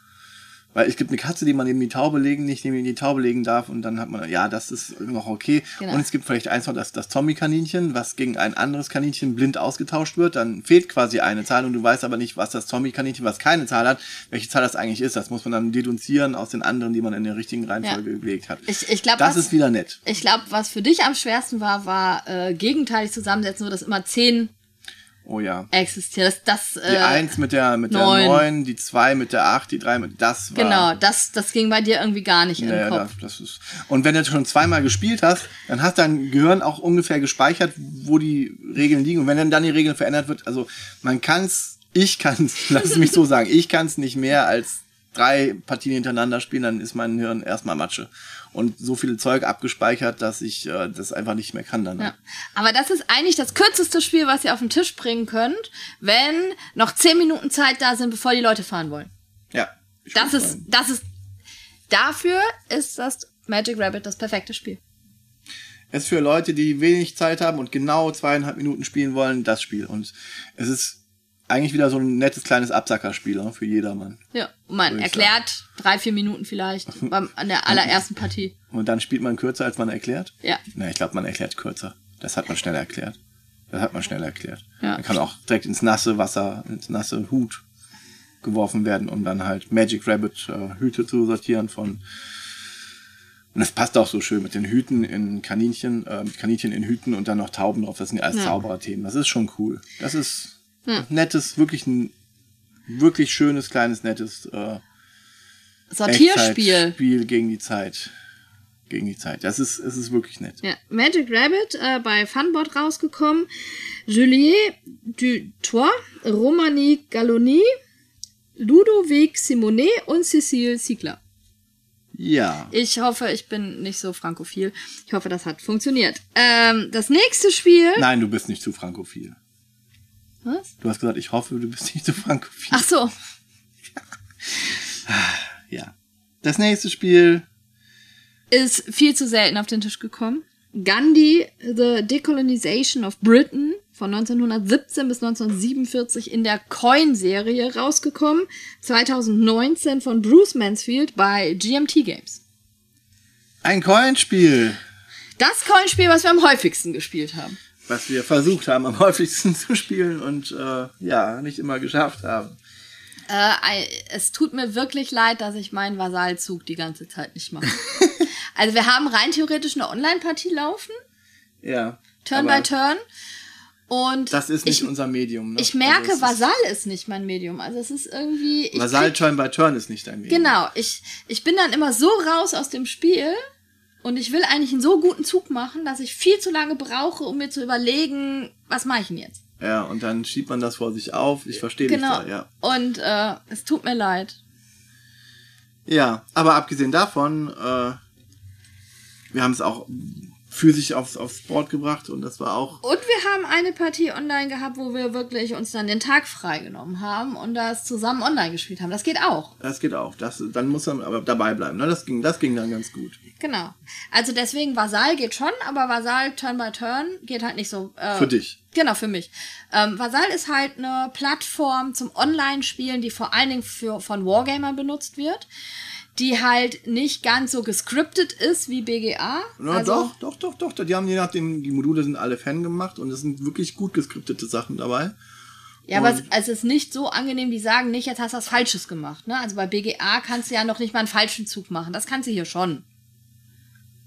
Weil es gibt eine Katze, die man neben die Taube legen, nicht neben die Taube legen darf und dann hat man, ja, das ist noch okay. Genau. Und es gibt vielleicht eins noch, das, das Zombie-Kaninchen, was gegen ein anderes Kaninchen blind ausgetauscht wird. Dann fehlt quasi eine Zahl und du weißt aber nicht, was das Zombie-Kaninchen, was keine Zahl hat, welche Zahl das eigentlich ist. Das muss man dann dedunzieren aus den anderen, die man in der richtigen Reihenfolge gelegt hat. Ich, ich glaube, das was, ist wieder nett. ich glaub, was für dich am schwersten war, war äh, gegenteilig zusammensetzen, so dass immer zehn Oh ja. existieren. Das, das, Die äh, eins mit der mit neun. der neun, die zwei mit der acht, die drei mit das war. Genau, das, das ging bei dir irgendwie gar nicht in den Naja, Kopf. das, das ist. Und wenn du schon zweimal gespielt hast, dann hast dein Gehirn auch ungefähr gespeichert, wo die Regeln liegen. Und wenn dann, dann die Regeln verändert wird, also man kann's, ich kann's, lass es mich so sagen, ich kann's nicht mehr als drei Partien hintereinander spielen, dann ist mein Hirn erstmal Matsche. Und so viel Zeug abgespeichert, dass ich äh, das einfach nicht mehr kann dann. Ja. Aber das ist eigentlich das kürzeste Spiel, was ihr auf den Tisch bringen könnt, wenn noch zehn Minuten Zeit da sind, bevor die Leute fahren wollen. ja. Das ist, sagen. das ist, dafür ist das Magic Rabbit das perfekte Spiel. Es ist für Leute, die wenig Zeit haben und genau zweieinhalb Minuten spielen wollen, das Spiel. Und es ist eigentlich wieder so ein nettes kleines Absackerspiel ne, für jedermann. Ja, man erklärt drei, vier Minuten vielleicht beim, an der allerersten Partie. Und dann spielt man kürzer, als man erklärt? Ja. Na, ich glaube, man erklärt kürzer. Das hat man schneller erklärt. Das hat man schnell erklärt. Ja. Man kann auch direkt ins nasse Wasser, ins nasse Hut geworfen werden, um dann halt Magic Rabbit äh, Hüte zu sortieren von. Und das passt auch so schön mit den Hüten in Kaninchen, äh, mit Kaninchen in Hüten und dann noch Tauben drauf. Das sind ja alles Ja. Zaubererthemen. Das ist schon cool. Das ist nettes, wirklich ein wirklich schönes, kleines, nettes äh, Sortierspiel. Echtzeitspiel gegen die Zeit. gegen die Zeit. Das ist, es ist wirklich nett. Ja, Magic Rabbit äh, bei Funboard rausgekommen. Juliet Dutoit, Romani Galloni, Ludovic Simonet und Cécile Ziegler. Ja. Ich hoffe, ich bin nicht so frankophil. Ich hoffe, das hat funktioniert. Ähm, das nächste Spiel. Nein, du bist nicht zu frankophil. Was? Du hast gesagt, ich hoffe, du bist nicht zu frankophil. Ach so. Ja. Das nächste Spiel. Ist viel zu selten auf den Tisch gekommen. Gandhi, The Decolonization of Britain von 1917 bis 1947 in der Coin-Serie rausgekommen. 2019 von Bruce Mansfield bei GMT Games. Ein Coinspiel, Das Coinspiel, was wir am häufigsten gespielt haben. Was wir versucht haben, am häufigsten zu spielen und äh, ja, nicht immer geschafft haben. Äh, es tut mir wirklich leid, dass ich meinen Vasallzug die ganze Zeit nicht mache. also wir haben rein theoretisch eine Online-Partie laufen, Ja. Turn by Turn. Und Das ist nicht ich, unser Medium. Ne? ich merke, Also es Vasall ist nicht mein Medium. Also es ist irgendwie. ist, krieg- Turn by Turn ist nicht dein Medium. Genau, ich, ich bin dann immer so raus aus dem Spiel und ich will eigentlich einen so guten Zug machen, dass ich viel zu lange brauche, um mir zu überlegen, was mache ich denn jetzt? Ja, und dann schiebt man das vor sich auf. Ich verstehe Genau. dich da, ja. Und äh, es tut mir leid. Ja, aber abgesehen davon, äh, wir haben es auch physisch aufs, aufs Board gebracht und das war auch. Und wir haben eine Partie online gehabt, wo wir wirklich uns dann den Tag freigenommen haben und das zusammen online gespielt haben. Das geht auch. Das geht auch. Das, dann muss man aber dabei bleiben. Ne? Das, ging, das ging dann ganz gut. Genau. Also deswegen Vasall geht schon, aber Vasall Turn by Turn geht halt nicht so. Äh, Für dich. Genau, für mich. Ähm, Vasall ist halt eine Plattform zum Online-Spielen, die vor allen Dingen für, von Wargamer benutzt wird, die halt nicht ganz so gescriptet ist wie BGA. Ja, also, doch, doch, doch, doch. Die haben je nachdem, die Module sind alle Fan gemacht und es sind wirklich gut geskriptete Sachen dabei. Ja, aber es, Und- es ist nicht so angenehm, die sagen nicht, jetzt hast du was Falsches gemacht. Ne? Also bei BGA kannst du ja noch nicht mal einen falschen Zug machen. Das kannst du hier schon.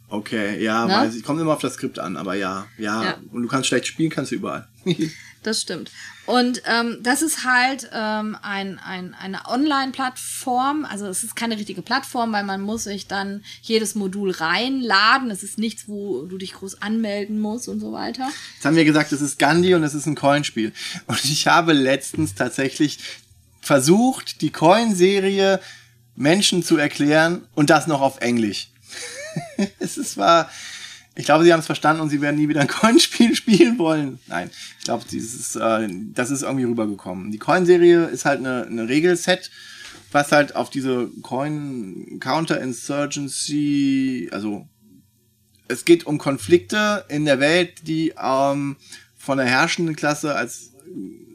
Okay, ja, Ne? weiß ich. Kommt immer auf das Skript an, aber ja, ja. Ja. Und du kannst schlecht spielen, kannst du überall. Das stimmt. Und ähm, das ist halt ähm, ein, ein, eine Online-Plattform. Also es ist keine richtige Plattform, weil man muss sich dann jedes Modul reinladen. Es ist nichts, wo du dich groß anmelden musst und so weiter. Jetzt haben wir gesagt, es ist Gandhi und es ist ein Coinspiel. Und ich habe letztens tatsächlich versucht, die Coin-Serie Menschen zu erklären und das noch auf Englisch. es war, ich glaube, sie haben es verstanden und sie werden nie wieder ein Coinspiel spielen wollen. Nein, ich glaube, dieses, äh, das ist irgendwie rübergekommen. Die Coin-Serie ist halt eine, eine Regelset, was halt auf diese Coin Counter Insurgency, also es geht um Konflikte in der Welt, die ähm, von der herrschenden Klasse als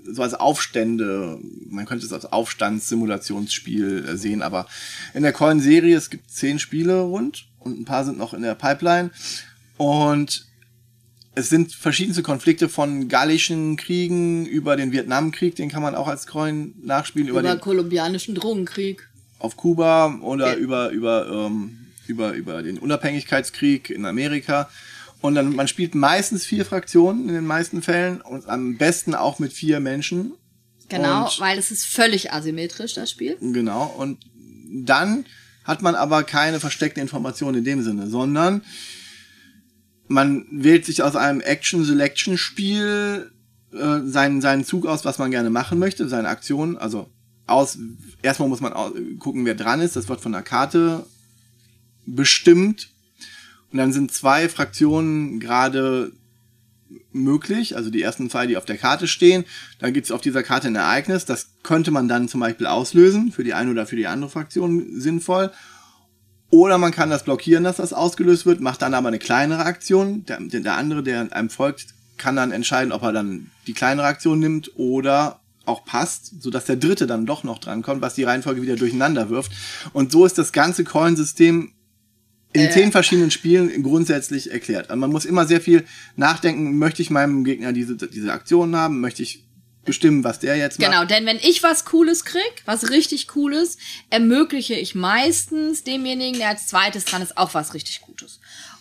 so als Aufstände, man könnte es als Aufstandssimulationsspiel äh, sehen, aber in der Coin-Serie, es gibt zehn Spiele rund und ein paar sind noch in der Pipeline und es sind verschiedenste Konflikte von gallischen Kriegen über den Vietnamkrieg, den kann man auch als Coin nachspielen, über, Über den kolumbianischen Drogenkrieg. auf Kuba oder Ja. über, über, ähm, über, über den Unabhängigkeitskrieg in Amerika. Und dann, man spielt meistens vier Fraktionen in den meisten Fällen und am besten auch mit vier Menschen. Genau, Und- weil es ist völlig asymmetrisch, das Spiel. Genau. Und dann hat man aber keine versteckte Information in dem Sinne, sondern man wählt sich aus einem Action-Selection-Spiel äh, seinen, seinen Zug aus, was man gerne machen möchte, seine Aktion. Also aus, erstmal muss man au- gucken, wer dran ist. Das wird von der Karte bestimmt. Und dann sind zwei Fraktionen gerade möglich, also die ersten zwei, die auf der Karte stehen. Dann gibt es auf dieser Karte ein Ereignis, das könnte man dann zum Beispiel auslösen, für die eine oder für die andere Fraktion sinnvoll. Oder man kann das blockieren, dass das ausgelöst wird, macht dann aber eine kleinere Aktion. Der, der der andere, der einem folgt, kann dann entscheiden, ob er dann die kleinere Aktion nimmt oder auch passt, sodass der dritte dann doch noch drankommt, was die Reihenfolge wieder durcheinander wirft. Und so ist das ganze Coin-System in zehn verschiedenen Spielen grundsätzlich erklärt. Also man muss immer sehr viel nachdenken, möchte ich meinem Gegner diese, diese Aktion haben, möchte ich bestimmen, was der jetzt macht. Genau, denn wenn ich was Cooles krieg, was richtig Cooles, ermögliche ich meistens demjenigen, der als zweites dran ist, auch was richtig Gutes.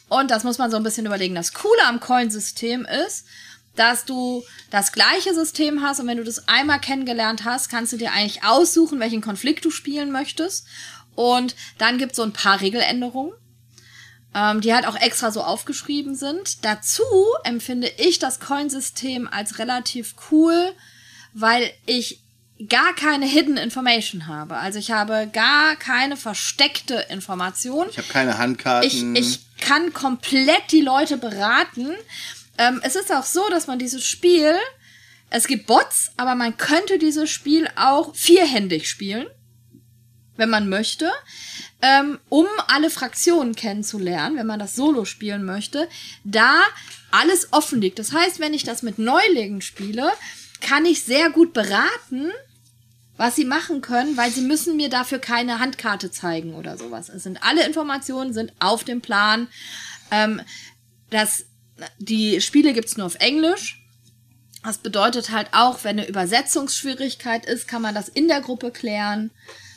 Und das muss man so ein bisschen überlegen. Das Coole am Coin-System ist, dass du das gleiche System hast und wenn du das einmal kennengelernt hast, kannst du dir eigentlich aussuchen, welchen Konflikt du spielen möchtest. Und dann gibt es so ein paar Regeländerungen. ähm, die halt auch extra so aufgeschrieben sind. Dazu empfinde ich das Coinsystem als relativ cool, weil ich gar keine Hidden Information habe. Also ich habe gar keine versteckte Information. Ich habe keine Handkarten. Ich, ich kann komplett die Leute beraten. Ähm, es ist auch so, dass man dieses Spiel, es gibt Bots, aber man könnte dieses Spiel auch vierhändig spielen, wenn man möchte, ähm, um alle Fraktionen kennenzulernen, wenn man das Solo spielen möchte, da alles offen liegt. Das heißt, wenn ich das mit Neulingen spiele, kann ich sehr gut beraten, was sie machen können, weil sie müssen mir dafür keine Handkarte zeigen oder sowas. Es sind alle Informationen sind auf dem Plan. Ähm, das, die Spiele gibt's nur auf Englisch. Das bedeutet halt auch, wenn eine Übersetzungsschwierigkeit ist, kann man das in der Gruppe klären.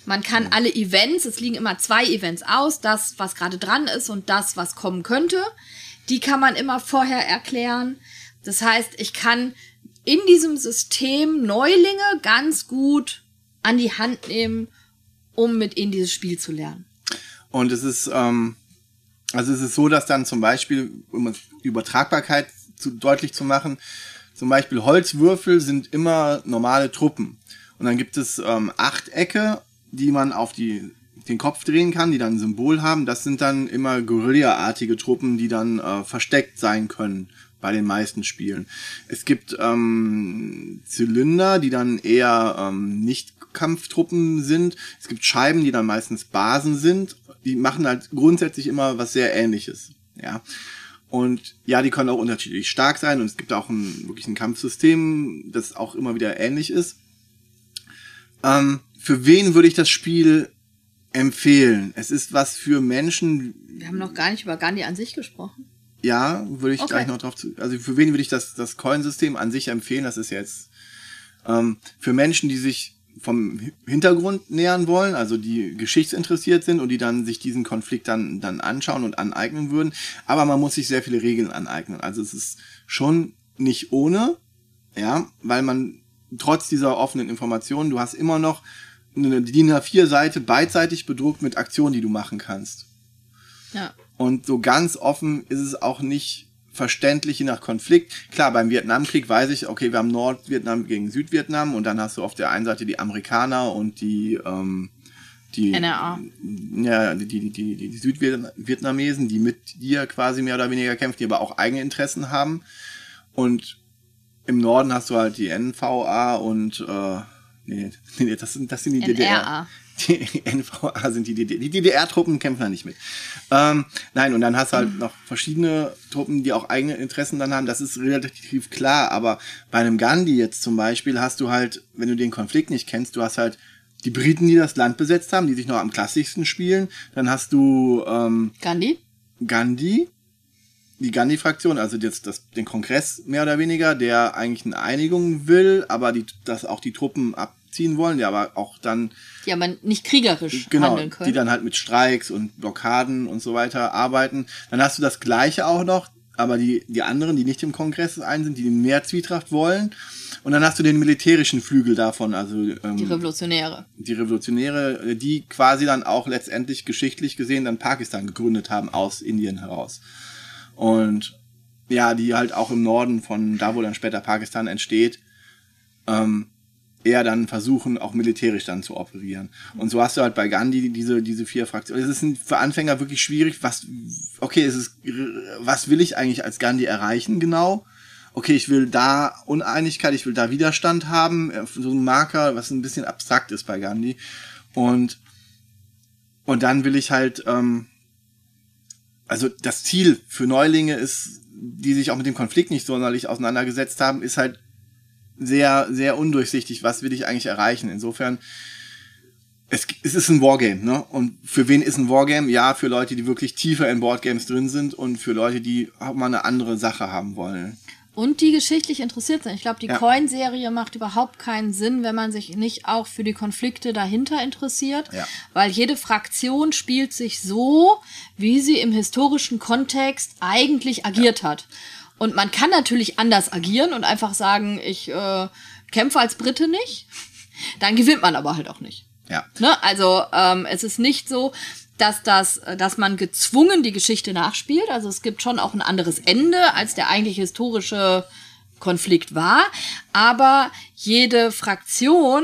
Man kann alle Events, es liegen immer zwei Events aus, das, was gerade dran ist und das, was kommen könnte, die kann man immer vorher erklären. Das heißt, ich kann in diesem System Neulinge ganz gut an die Hand nehmen, um mit ihnen dieses Spiel zu lernen. Und es ist, ähm, also es ist so, dass dann zum Beispiel, um die Übertragbarkeit zu, deutlich zu machen, zum Beispiel Holzwürfel sind immer normale Truppen. Und dann gibt es ähm, Achtecke, die man auf die, den Kopf drehen kann, die dann ein Symbol haben. Das sind dann immer Guerilla-artige Truppen, die dann äh, versteckt sein können bei den meisten Spielen. Es gibt ähm, Zylinder, die dann eher ähm, nicht Kampftruppen sind. Es gibt Scheiben, die dann meistens Basen sind. Die machen halt grundsätzlich immer was sehr ähnliches. Ja. Und ja, die können auch unterschiedlich stark sein und es gibt auch ein, wirklich ein Kampfsystem, das auch immer wieder ähnlich ist. Ähm, für wen würde ich das Spiel empfehlen? Es ist was für Menschen. Wir haben noch gar nicht über Gandhi an sich gesprochen. Ja, würde ich okay. gleich noch drauf zu. Also für wen würde ich das, das Coin-System an sich empfehlen? Das ist jetzt ähm, für Menschen, die sich vom Hintergrund nähern wollen, also die geschichtsinteressiert sind und die dann sich diesen Konflikt dann, dann anschauen und aneignen würden. Aber man muss sich sehr viele Regeln aneignen. Also es ist schon nicht ohne, ja, weil man trotz dieser offenen Informationen, du hast immer noch eine DIN A4-Seite beidseitig bedruckt mit Aktionen, die du machen kannst. Ja. Und so ganz offen ist es auch nicht verständlich je nach Konflikt. Klar, beim Vietnamkrieg weiß ich, okay, wir haben Nordvietnam gegen Südvietnam und dann hast du auf der einen Seite die Amerikaner und die ähm, die NRA. Ja, die, die, die, die Südvietnamesen, die mit dir quasi mehr oder weniger kämpfen, die aber auch eigene Interessen haben. Und im Norden hast du halt die NVA und äh, nee, nee, das sind das sind die NRA. DDR. Die NVA sind die DDR. Die DDR-Truppen kämpfen da nicht mit. Ähm, nein, und dann hast du halt mhm. noch verschiedene Truppen, die auch eigene Interessen dann haben. Das ist relativ klar. Aber bei einem Gandhi jetzt zum Beispiel hast du halt, wenn du den Konflikt nicht kennst, du hast halt die Briten, die das Land besetzt haben, die sich noch am klassischsten spielen. Dann hast du ähm, Gandhi. Gandhi, die Gandhi-Fraktion, also jetzt das, den Kongress mehr oder weniger, der eigentlich eine Einigung will, aber die, dass auch die Truppen ab ziehen wollen, die aber auch dann. Die aber nicht kriegerisch genau, handeln können. Die dann halt mit Streiks und Blockaden und so weiter arbeiten. Dann hast du das Gleiche auch noch, aber die, die anderen, die nicht im Kongress ein sind, die mehr Zwietracht wollen. Und dann hast du den militärischen Flügel davon, also ähm, die Revolutionäre. Die Revolutionäre, die quasi dann auch letztendlich geschichtlich gesehen dann Pakistan gegründet haben aus Indien heraus. Und ja, die halt auch im Norden von da, wo dann später Pakistan entsteht, ähm, eher dann versuchen, auch militärisch dann zu operieren. Und so hast du halt bei Gandhi diese, diese vier Fraktionen. Es ist für Anfänger wirklich schwierig, was, okay, es ist, was will ich eigentlich als Gandhi erreichen genau? Okay, ich will da Uneinigkeit, ich will da Widerstand haben, äh, so ein Marker, was ein bisschen abstrakt ist bei Gandhi. Und, und dann will ich halt, ähm, also das Ziel für Neulinge ist, die sich auch mit dem Konflikt nicht sonderlich auseinandergesetzt haben, ist halt sehr, sehr undurchsichtig, was will ich eigentlich erreichen. Insofern, es, es ist ein Wargame, ne? Und für wen ist ein Wargame? Ja, für Leute, die wirklich tiefer in Boardgames drin sind und für Leute, die auch mal eine andere Sache haben wollen. Und die geschichtlich interessiert sind. Ich glaube, die ja. Coin-Serie macht überhaupt keinen Sinn, wenn man sich nicht auch für die Konflikte dahinter interessiert. Ja. Weil jede Fraktion spielt sich so, wie sie im historischen Kontext eigentlich agiert ja. hat. Und man kann natürlich anders agieren und einfach sagen, ich äh, kämpfe als Brite nicht. Dann gewinnt man aber halt auch nicht. Ja. Ne? Also ähm, es ist nicht so, dass das, dass man gezwungen die Geschichte nachspielt. Also es gibt schon auch ein anderes Ende, als der eigentlich historische Konflikt war. Aber jede Fraktion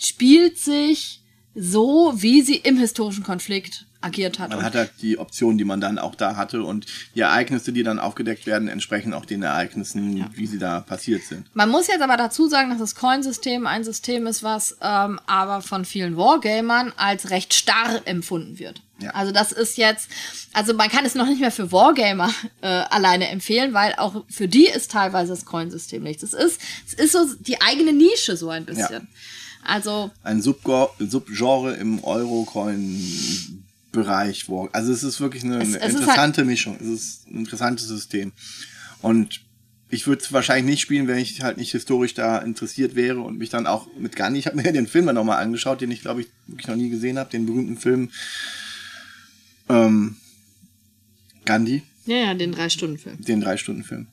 spielt sich so, wie sie im historischen Konflikt agiert hat. Man hat halt die Optionen, die man dann auch da hatte und die Ereignisse, die dann aufgedeckt werden, entsprechen auch den Ereignissen, ja. wie sie da passiert sind. Man muss jetzt aber dazu sagen, dass das Coin-System ein System ist, was ähm, aber von vielen Wargamern als recht starr empfunden wird. Ja. Also das ist jetzt, also man kann es noch nicht mehr für Wargamer äh, alleine empfehlen, weil auch für die ist teilweise das Coin-System nichts. Es ist, es ist so die eigene Nische so ein bisschen. Ja. Also ein Subgenre im Euro-Coin Bereich. Wo, also es ist wirklich eine, es, eine es interessante halt Mischung. Es ist ein interessantes System. Und ich würde es wahrscheinlich nicht spielen, wenn ich halt nicht historisch da interessiert wäre und mich dann auch mit Gandhi, ich habe mir den Film dann nochmal angeschaut, den ich glaube ich wirklich noch nie gesehen habe, den berühmten Film ähm, Gandhi. Ja, ja, den Drei-Stunden-Film. Den Drei-Stunden-Film.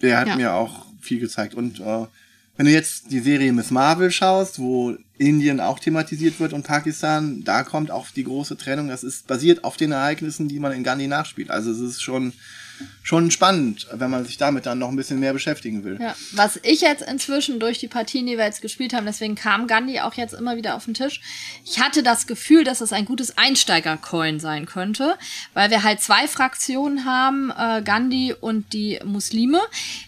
Der hat ja. mir auch viel gezeigt. Und äh, wenn du jetzt die Serie Miss Marvel schaust, wo Indien auch thematisiert wird und Pakistan, da kommt auch die große Trennung. Das ist basiert auf den Ereignissen, die man in Gandhi nachspielt. Also es ist schon schon spannend, wenn man sich damit dann noch ein bisschen mehr beschäftigen will. Ja, was ich jetzt inzwischen durch die Partien, die wir jetzt gespielt haben, deswegen kam Gandhi auch jetzt immer wieder auf den Tisch. Ich hatte das Gefühl, dass es ein gutes Einsteiger-Coin sein könnte, weil wir halt zwei Fraktionen haben, äh, Gandhi und die Muslime,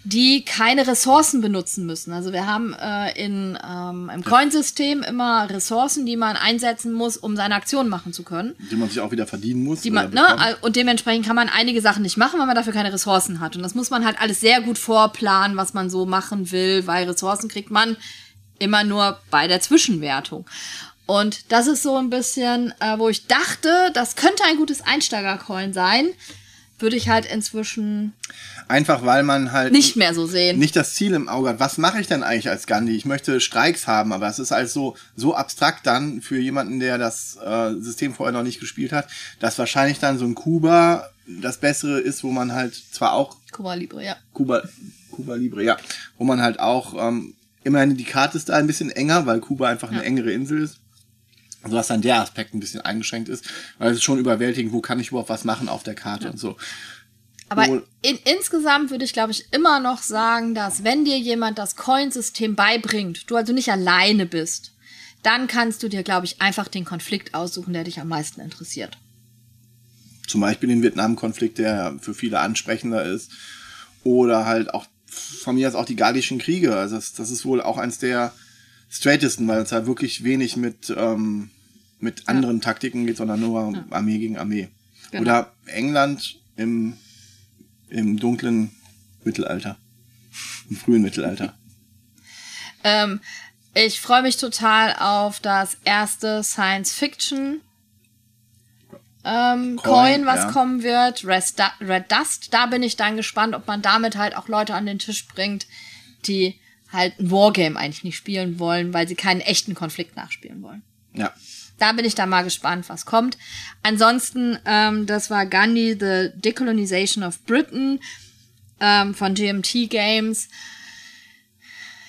die keine Ressourcen benutzen müssen. Also wir haben äh, in, ähm, im Coinsystem immer Ressourcen, die man einsetzen muss, um seine Aktion machen zu können. Die man sich auch wieder verdienen muss. Die man, ne, und dementsprechend kann man einige Sachen nicht machen, weil man dafür keine Ressourcen hat. Und das muss man halt alles sehr gut vorplanen, was man so machen will, weil Ressourcen kriegt man immer nur bei der Zwischenwertung. Und das ist so ein bisschen, äh, wo ich dachte, das könnte ein gutes Einsteiger-Coin sein, würde ich halt inzwischen einfach weil man halt nicht mehr so sehen. Nicht das Ziel im Auge hat. Was mache ich denn eigentlich als Gandhi? Ich möchte Streiks haben, aber es ist also so abstrakt dann für jemanden, der das äh, System vorher noch nicht gespielt hat, dass wahrscheinlich dann so ein Kuba das Bessere ist, wo man halt zwar auch. Kuba Libre, ja. Kuba, Kuba Libre, ja. Wo man halt auch, ähm, immerhin die Karte ist da ein bisschen enger, weil Kuba einfach eine engere Insel ist. Also dass dann der Aspekt ein bisschen eingeschränkt ist, weil es ist schon überwältigend, wo kann ich überhaupt was machen auf der Karte ja. und so. Aber in, insgesamt würde ich, glaube ich, immer noch sagen, dass wenn dir jemand das Coinsystem beibringt, du also nicht alleine bist, dann kannst du dir, glaube ich, einfach den Konflikt aussuchen, der dich am meisten interessiert. Zum Beispiel den Vietnam-Konflikt, der für viele ansprechender ist. Oder halt auch von mir aus auch die Gallischen Kriege. Also das, das ist wohl auch eins der straightesten, weil es halt wirklich wenig mit, ähm, mit anderen ja. Taktiken geht, sondern nur ja. Armee gegen Armee. Genau. Oder England im, im dunklen Mittelalter. Im frühen Mittelalter. ähm, ich freue mich total auf das erste Science-Fiction ähm, Coin, Coin, was ja. kommen wird, Red Dust. Da bin ich dann gespannt, ob man damit halt auch Leute an den Tisch bringt, die halt ein Wargame eigentlich nicht spielen wollen, weil sie keinen echten Konflikt nachspielen wollen. Ja. Da bin ich dann mal gespannt, was kommt. Ansonsten, ähm, das war Gandhi, The Decolonization of Britain ähm, von GMT Games.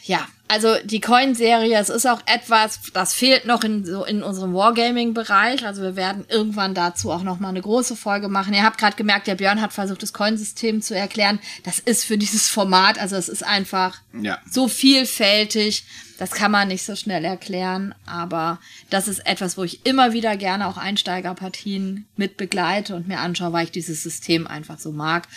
Ja, also die Coin-Serie, es ist auch etwas, das fehlt noch in, so in unserem Wargaming-Bereich. Also wir werden irgendwann dazu auch noch mal eine große Folge machen. Ihr habt gerade gemerkt, der Björn hat versucht, das Coin-System zu erklären. Das ist für dieses Format, also es ist einfach ja. so vielfältig. Das kann man nicht so schnell erklären, aber das ist etwas, wo ich immer wieder gerne auch Einsteigerpartien mit begleite und mir anschaue, weil ich dieses System einfach so mag.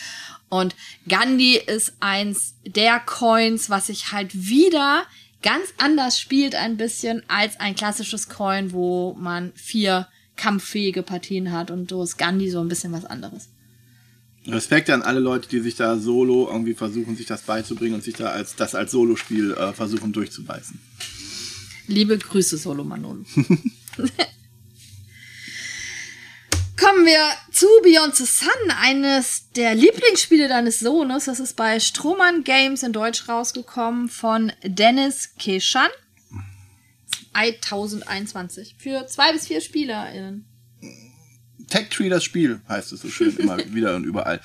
Und Gandhi ist eins der Coins, was sich halt wieder ganz anders spielt ein bisschen als ein klassisches Coin, wo man vier kampffähige Partien hat und so ist Gandhi so ein bisschen was anderes. Respekt an alle Leute, die sich da solo irgendwie versuchen, sich das beizubringen und sich da als das als Solospiel äh, versuchen durchzubeißen. Liebe Grüße, Solo Manolo. Kommen wir zu Beyond the Sun, eines der Lieblingsspiele deines Sohnes. Das ist bei Strohmann Games in Deutsch rausgekommen von Dennis Keschan. 1021. Für zwei bis vier SpielerInnen. Tech Tree, das Spiel, heißt es so schön, immer wieder und überall.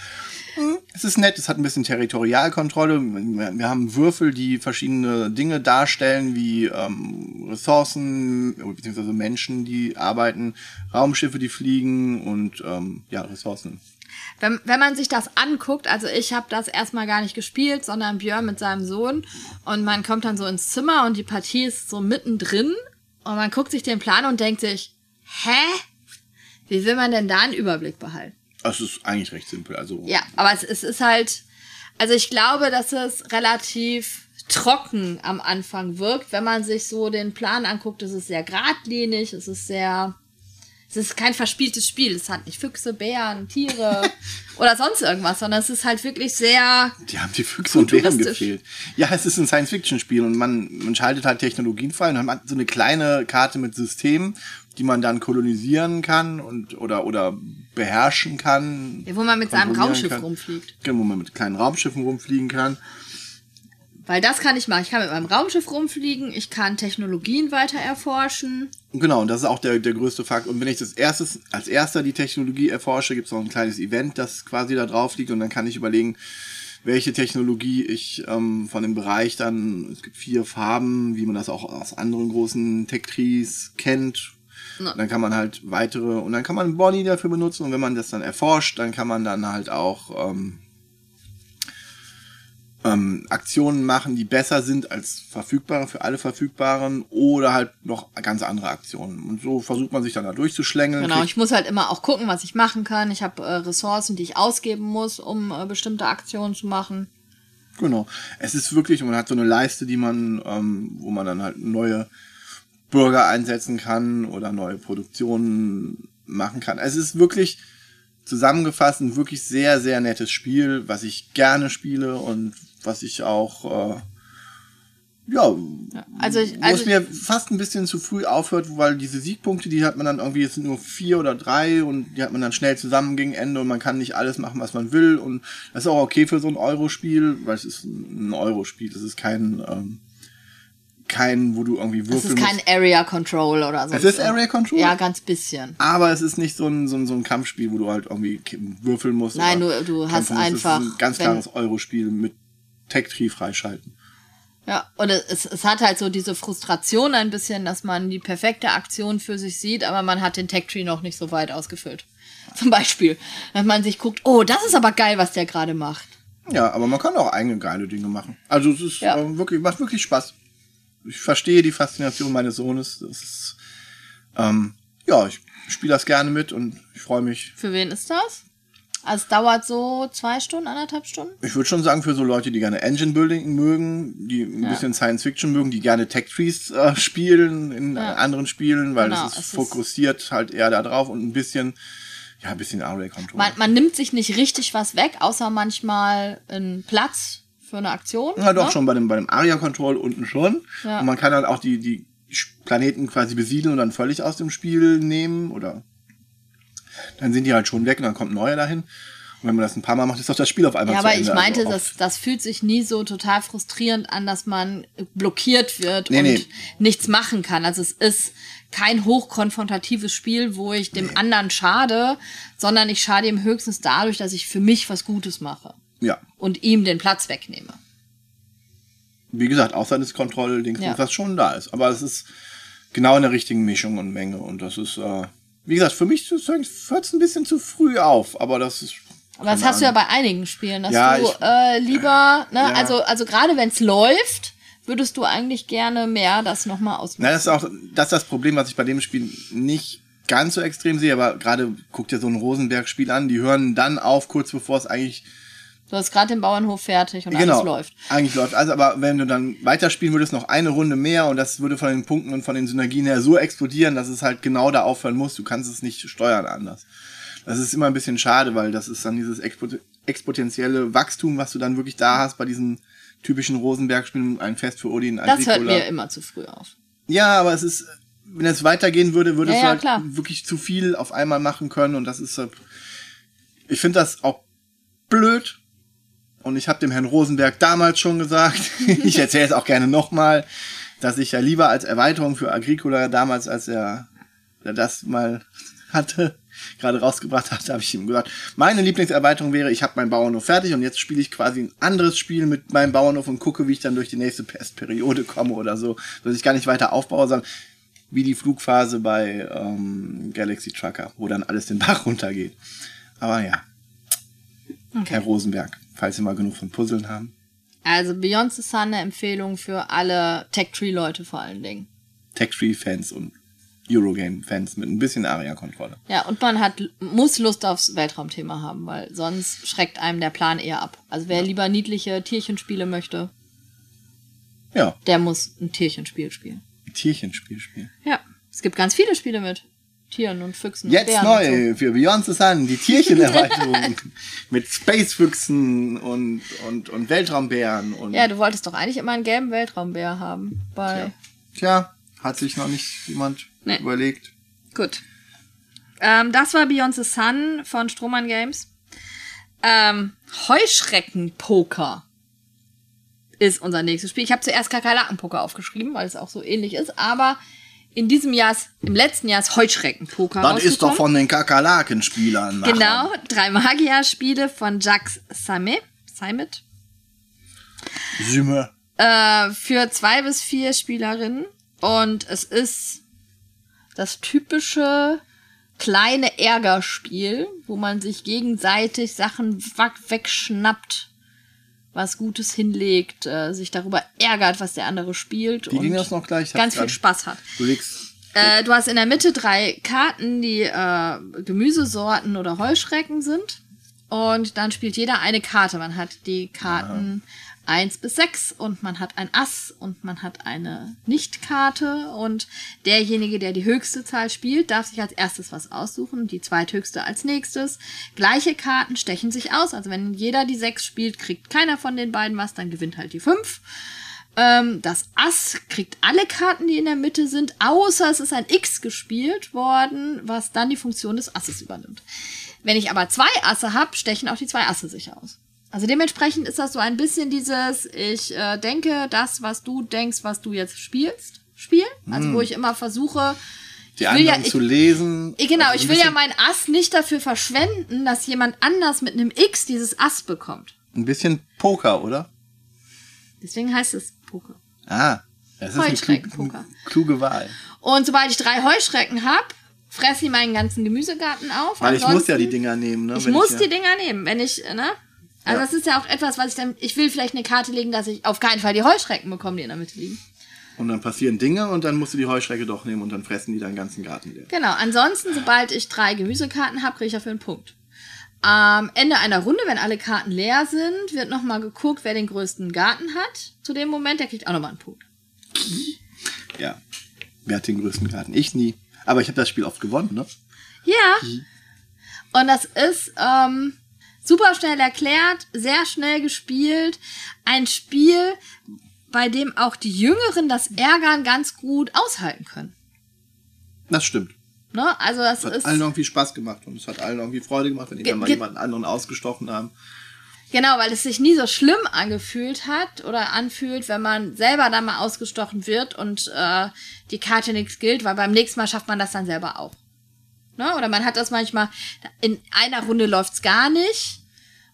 Es ist nett, es hat ein bisschen Territorialkontrolle. Wir haben Würfel, die verschiedene Dinge darstellen, wie ähm, Ressourcen, beziehungsweise Menschen, die arbeiten, Raumschiffe, die fliegen und ähm, ja, Ressourcen. Wenn, wenn man sich das anguckt, also ich habe das erstmal gar nicht gespielt, sondern Björn mit seinem Sohn und man kommt dann so ins Zimmer und die Partie ist so mittendrin und man guckt sich den Plan und denkt sich, hä? Wie will man denn da einen Überblick behalten? Es ist eigentlich recht simpel. Also Ja, aber es, es ist halt, also ich glaube, dass es relativ trocken am Anfang wirkt. Wenn man sich so den Plan anguckt, ist es sehr geradlinig, es ist sehr, es ist kein verspieltes Spiel. Es hat nicht Füchse, Bären, Tiere oder sonst irgendwas, sondern es ist halt wirklich sehr, Die haben die Füchse und Bären gefehlt. Ja, es ist ein Science-Fiction-Spiel und man, man schaltet halt Technologien frei und dann hat man so eine kleine Karte mit Systemen, die man dann kolonisieren kann und oder oder beherrschen kann. wo man mit seinem Raumschiff kann. rumfliegt. Genau, Wo man mit kleinen Raumschiffen rumfliegen kann. Weil das kann ich machen. Ich kann mit meinem Raumschiff rumfliegen, ich kann Technologien weiter erforschen. Genau, und das ist auch der, der größte Fakt. Und wenn ich das erstes, als erster die Technologie erforsche, gibt es noch ein kleines Event, das quasi da drauf liegt und dann kann ich überlegen, welche Technologie ich ähm, von dem Bereich dann, es gibt vier Farben, wie man das auch aus anderen großen Tech-Trees kennt. Ja. Dann kann man halt weitere, und dann kann man Body dafür benutzen und wenn man das dann erforscht, dann kann man dann halt auch ähm, ähm, Aktionen machen, die besser sind als verfügbare für alle verfügbaren oder halt noch ganz andere Aktionen. Und so versucht man sich dann da durchzuschlängeln. Genau, ich muss halt immer auch gucken, was ich machen kann. Ich habe äh, Ressourcen, die ich ausgeben muss, um äh, bestimmte Aktionen zu machen. Genau. Es ist wirklich, man hat so eine Leiste, die man, ähm, wo man dann halt neue Bürger einsetzen kann oder neue Produktionen machen kann. Es ist wirklich zusammengefasst ein wirklich sehr, sehr nettes Spiel, was ich gerne spiele und was ich auch, äh, ja, Also, ich, wo also es mir fast ein bisschen zu früh aufhört, weil diese Siegpunkte, die hat man dann irgendwie, es sind nur vier oder drei und die hat man dann schnell zusammen gegen Ende und man kann nicht alles machen, was man will und das ist auch okay für so ein Euro-Spiel, weil es ist ein Euro-Spiel, es ist kein, ähm, kein, wo du irgendwie es würfeln ist kein musst. Area Control oder so. Es ist Area Control? Ja, ganz bisschen. Aber es ist nicht so ein, so ein, so ein Kampfspiel, wo du halt irgendwie würfeln musst. Nein, du- du hast einfach, Es ist ein ganz klares Euro-Spiel mit Tech-Tree freischalten. Ja, und es, es hat halt so diese Frustration ein bisschen, dass man die perfekte Aktion für sich sieht, aber man hat den Tech Tree noch nicht so weit ausgefüllt. Zum Beispiel, wenn man sich guckt, oh, das ist aber geil, was der gerade macht. Ja, aber man kann auch eigene geile Dinge machen. Also es ist Ja. ähm, wirklich, macht wirklich Spaß. Ich verstehe die Faszination meines Sohnes. Das ist, ähm, ja, ich spiele das gerne mit und ich freue mich. Für wen ist das? Also es dauert so zwei Stunden, anderthalb Stunden? Ich würde schon sagen, für so Leute, die gerne Engine Building mögen, die ein Ja. bisschen Science Fiction mögen, die gerne Tech Trees äh, spielen in Ja. anderen Spielen, weil Genau, es ist es ist- fokussiert halt eher da drauf und ein bisschen, ja, ein bisschen Array Control. Man, man nimmt sich nicht richtig was weg, außer manchmal einen Platz für eine Aktion. Ja, doch, ne? schon bei dem, bei dem Aria Control unten schon. Ja. Und man kann dann auch die, die Planeten quasi besiedeln und dann völlig aus dem Spiel nehmen oder dann sind die halt schon weg und dann kommt neue dahin. Und wenn man das ein paar Mal macht, ist doch das Spiel auf einmal Ja, aber Ende. ich meinte, Also das, das fühlt sich nie so total frustrierend an, dass man blockiert wird Nee, und nee. nichts machen kann. Also es ist kein hochkonfrontatives Spiel, wo ich dem anderen schade, sondern ich schade ihm höchstens dadurch, dass ich für mich was Gutes mache Ja. und ihm den Platz wegnehme. Wie gesagt, außer das Kontrollding, Ja. was schon da ist. Aber es ist genau in der richtigen Mischung und Menge. Und das ist, äh, wie gesagt, für mich hört es ein bisschen zu früh auf. Aber das ist. Aber das hast du ja bei einigen Spielen, dass Ja, du ich- äh, lieber, ne, Ja. also, also gerade wenn es läuft, würdest du eigentlich gerne mehr das nochmal ausmachen. Na, das ist auch das, ist das Problem, was ich bei dem Spiel nicht ganz so extrem sehe, aber gerade guckt dir so ein Rosenberg-Spiel an, die hören dann auf, kurz bevor es eigentlich Du hast gerade den Bauernhof fertig und genau alles läuft. eigentlich läuft. Also, aber wenn du dann weiterspielen würdest, noch eine Runde mehr und das würde von den Punkten und von den Synergien her so explodieren, dass es halt genau da aufhören muss. Du kannst es nicht steuern anders. Das ist immer ein bisschen schade, weil das ist dann dieses expo exponentielle Wachstum, was du dann wirklich da hast bei diesen typischen Rosenberg-Spielen, ein Fest für Odin, Das hört mir immer zu früh auf. Ja, aber es ist, wenn es weitergehen würde, würde Ja, es ja, halt klar. wirklich zu viel auf einmal machen können und das ist, ich finde das auch blöd und ich habe dem Herrn Rosenberg damals schon gesagt, ich erzähle es auch gerne nochmal, dass ich ja lieber als Erweiterung für Agricola damals, als er, er das mal hatte, gerade rausgebracht hat, habe ich ihm gesagt, meine Lieblingserweiterung wäre, ich habe meinen Bauernhof fertig und jetzt spiele ich quasi ein anderes Spiel mit meinem Bauernhof und gucke, wie ich dann durch die nächste Pestperiode komme oder so, dass ich gar nicht weiter aufbaue, sondern wie die Flugphase bei ähm, Galaxy Trucker, wo dann alles den Bach runtergeht. Aber ja, Okay. Herr Rosenberg, falls Sie mal genug von Puzzeln haben. Also Beyond the Sun eine Empfehlung für alle Tech-Tree-Leute vor allen Dingen. Tech-Tree-Fans und Eurogame-Fans mit ein bisschen Aria-Kontrolle. Ja, und man hat, muss Lust aufs Weltraumthema haben, weil sonst schreckt einem der Plan eher ab. Also wer lieber niedliche Tierchenspiele möchte, Ja, der muss ein Tierchenspiel spielen. ein Tierchenspiel spielen. Ja, es gibt ganz viele Spiele mit Tieren und Füchsen. und Jetzt Bären neu für Beyond the Sun, die Tierchenerweiterung mit Spacefüchsen und, und, und Weltraumbären und Und so. Ja, du wolltest doch eigentlich immer einen gelben Weltraumbär haben. Bei Ja. tja, hat sich noch nicht jemand Nee. überlegt. Gut. Ähm, das war Beyond the Sun von Strohmann Games. Ähm, Heuschreckenpoker ist unser nächstes Spiel. Ich habe zuerst Kakerlakenpoker aufgeschrieben, weil es auch so ähnlich ist, aber in diesem Jahr, im letzten Jahr ist Heuschreckenpoker Das ist doch von den Kakerlakenspielern. Genau, drei Magier-Spiele von Jacques Samet. Samet. Sümme. Äh, für zwei bis vier Spielerinnen. Und es ist das typische kleine Ärgerspiel, wo man sich gegenseitig Sachen wegschnappt, was Gutes hinlegt, äh, sich darüber ärgert, was der andere spielt ging und das noch gleich? Ich ganz viel Spaß hat. Du legst Äh, du hast in der Mitte drei Karten, die äh, Gemüsesorten oder Heuschrecken sind. Und dann spielt jeder eine Karte. Man hat die Karten eins bis sechs und man hat ein Ass und man hat eine Nicht-Karte. Und derjenige, der die höchste Zahl spielt, darf sich als erstes was aussuchen, die zweithöchste als nächstes. Gleiche Karten stechen sich aus. Also wenn jeder die sechs spielt, kriegt keiner von den beiden was, dann gewinnt halt die fünf. Ähm, das Ass kriegt alle Karten, die in der Mitte sind, außer es ist ein X gespielt worden, was dann die Funktion des Asses übernimmt. Wenn ich aber zwei Asse habe, stechen auch die zwei Asse sich aus. Also dementsprechend ist das so ein bisschen dieses, ich äh, denke, das, was du denkst, was du jetzt spielst, Spiel. Also wo ich immer versuche, die ich will ja- anderen ich- zu lesen. ich, genau, Also ich will ja mein Ass nicht dafür verschwenden, dass jemand anders mit einem X dieses Ass bekommt. Ein bisschen Poker, oder? Deswegen heißt es Poker. Ah, das ist eine klug, Heuschreckenpoker. kluge Wahl. Und sobald ich drei Heuschrecken hab, fresse ich meinen ganzen Gemüsegarten auf. Weil ich muss ja die Dinger nehmen, ne? Ich wenn muss ja- die Dinger nehmen, wenn ich, ne? Also Ja. das ist ja auch etwas, was ich dann, ich will vielleicht eine Karte legen, dass ich auf keinen Fall die Heuschrecken bekomme, die in der Mitte liegen. Und dann passieren Dinge und dann musst du die Heuschrecke doch nehmen und dann fressen die deinen ganzen Garten leer. Genau, ansonsten, sobald ich drei Gemüsekarten habe, kriege ich dafür einen Punkt. Am Ende einer Runde, wenn alle Karten leer sind, wird nochmal geguckt, wer den größten Garten hat. Zu dem Moment, der kriegt auch nochmal einen Punkt. Ja. Wer hat den größten Garten? Ich nie. Aber ich habe das Spiel oft gewonnen, ne? Ja. Und das ist ähm, super schnell erklärt, sehr schnell gespielt. Ein Spiel, bei dem auch die Jüngeren das Ärgern ganz gut aushalten können. Das stimmt. Ne? Also das Es hat ist allen irgendwie Spaß gemacht und es hat allen irgendwie Freude gemacht, wenn die dann mal jemanden anderen ausgestochen haben. genau, weil es sich nie so schlimm angefühlt hat oder anfühlt, wenn man selber dann mal ausgestochen wird und äh, die Karte nichts gilt, weil beim nächsten Mal schafft man das dann selber auch. Ne? Oder man hat das manchmal, in einer Runde läuft's gar nicht.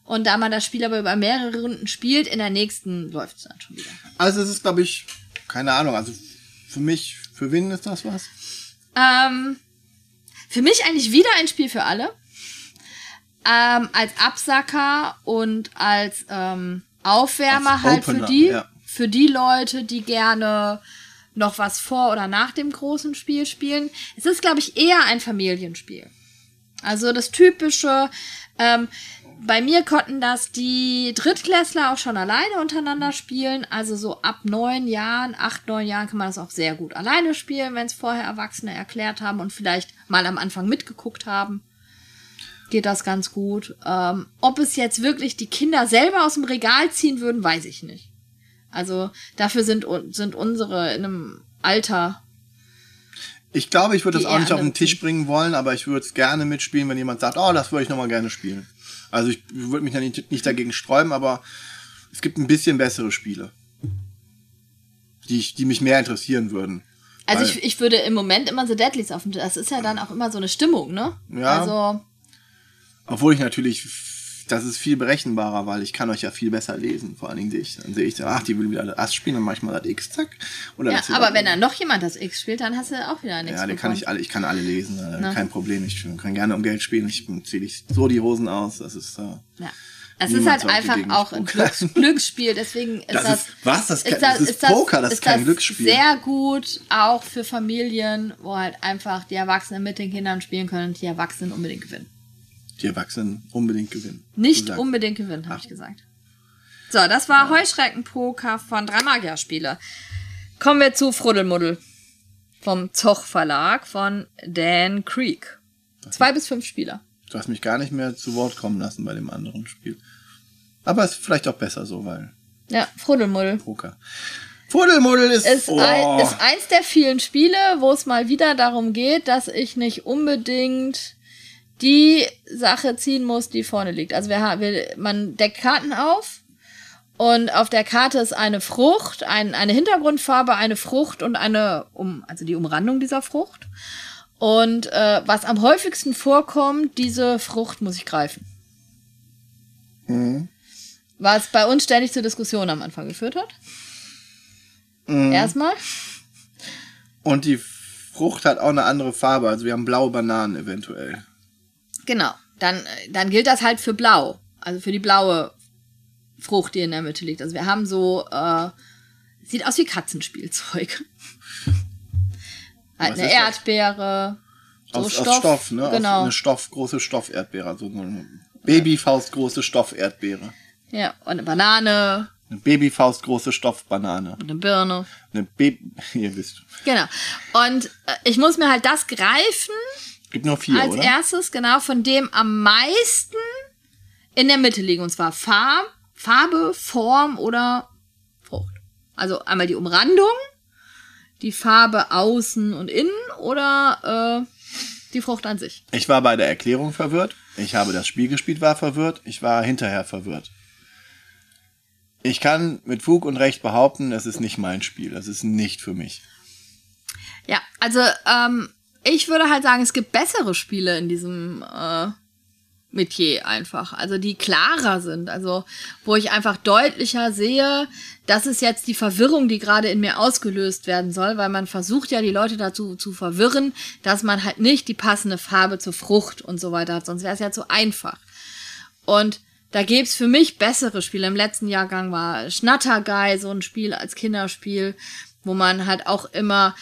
Und da man das Spiel aber über mehrere Runden spielt, in der nächsten läuft's dann schon wieder. Also es ist, glaube ich, keine Ahnung, also für mich, für wen ist das was? Ähm, für mich eigentlich wieder ein Spiel für alle. Ähm, als Absacker und als ähm, Aufwärmer Als halt für Opener, die, ja. für die Leute, die gerne noch was vor oder nach dem großen Spiel spielen. Es ist, glaube ich, eher ein Familienspiel. Also das typische, ähm, bei mir konnten das die Drittklässler auch schon alleine untereinander spielen. Also so ab neun Jahren, acht, neun Jahren kann man das auch sehr gut alleine spielen, wenn es vorher Erwachsene erklärt haben und vielleicht mal am Anfang mitgeguckt haben. Geht das ganz gut. Ähm, ob es jetzt wirklich die Kinder selber aus dem Regal ziehen würden, weiß ich nicht. Also dafür sind, sind unsere in einem Alter Ich glaube, ich würde das auch nicht auf den Tisch bringen wollen, aber ich würde es gerne mitspielen, wenn jemand sagt, oh, das würde ich nochmal gerne spielen. Also ich würde mich nicht, nicht dagegen sträuben, aber es gibt ein bisschen bessere Spiele, die, ich, die mich mehr interessieren würden. Also ich, ich würde im Moment immer The Deadlies auf dem Das ist ja dann auch immer so eine Stimmung, ne? Ja. Also, Obwohl ich natürlich, das ist viel berechenbarer, weil ich kann euch ja viel besser lesen. Vor allen Dingen sehe ich, dann sehe ich, ach, die will wieder das Ass spielen, dann mache ich mal das X, zack. Oder ja, das aber wenn dann noch jemand das X spielt, dann hast du auch wieder nichts Ja, den kann ich alle, ich kann alle lesen, äh, Na. kein Problem. Ich kann gerne um Geld spielen, ich ziehe ich so die Hosen aus, das ist, äh, Ja. Es ist halt einfach auch ein Glücks. Glücksspiel, deswegen ist Das das, ist- was? Das kann- das ist Poker, das ist kein Glücksspiel. sehr gut auch für Familien, wo halt einfach die Erwachsenen mit den Kindern spielen können und die Erwachsenen unbedingt gewinnen. Die Erwachsenen unbedingt gewinnen. Nicht Gesagt. unbedingt gewinnen, habe ich gesagt. So, das war Heuschreckenpoker von drei Magierspiele. Kommen wir zu Fruddelmuddel vom Zoch Verlag von Dan Creek. Zwei bis fünf Spieler. Du hast mich gar nicht mehr zu Wort kommen lassen bei dem anderen Spiel. Aber ist vielleicht auch besser so, weil Ja, Fruddelmuddel. Poker. Fuddelmuddel ist, ist, oh, ein, ist eins der vielen Spiele, wo es mal wieder darum geht, dass ich nicht unbedingt die Sache ziehen muss, die vorne liegt. Also wir haben, wir, man deckt Karten auf und auf der Karte ist eine Frucht, ein, eine Hintergrundfarbe, eine Frucht und eine, um, also die Umrandung dieser Frucht. Und äh, was am häufigsten vorkommt, diese Frucht muss ich greifen. Mhm. Was bei uns ständig zur Diskussion am Anfang geführt hat. Mhm. Erstmal. Und die Frucht hat auch eine andere Farbe. Also wir haben blaue Bananen eventuell. Genau. Dann, äh, dann gilt das halt für blau. Also für die blaue Frucht, die in der Mitte liegt. Also wir haben so, äh, sieht aus wie Katzenspielzeug. halt Was eine? Erdbeere. So aus, aus Stoff, ne? Genau. Aus eine Stoff, große Stofferdbeere. Also so eine Babyfaust große Stofferdbeere. Ja, und eine Banane Eine Babyfaust große Stoffbanane. und eine Birne. Eine Baby, ihr wisst. Genau. Und äh, ich muss mir halt das greifen Gibt nur vier, als oder? erstes, genau, von dem am meisten in der Mitte liegen. Und zwar Farb, Farbe, Form oder Frucht. Also einmal die Umrandung, die Farbe außen und innen oder äh, die Frucht an sich. Ich war bei der Erklärung verwirrt. Ich habe das Spiel gespielt, war verwirrt. Ich war hinterher verwirrt. Ich kann mit Fug und Recht behaupten, es ist nicht mein Spiel. Es ist nicht für mich. Ja, also ähm, ich würde halt sagen, es gibt bessere Spiele in diesem äh, Metier einfach. Also die klarer sind. Also wo ich einfach deutlicher sehe, das ist jetzt die Verwirrung, die gerade in mir ausgelöst werden soll, weil man versucht ja die Leute dazu zu verwirren, dass man halt nicht die passende Farbe zur Frucht und so weiter hat. Sonst wäre es ja zu einfach. Und da gäbe es für mich bessere Spiele. Im letzten Jahrgang war Schnatterguy so ein Spiel als Kinderspiel, wo man halt auch immer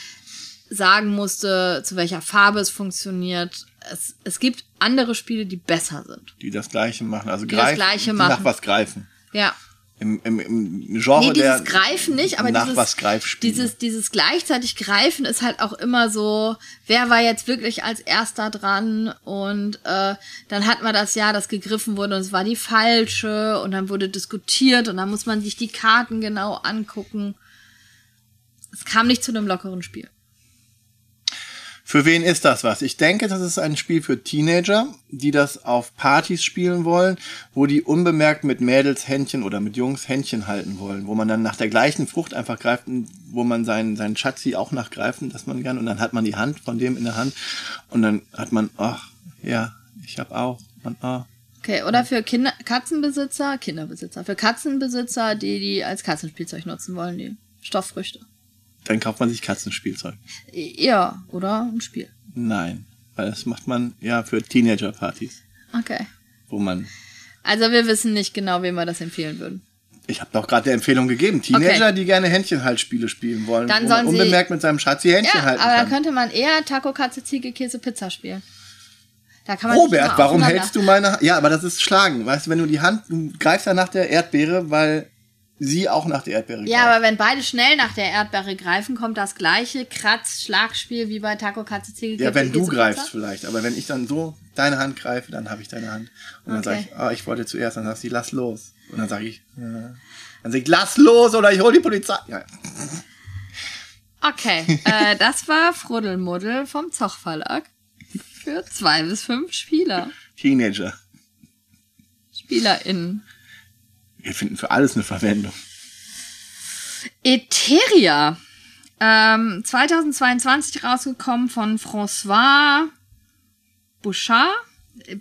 sagen musste, zu welcher Farbe es funktioniert. Es, es gibt andere Spiele, die besser sind. Die das Gleiche machen. Also Die das greifen, Gleiche die machen. nach was greifen. Ja. Im, im, im Genre Nee, der dieses Greifen nicht, aber nach dieses, was Greifspiele. dieses, dieses gleichzeitig Greifen ist halt auch immer so, wer war jetzt wirklich als erster dran und äh, dann hat man das ja, das gegriffen wurde und es war die falsche und dann wurde diskutiert und dann muss man sich die Karten genau angucken. Es kam nicht zu einem lockeren Spiel. Für wen ist das was? Ich denke, das ist ein Spiel für Teenager, die das auf Partys spielen wollen, wo die unbemerkt mit Mädels Händchen oder mit Jungs Händchen halten wollen, wo man dann nach der gleichen Frucht einfach greift, wo man seinen, seinen Schatzi auch nachgreifen, dass man gern, und dann hat man die Hand von dem in der Hand und dann hat man, ach, ja, ich hab auch, und, ah. Okay, oder für Kinder, Katzenbesitzer, Kinderbesitzer, für Katzenbesitzer, die die als Katzenspielzeug nutzen wollen, die Stofffrüchte. Dann kauft man sich Katzenspielzeug. Ja, oder ein Spiel. Nein, weil das macht man ja für Teenager-Partys, Okay. wo man Also wir wissen nicht genau, wem wir das empfehlen würden. Ich habe doch gerade die Empfehlung gegeben. Teenager, Okay. die gerne Händchenhaltspiele spielen wollen. Dann sollen sie- unbemerkt mit seinem Schatzi Händchen Ja, halten aber da kann. könnte man eher Taco, Katze, Ziege, Käse, Pizza spielen. Da kann man nicht Robert, warum hältst du meine Hand? Ja, aber das ist Schlagen. Weißt du, wenn du die Hand, du greifst ja nach der Erdbeere, weil sie auch nach der Erdbeere Ja, greift. aber wenn beide schnell nach der Erdbeere greifen, kommt das gleiche Kratz-Schlagspiel wie bei Taco, Katze, Ziege, Ja, wenn du greifst Pizza. vielleicht. Aber wenn ich dann so deine Hand greife, dann habe ich deine Hand. Und dann Okay. sage ich, ah, ich wollte zuerst. Dann sagt sie, lass los. Und dann sage ich, ja. dann sag ich, lass los oder ich hol die Polizei. Ja. Okay, äh, das war Fruddelmuddel vom Zoch Verlag. Für zwei bis fünf Spieler. Teenager. SpielerInnen. Wir finden für alles eine Verwendung. Eteria. Ähm, 2022 rausgekommen von François Bouchard.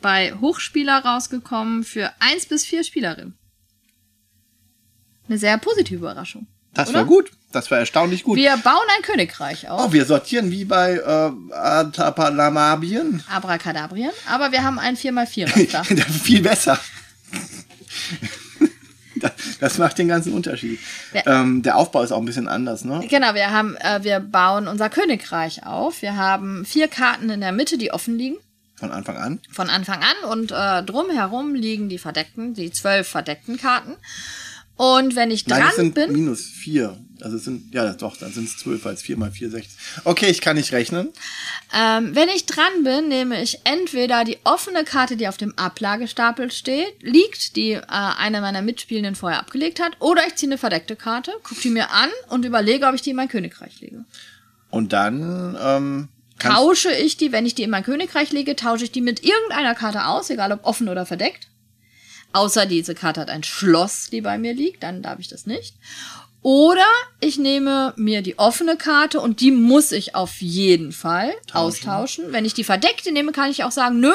Bei Hochspieler rausgekommen für 1 bis 4 Spielerinnen. Eine sehr positive Überraschung. Das Oder? war gut. Das war erstaunlich gut. Wir bauen ein Königreich auf. oh, wir sortieren wie bei äh, Atapalamabien. Abracadabrien. Aber wir haben ein 4x4 Raster. Viel besser. Das- macht den ganzen Unterschied. Ja. Ähm, der Aufbau ist auch ein bisschen anders, ne? genau, wir haben, äh, wir bauen unser Königreich auf. Wir haben vier Karten in der Mitte, die offen liegen. Von Anfang an. von Anfang an und äh, drumherum liegen die verdeckten, die zwölf verdeckten Karten. Und wenn ich Nein, dran es sind bin, minus vier. Also es sind, ja doch, dann sind es zwölf, als vier mal vier, sechs. Okay, ich kann nicht rechnen. ähm, wenn ich dran bin, nehme ich entweder die offene Karte, die auf dem Ablagestapel steht, liegt, die äh, einer meiner Mitspielenden vorher abgelegt hat, oder ich ziehe eine verdeckte Karte, gucke die mir an und überlege, ob ich die in mein Königreich lege. Und dann ähm, Tausche ich die, wenn ich die in mein Königreich lege, tausche ich die mit irgendeiner Karte aus, egal ob offen oder verdeckt. Außer diese Karte hat ein Schloss, die bei mir liegt, dann darf ich das nicht. Oder ich nehme mir die offene Karte und die muss ich auf jeden Fall austauschen. Wenn ich die verdeckte nehme, kann ich auch sagen, nö,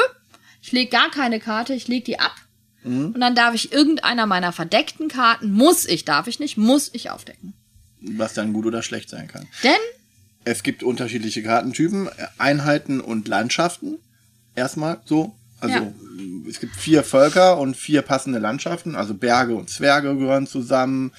ich lege gar keine Karte, ich lege die ab. Und dann darf ich irgendeiner meiner verdeckten Karten, muss ich, darf ich nicht, muss ich aufdecken. was dann gut oder schlecht sein kann. Denn Es gibt unterschiedliche Kartentypen, Einheiten und Landschaften. Erstmal so. Also Ja. es gibt vier Völker und vier passende Landschaften. Also Berge und Zwerge gehören zusammen.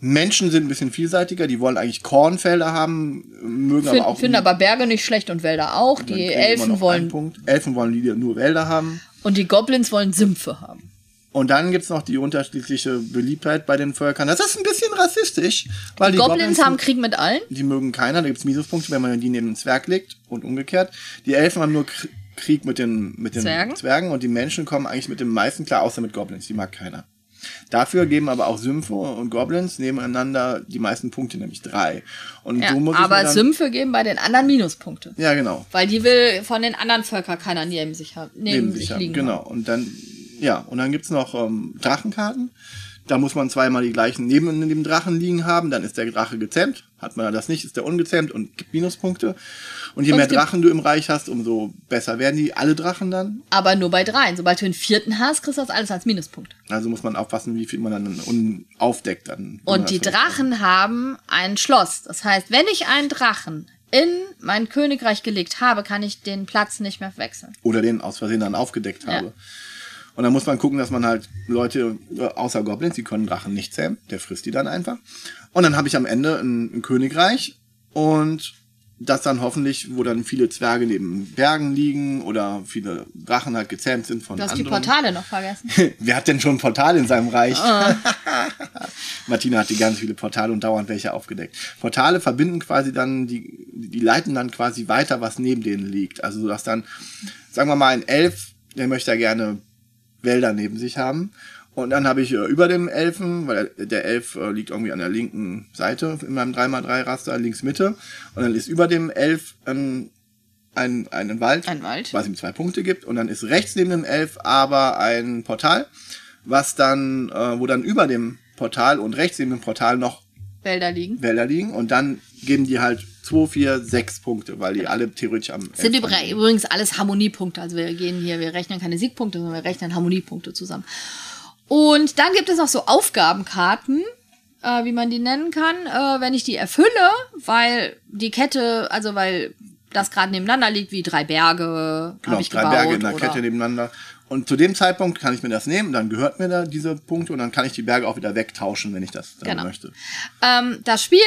Menschen sind ein bisschen vielseitiger, die wollen eigentlich Kornfelder haben, mögen aber auch. finde aber Berge nicht schlecht und Wälder auch. dann Die Elfen wollen. Elfen wollen die nur Wälder haben. und die Goblins wollen Sümpfe haben. Und dann gibt's noch die unterschiedliche Beliebtheit bei den Völkern. Das ist ein bisschen rassistisch, weil die, Goblins, haben Krieg mit allen. die mögen keiner, da gibt's Minuspunkte, wenn man die neben den Zwerg legt und umgekehrt. Die Elfen haben nur Krieg mit den, mit den Zwergen? Zwergen und die Menschen kommen eigentlich mit den meisten klar, außer mit Goblins, die mag keiner. Dafür geben aber auch Sümpfe und Goblins nebeneinander die meisten Punkte, nämlich drei. Und Ja, so muss aber dann, Sümpfe geben bei den anderen Minuspunkte. Ja, genau. Weil die will von den anderen Völkern keiner neben sich haben, neben, neben sich, sich haben. liegen. Genau. Und dann, ja, und dann gibt's noch ähm, Drachenkarten. Da muss man zweimal die gleichen neben dem Drachen liegen haben, dann ist der Drache gezähmt. Hat man das nicht, ist der ungezähmt und gibt Minuspunkte. Und je Und mehr Drachen du im Reich hast, umso besser werden die alle Drachen dann. Aber nur bei dreien. Sobald du den vierten hast, kriegst du das alles als Minuspunkt. Also muss man aufpassen, wie viel man dann aufdeckt. Dann Und die Drachen haben ein Schloss. Das heißt, wenn ich einen Drachen in mein Königreich gelegt habe, kann ich den Platz nicht mehr wechseln. Oder den aus Versehen dann aufgedeckt Ja. habe. Und dann muss man gucken, dass man halt Leute, äh, außer Goblins, die können Drachen nicht zähmen, der frisst die dann einfach. Und dann habe ich am Ende ein, ein Königreich und das dann hoffentlich, wo dann viele Zwerge neben Bergen liegen oder viele Drachen halt gezähmt sind von Du hast die anderen. Portale noch vergessen. Wer hat denn schon ein Portal in seinem Reich? Ah. Martina hat die ganz viele Portale und dauernd welche aufgedeckt. Portale verbinden quasi dann, die, die leiten dann quasi weiter, was neben denen liegt. Also, dass dann, sagen wir mal, ein Elf, der möchte ja gerne Wälder neben sich haben. Und dann habe ich äh, über dem Elfen, weil der, Elf äh, liegt irgendwie an der linken Seite in meinem 3x3-Raster, links Mitte. Und dann ist über dem Elf ein, ein Wald, Ein Wald. was ihm zwei Punkte gibt. Und dann ist rechts neben dem Elf aber ein Portal, was dann, äh, wo dann über dem Portal und rechts neben dem Portal noch Wälder liegen. Wälder liegen. Und dann geben die halt 2, 4, 6 Punkte, weil die alle theoretisch am Sind Elf übr- übrigens alles Harmoniepunkte. Also wir gehen hier, wir rechnen keine Siegpunkte, sondern wir rechnen Harmoniepunkte zusammen. Und dann gibt es noch so Aufgabenkarten, äh, wie man die nennen kann, äh, wenn ich die erfülle, weil die Kette, also weil das gerade nebeneinander liegt, wie drei Berge, Genau, ich drei gebaut. Berge in der Kette nebeneinander. Und zu dem Zeitpunkt kann ich mir das nehmen, dann gehört mir da diese Punkte und dann kann ich die Berge auch wieder wegtauschen, wenn ich das dann Genau. möchte. Ähm, das Spiel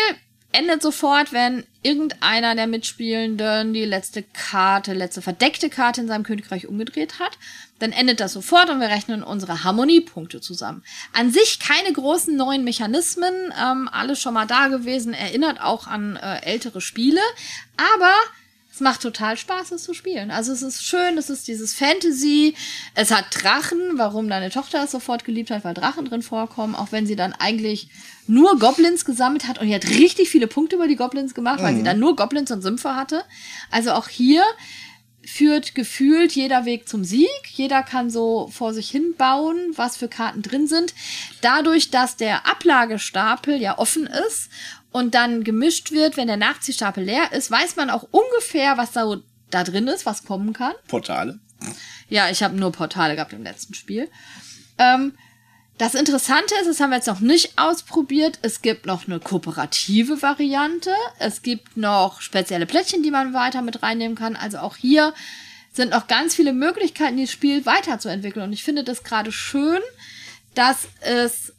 endet sofort, wenn irgendeiner der Mitspielenden die letzte Karte, letzte verdeckte Karte in seinem Königreich umgedreht hat. Dann endet das sofort und wir rechnen unsere Harmoniepunkte zusammen. An sich keine großen neuen Mechanismen, ähm, alles schon mal da gewesen, erinnert auch an äh, ältere Spiele, aber es macht total Spaß, es zu spielen. Also es ist schön, es ist dieses Fantasy. Es hat Drachen, warum deine Tochter es sofort geliebt hat, weil Drachen drin vorkommen, auch wenn sie dann eigentlich nur Goblins gesammelt hat und die hat richtig viele Punkte über die Goblins gemacht, weil sie dann nur Goblins und Sümpfe hatte. Also auch hier führt gefühlt jeder Weg zum Sieg. Jeder kann so vor sich hin bauen, was für Karten drin sind. Dadurch, dass der Ablagestapel ja offen ist und dann gemischt wird, wenn der Nachziehstapel leer ist, weiß man auch ungefähr, was da, da drin ist, was kommen kann. Portale. Ja, ich habe nur Portale gehabt im letzten Spiel. Ähm, das Interessante ist, das haben wir jetzt noch nicht ausprobiert. Es gibt noch eine kooperative Variante. Es gibt noch spezielle Plättchen, die man weiter mit reinnehmen kann. Also auch hier sind noch ganz viele Möglichkeiten, dieses Spiel weiterzuentwickeln. Und ich finde das gerade schön, dass es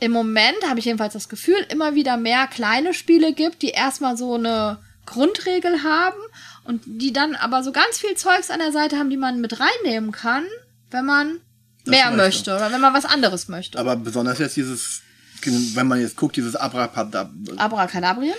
im Moment, habe ich jedenfalls das Gefühl, immer wieder mehr kleine Spiele gibt, die erstmal so eine Grundregel haben und die dann aber so ganz viel Zeugs an der Seite haben, die man mit reinnehmen kann, wenn man Das mehr möchte. möchte oder wenn man was anderes möchte. Aber besonders jetzt dieses, wenn man jetzt guckt, dieses Abracadabra Abracadabrien?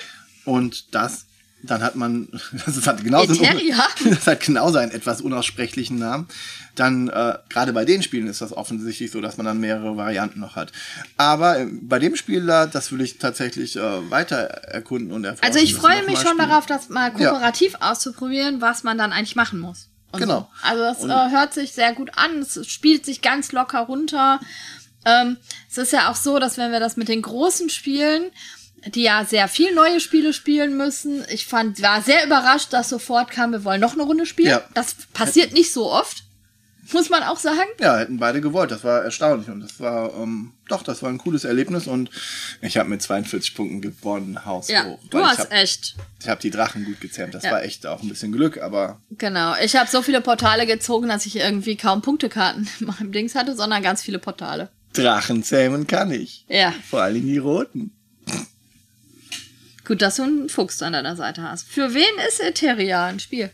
und das, dann hat man, das hat genauso, einen, Eteria? das hat genauso einen etwas unaussprechlichen Namen. Dann, äh, gerade bei den Spielen ist das offensichtlich so, dass man dann mehrere Varianten noch hat. Aber äh, bei dem Spiel da, das will ich tatsächlich äh, weiter erkunden und erforschen. Also ich freue mich schon spielen. darauf, das mal kooperativ auszuprobieren, was man dann eigentlich machen muss. Genau. So. Also das äh, hört sich sehr gut an. Es spielt sich ganz locker runter. Ähm, es ist ja auch so, dass wenn wir das mit den großen Spielen, die ja sehr viel neue Spiele spielen müssen, ich fand, war sehr überrascht, dass sofort kam, wir wollen noch eine Runde spielen. Ja. Das passiert nicht so oft, muss man auch sagen. Ja, hätten beide gewollt. Das war erstaunlich und das war, ähm, doch, das war ein cooles Erlebnis und ich habe mit 42 Punkten gewonnen, Haus Ja, hoch. du hast habe echt. ich hab die Drachen gut gezähmt. Das Ja. war echt auch ein bisschen Glück, aber Genau. Ich habe so viele Portale gezogen, dass ich irgendwie kaum Punktekarten in meinem Dings hatte, sondern ganz viele Portale. Drachen zähmen kann ich. Ja. Vor allen Dingen die roten. Gut, dass du einen Fuchs an deiner Seite hast. Für wen ist Eteria ein Spiel?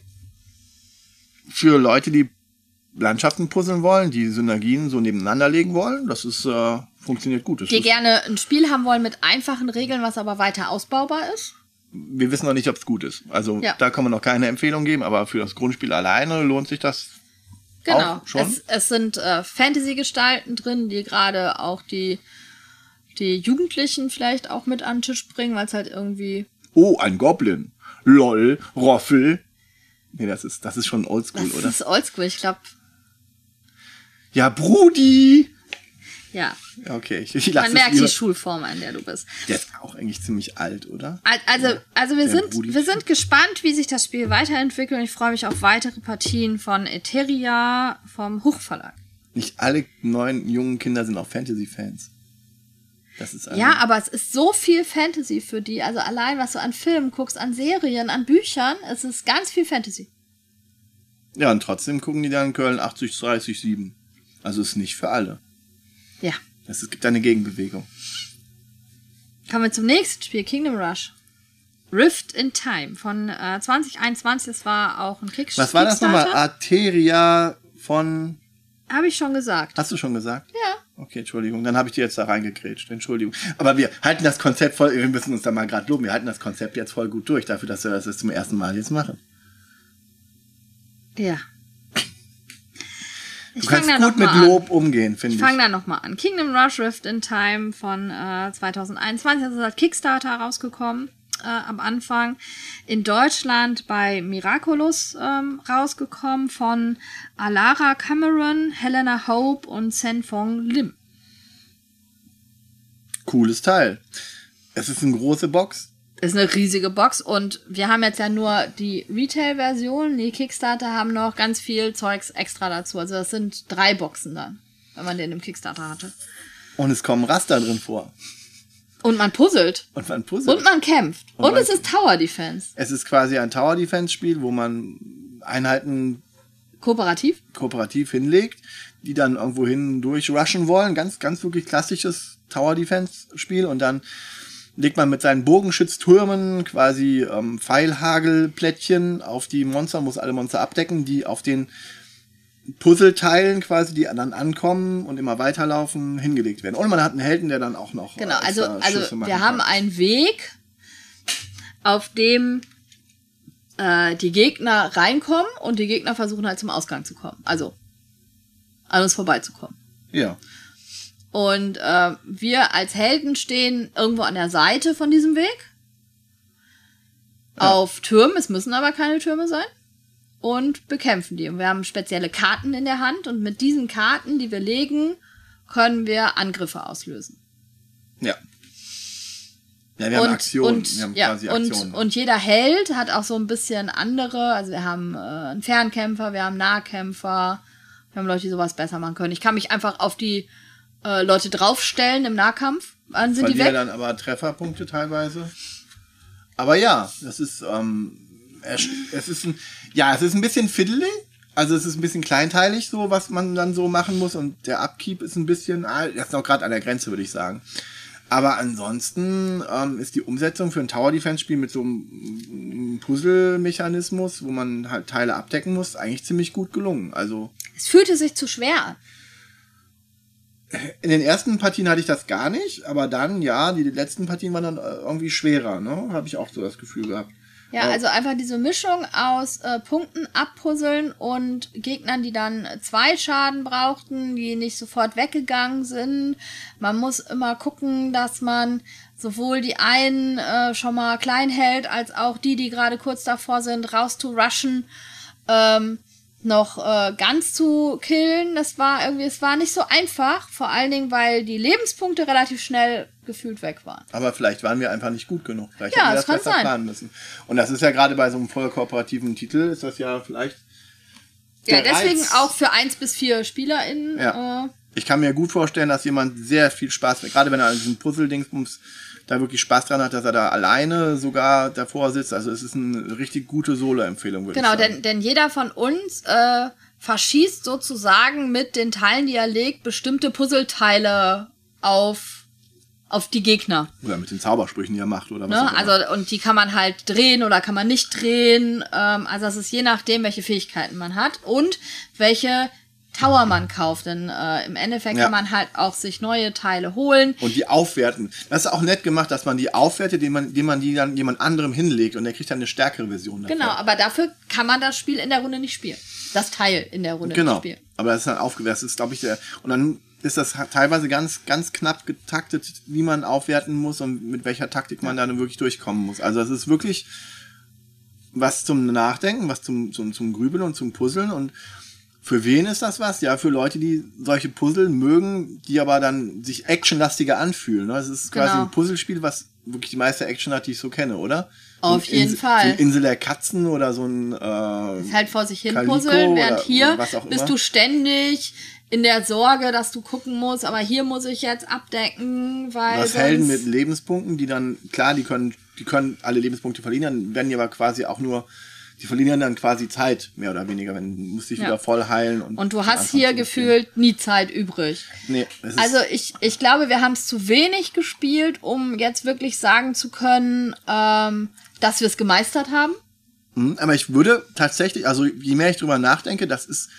Für Leute, die Landschaften puzzeln wollen, die Synergien so nebeneinander legen wollen, das ist, äh, funktioniert gut. Das Die gerne ein Spiel haben wollen mit einfachen Regeln, was aber weiter ausbaubar ist? wir wissen noch nicht, ob es gut ist. Also Ja. da kann man noch keine Empfehlung geben, aber für das Grundspiel alleine lohnt sich das Genau. Auch schon? Es, es sind äh, Fantasy-Gestalten drin, die gerade auch die, die Jugendlichen vielleicht auch mit an den Tisch bringen, weil es halt irgendwie. Oh, ein Goblin. Lol, Roffel. Nee, das ist, das ist schon oldschool, Das oder? ist oldschool, ich glaube. Ja, Brudi! Ja. Okay, ich, ich lasse Man merkt die Schulform, in der du bist. Der ist auch eigentlich ziemlich alt, oder? Al- Also, also wir, der sind, Brudi. wir sind gespannt, wie sich das Spiel weiterentwickelt und ich freue mich auf weitere Partien von Eteria vom Hochverlag. Nicht alle neuen jungen Kinder sind auch Fantasy-Fans. Das ist Ja, aber es ist so viel Fantasy für die. Also allein, was du an Filmen guckst, an Serien, an Büchern, es ist ganz viel Fantasy. ja, und trotzdem gucken die dann Köln 80, 30, 7. Also ist nicht für alle. Ja. Es gibt eine Gegenbewegung. Kommen wir zum nächsten Spiel, Kingdom Rush. Rift in Time von äh, 2021. Das war auch ein Kick Was war das nochmal? Kickstarter. Arteria von. Habe ich schon gesagt. Hast du schon gesagt? Ja. Okay, Entschuldigung, dann habe ich dir jetzt da reingekrätscht. Entschuldigung. Aber wir halten das Konzept voll, wir müssen uns da mal gerade loben, wir halten das Konzept jetzt voll gut durch, dafür, dass wir das jetzt zum ersten Mal jetzt machen. Ja. Du Ich fange kannst gut mit mal an. Lob umgehen, finde Ich ich. fange da nochmal an. Kingdom Rush Rift in Time von äh, 2021. Das ist als Kickstarter rausgekommen äh, am Anfang. In Deutschland bei Miraculous ähm, rausgekommen von Alara Cameron, Helena Hope und Senfong Lim. Cooles Teil. Es ist eine große Box. Ist eine riesige Box und wir haben jetzt ja nur die Retail-Version. Die Kickstarter haben noch ganz viel Zeugs extra dazu. Also das sind drei Boxen dann, wenn man den im Kickstarter hatte. Und es kommen Raster drin vor. Und man puzzelt. Und man puzzelt. Und man kämpft. Und Und, man- es ist Tower Defense. es ist quasi ein Tower Defense Spiel, wo man Einheiten Kooperativ? kooperativ hinlegt, die dann irgendwo hin durchrushen wollen. Ganz, ganz wirklich klassisches Tower Defense Spiel und dann legt man mit seinen Bogenschütztürmen quasi ähm, Pfeilhagelplättchen auf die Monster, muss alle Monster abdecken, die auf den Puzzleteilen quasi, die dann ankommen und immer weiterlaufen, hingelegt werden. Und man hat einen Helden, der dann auch noch Genau, äh, also, also wir haben kann. einen Weg, auf dem äh, die Gegner reinkommen und die Gegner versuchen halt zum Ausgang zu kommen. Also an uns vorbeizukommen. Ja. Und äh, wir als Helden stehen irgendwo an der Seite von diesem Weg. Auf Türmen, es müssen aber keine Türme sein. Und bekämpfen die. Und wir haben spezielle Karten in der Hand und mit diesen Karten, die wir legen, können wir Angriffe auslösen. Ja. Ja, wir haben und, Aktionen. Und, wir haben ja, quasi und, Aktionen. und jeder Held hat auch so ein bisschen andere. Also wir haben äh, einen Fernkämpfer, wir haben Nahkämpfer, wir haben Leute, die sowas besser machen können. Ich kann mich einfach auf die äh, Leute draufstellen im Nahkampf. Dann sind die verliere weg. dann aber Trefferpunkte teilweise. Aber ja, das ist, ähm, es, ist ein, ja, es ist ein bisschen fiddly. Also es ist ein bisschen kleinteilig so, was man dann so machen muss und der Upkeep ist ein bisschen, ah, das ist noch gerade an der Grenze, würde ich sagen. Aber ansonsten ähm, ist die Umsetzung für ein Tower Defense Spiel mit so einem Puzzle-Mechanismus, wo man halt Teile abdecken muss, eigentlich ziemlich gut gelungen. Also Es fühlte sich zu schwer in den ersten Partien hatte ich das gar nicht, aber dann, ja, die letzten Partien waren dann äh, irgendwie schwerer, ne? Habe ich auch so das Gefühl gehabt. Ja, also einfach diese Mischung aus äh, Punkten abpuzzeln und Gegnern, die dann zwei Schaden brauchten, die nicht sofort weggegangen sind. Man muss immer gucken, dass man sowohl die einen äh, schon mal klein hält, als auch die, die gerade kurz davor sind, raus zu rushen, ähm, noch äh, ganz zu killen. Das war irgendwie, es war nicht so einfach, vor allen Dingen, weil die Lebenspunkte relativ schnell gefühlt weg waren. Aber vielleicht waren wir einfach nicht gut genug. Vielleicht Ja, hätten wir das das kann besser sein. planen müssen. Und das ist ja gerade bei so einem voll kooperativen Titel, ist das ja vielleicht. Ja, deswegen Reiz. auch für eins bis vier SpielerInnen. Ja. Äh, Ich kann mir gut vorstellen, dass jemand sehr viel Spaß, gerade wenn er an diesem Puzzle-Dingsbums da wirklich Spaß dran hat, dass er da alleine sogar davor sitzt. Also es ist eine richtig gute Solo-Empfehlung, würde Genau, ich sagen. denn, denn jeder von uns äh, verschießt sozusagen mit den Teilen, die er legt, bestimmte Puzzleteile auf, auf die Gegner. Oder mit den Zaubersprüchen, die er macht, oder was Ne? auch immer. Also, und die kann man halt drehen oder kann man nicht drehen. Ähm, also, es ist je nachdem, welche Fähigkeiten man hat und welche Tower man kauft. Denn äh, im Endeffekt Ja. kann man halt auch sich neue Teile holen. Und die aufwerten. Das ist auch nett gemacht, dass man die aufwertet, indem man, indem man die dann jemand anderem hinlegt und der kriegt dann eine stärkere Version davon. Genau, aber dafür kann man das Spiel in der Runde nicht spielen. Das Teil in der Runde Genau. nicht spielen. Aber das ist dann aufgewertet. Das ist, glaube ich, der. Und dann ist das teilweise ganz, ganz knapp getaktet, wie man aufwerten muss und mit welcher Taktik man dann wirklich durchkommen muss. Also es ist wirklich was zum Nachdenken, was zum, zum, zum Grübeln und zum Puzzeln. Und für wen ist das was? Ja, für Leute, die solche Puzzle mögen, die aber dann sich actionlastiger anfühlen. ne? Es ist quasi Genau. ein Puzzlespiel, was wirklich die meiste Action hat, die ich so kenne, oder? Auf So jeden Fall. So Insel der Katzen oder so ein äh, Ist halt vor sich hin Calico puzzeln, während hier bist du ständig in der Sorge, dass du gucken musst, aber hier muss ich jetzt abdecken, weil was Helden mit Lebenspunkten, die dann, klar, die können, die können alle Lebenspunkte verlieren, dann werden die aber quasi auch nur, die verlieren dann quasi Zeit, mehr oder weniger, wenn du musst dich Ja. wieder voll heilen. Und, und du hast hier gefühlt nie Zeit übrig. Nee, Also ich, ich glaube, wir haben es zu wenig gespielt, um jetzt wirklich sagen zu können, ähm, dass wir es gemeistert haben. Mhm, aber ich würde tatsächlich, also je mehr ich drüber nachdenke, das ist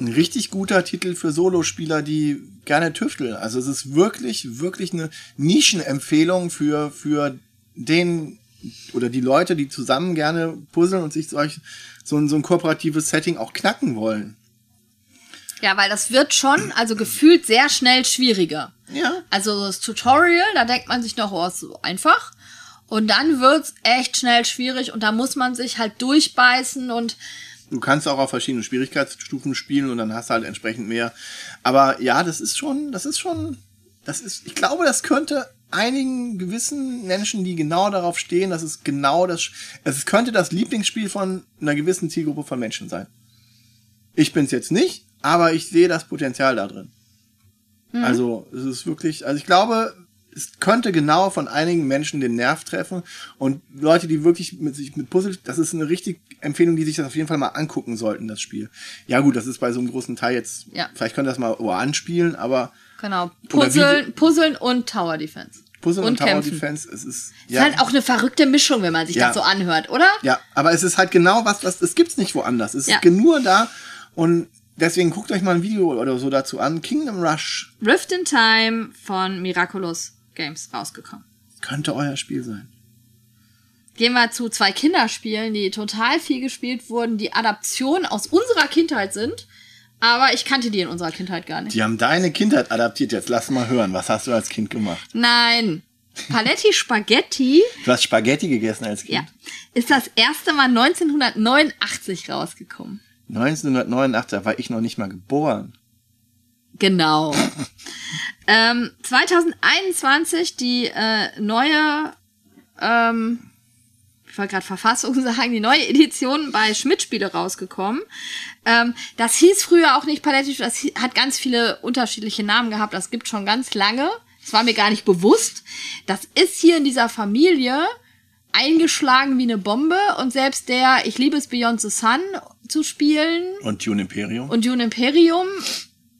ein richtig guter Titel für Solospieler, die gerne tüfteln. Also es ist wirklich, wirklich eine Nischenempfehlung für, für den oder die Leute, die zusammen gerne puzzeln und sich solch, so, ein, so ein kooperatives Setting auch knacken wollen. Ja, weil das wird schon, also gefühlt sehr schnell schwieriger. Ja. Also das Tutorial, da denkt man sich noch, oh, ist so einfach. Und dann wird's echt schnell schwierig und da muss man sich halt durchbeißen und Du kannst auch auf verschiedenen Schwierigkeitsstufen spielen und dann hast du halt entsprechend mehr. Aber ja, das ist schon, das ist schon, das ist, ich glaube, das könnte einigen gewissen Menschen, die genau darauf stehen, dass es genau das, es könnte das Lieblingsspiel von einer gewissen Zielgruppe von Menschen sein. Ich bin's jetzt nicht, aber ich sehe das Potenzial da drin. Also, es ist wirklich, also ich glaube, es könnte genau von einigen Menschen den Nerv treffen und Leute, die wirklich mit sich mit Puzzle, das ist eine richtig Empfehlung, die sich das auf jeden Fall mal angucken sollten, das Spiel. Ja gut, das ist bei so einem großen Teil jetzt, Ja. vielleicht können das mal oh, anspielen, aber genau, Puzzeln, Puzzeln und Tower Defense. Puzzle und, Und Tower kämpfen. Defense, es ist, Ist halt auch eine verrückte Mischung, wenn man sich Ja. das so anhört, oder? Ja, aber es ist halt genau was, was es gibt's nicht woanders. Es Ja. ist nur da und deswegen guckt euch mal ein Video oder so dazu an. Kingdom Rush Rift in Time von Miraculous Games rausgekommen. könnte euer Spiel sein. Gehen wir zu zwei Kinderspielen, die total viel gespielt wurden, die Adaptionen aus unserer Kindheit sind. Aber ich kannte die in unserer Kindheit gar nicht. Die haben deine Kindheit adaptiert. Jetzt lass mal hören, was hast du als Kind gemacht? Nein. Paletti Spaghetti Du hast Spaghetti gegessen als Kind. ja, ist das erste Mal 1989 rausgekommen. 1989, da war ich noch nicht mal geboren. Genau. ähm, 2021 die äh, neue, ähm, ich wollte gerade Verfassung sagen, die neue Edition bei Schmidt-Spiele rausgekommen. Ähm, das hieß früher auch nicht Paletti, das hat ganz viele unterschiedliche Namen gehabt. Das gibt schon ganz lange. Das war mir gar nicht bewusst. Das ist hier in dieser Familie eingeschlagen wie eine Bombe und selbst der Ich liebe es Beyond the Sun zu spielen Und Dune Imperium. und Dune Imperium,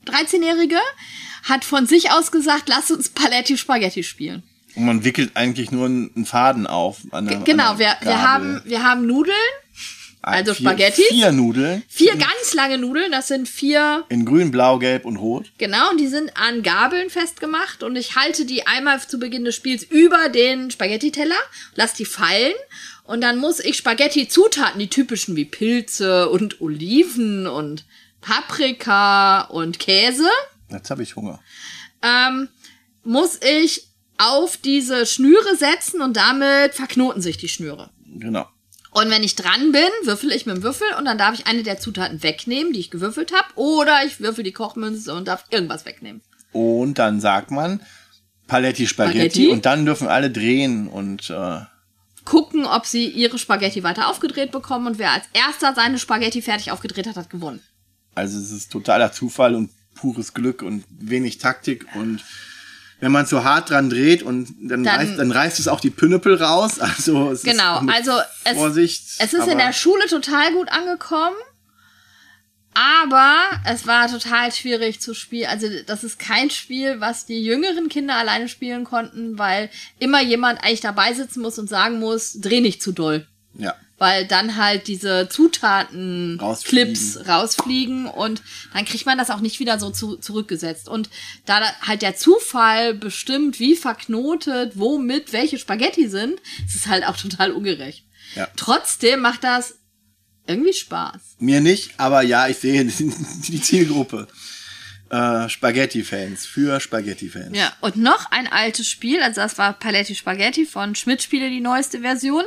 13-Jährige, hat von sich aus gesagt, lass uns Paletti Spaghetti spielen. Und man wickelt eigentlich nur einen Faden auf. An der, Genau, an wir, der wir, Gabel. haben, wir haben Nudeln, also vier, Spaghetti. Vier Nudeln. vier ganz lange Nudeln, das sind vier, In grün, blau, gelb und rot. genau, und die sind an Gabeln festgemacht und ich halte die einmal zu Beginn des Spiels über den Spaghetti-Teller, lass die fallen und dann muss ich Spaghetti-Zutaten, die typischen wie Pilze und Oliven und Paprika und Käse, Jetzt habe ich Hunger. ähm, muss ich auf diese Schnüre setzen und damit verknoten sich die Schnüre. Genau. Und wenn ich dran bin, würfel ich mit dem Würfel und dann darf ich eine der Zutaten wegnehmen, die ich gewürfelt habe, oder ich würfel die Kochmünze und darf irgendwas wegnehmen. Und dann sagt man Paletti Spaghetti, Spaghetti. und dann dürfen alle drehen und äh, Gucken, ob sie ihre Spaghetti weiter aufgedreht bekommen und wer als erster seine Spaghetti fertig aufgedreht hat, hat gewonnen. also es ist totaler Zufall und pures Glück und wenig Taktik und wenn man zu hart dran dreht und dann, Dann- reißt, dann reißt es auch die Pinnepel raus. Also es Genau, ist also es, Vorsicht. es ist in der Schule total gut angekommen, aber es war total schwierig zu spielen. Also das ist kein Spiel, was die jüngeren Kinder alleine spielen konnten, weil immer jemand eigentlich dabei sitzen muss und sagen muss, dreh nicht zu doll. ja. Weil dann halt diese Zutaten, Rausfliegen. Clips rausfliegen und dann kriegt man das auch nicht wieder so zu, zurückgesetzt. Und da halt der Zufall bestimmt, wie verknotet, womit welche Spaghetti sind, ist es halt auch total ungerecht. Ja. Trotzdem macht das irgendwie Spaß. Mir nicht, aber ja, ich sehe die Zielgruppe. Äh, Spaghetti-Fans, für Spaghetti-Fans. Ja, und noch ein altes Spiel, also das war Paletti Spaghetti von Schmidt Spiele, die neueste Version,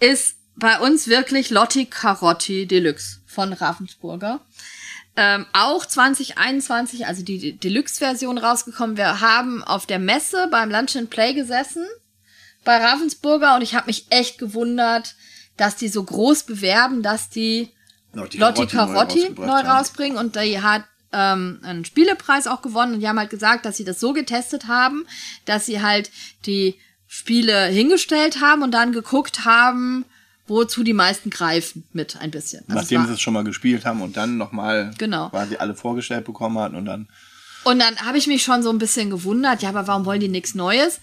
ist bei uns wirklich Lotti Carotti Deluxe von Ravensburger. Ähm, auch 2021, also die De- Deluxe-Version rausgekommen. Wir haben auf der Messe beim Lunch and Play gesessen bei Ravensburger und ich habe mich echt gewundert, dass die so groß bewerben, dass die Lotti Carotti Carotti neu neu rausbringen und die hat ähm, einen Spielepreis auch gewonnen und die haben halt gesagt, dass sie das so getestet haben, dass sie halt die Spiele hingestellt haben und dann geguckt haben, wozu die meisten greifen mit ein bisschen. Also es Nachdem war- sie es schon mal gespielt haben und dann nochmal Genau. quasi alle vorgestellt bekommen hatten und dann Und dann habe ich mich schon so ein bisschen gewundert, ja, aber warum wollen die nichts Neues?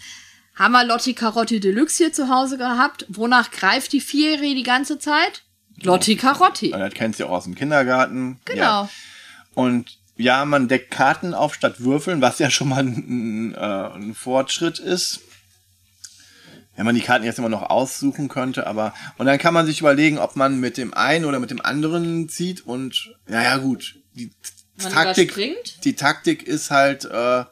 Haben wir Lotti Carotti Deluxe hier zu Hause gehabt? Wonach greift die Vierjährige die ganze Zeit? Lotti Carotti. Weil das kennst du ja auch aus dem Kindergarten. Genau. Ja. Und ja, man deckt Karten auf statt Würfeln, was ja schon mal ein, äh, ein Fortschritt ist. Wenn man die Karten jetzt immer noch aussuchen könnte, aber und dann kann man sich überlegen, ob man mit dem einen oder mit dem anderen zieht und ja, ja gut. Die Man Taktik, die Taktik ist halt, äh,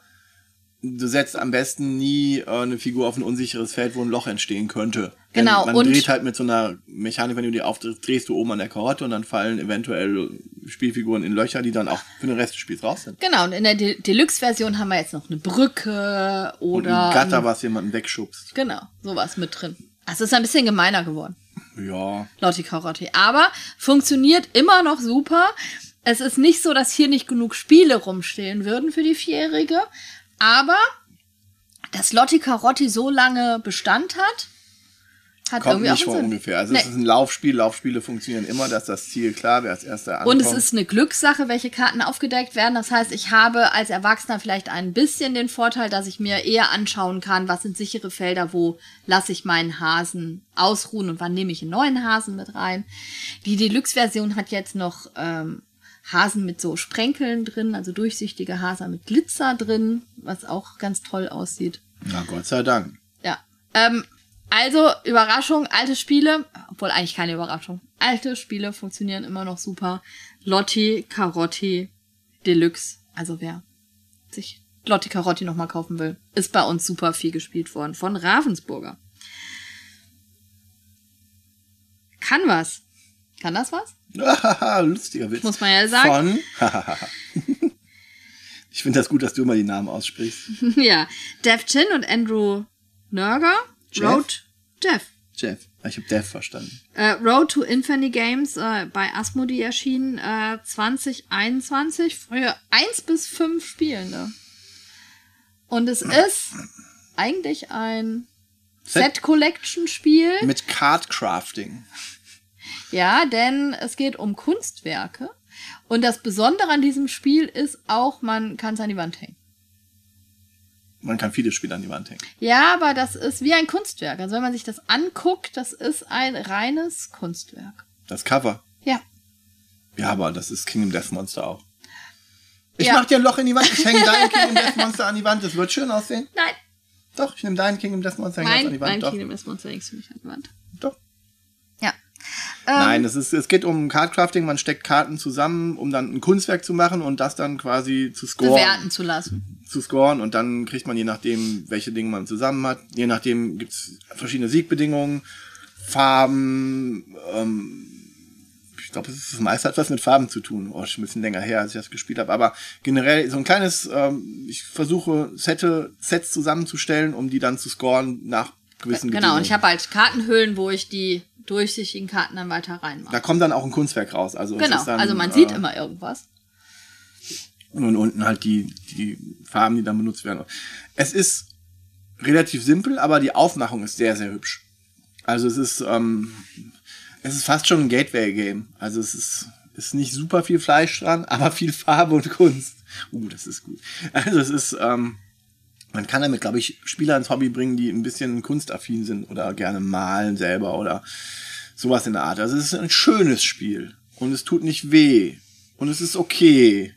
du setzt am besten nie äh, eine Figur auf ein unsicheres Feld, wo ein Loch entstehen könnte. Genau, Man und- dreht halt mit so einer Mechanik, wenn du die aufdrehst, drehst du oben an der Karotte und dann fallen eventuell Spielfiguren in Löcher, die dann auch für den Rest des Spiels raus sind. Genau, und in der De Deluxe-Version haben wir jetzt noch eine Brücke Und oder. ein Gatter, was jemanden wegschubst. Genau, sowas mit drin. Also es ist ein bisschen gemeiner geworden, Ja. Lotti Carotti. Aber funktioniert immer noch super. Es ist nicht so, dass hier nicht genug Spiele rumstehen würden für die Vierjährige. Aber dass Lotti Carotti so lange Bestand hat, hat Kommt irgendwie nicht auch von ungefähr. Also Nee. es ist ein Laufspiel. Laufspiele funktionieren immer, dass das Ziel klar, wer als erster Und ankommt. es ist eine Glückssache, welche Karten aufgedeckt werden. Das heißt, ich habe als Erwachsener vielleicht ein bisschen den Vorteil, dass ich mir eher anschauen kann, was sind sichere Felder, wo lasse ich meinen Hasen ausruhen und wann nehme ich einen neuen Hasen mit rein. Die Deluxe-Version hat jetzt noch ähm, Hasen mit so Sprenkeln drin, also durchsichtige Hasen mit Glitzer drin, was auch ganz toll aussieht. Na Gott sei Dank. Ja. Ähm, also, Überraschung, alte Spiele, obwohl eigentlich keine Überraschung. Alte Spiele funktionieren immer noch super. Lotti, Carotti, Deluxe. Also wer sich Lotti Carotti nochmal kaufen will, ist bei uns super viel gespielt worden. Von Ravensburger. Kann was. Kann das was? Lustiger Witz. Muss man ja sagen. Von. Ich finde das gut, dass du immer die Namen aussprichst. ja, Dev Chin und Andrew Nurger. Jeff? Road Jeff. Jeff. Ich habe Dev verstanden. Äh, Road to Infinity Games äh, bei Asmodee erschienen äh, 2021 für 1 bis 5 Spielende. Und es ist eigentlich ein Set- Set Collection Spiel. Mit Card Crafting. Ja, denn es geht um Kunstwerke. Und das Besondere an diesem Spiel ist auch, man kann es an die Wand hängen. Man kann viele Spiele an die Wand hängen. Ja, aber das ist wie ein Kunstwerk. Also wenn man sich das anguckt, das ist ein reines Kunstwerk. Das Cover. Ja. Ja, aber das ist Kingdom Death Monster auch. Ich Ja. mach dir ein Loch in die Wand. Ich hänge dein Kingdom Death Monster an die Wand. Das wird schön aussehen. Nein, Doch, ich nehme deinen Kingdom Death Monster hänge an die Wand. mein Doch. Kingdom ist Monster hängst du mich an die Wand. Ja. Nein, es, ist, es geht um Cardcrafting. Man steckt Karten zusammen, um dann ein Kunstwerk zu machen und das dann quasi zu scoren. Bewerten zu lassen. Zu scoren und dann kriegt man je nachdem, welche Dinge man zusammen hat. Je nachdem gibt's verschiedene Siegbedingungen, Farben. Ähm, ich glaube, es ist das meiste hat was mit Farben zu tun. Oh, schon ein bisschen länger her, als ich das gespielt habe. Aber generell so ein kleines, ähm, ich versuche Sette, Sets zusammenzustellen, um die dann zu scoren nach gewissen Genau, Bedingungen. und ich habe halt Kartenhüllen, wo ich die durchsichtigen Karten dann weiter reinmache. da kommt dann auch ein Kunstwerk raus. Also Genau, dann, also man sieht äh, immer irgendwas. Und unten halt die, die Farben, die dann benutzt werden. Es ist relativ simpel, aber die Aufmachung ist sehr, sehr hübsch. Also es ist, ähm, es ist fast schon ein Gateway-Game. Also es ist, ist nicht super viel Fleisch dran, aber viel Farbe und Kunst. Uh, das ist gut. Also es ist, ähm, man kann damit, glaube ich, Spieler ins Hobby bringen, die ein bisschen kunstaffin sind oder gerne malen selber oder sowas in der Art. Also es ist ein schönes Spiel und es tut nicht weh und es ist okay.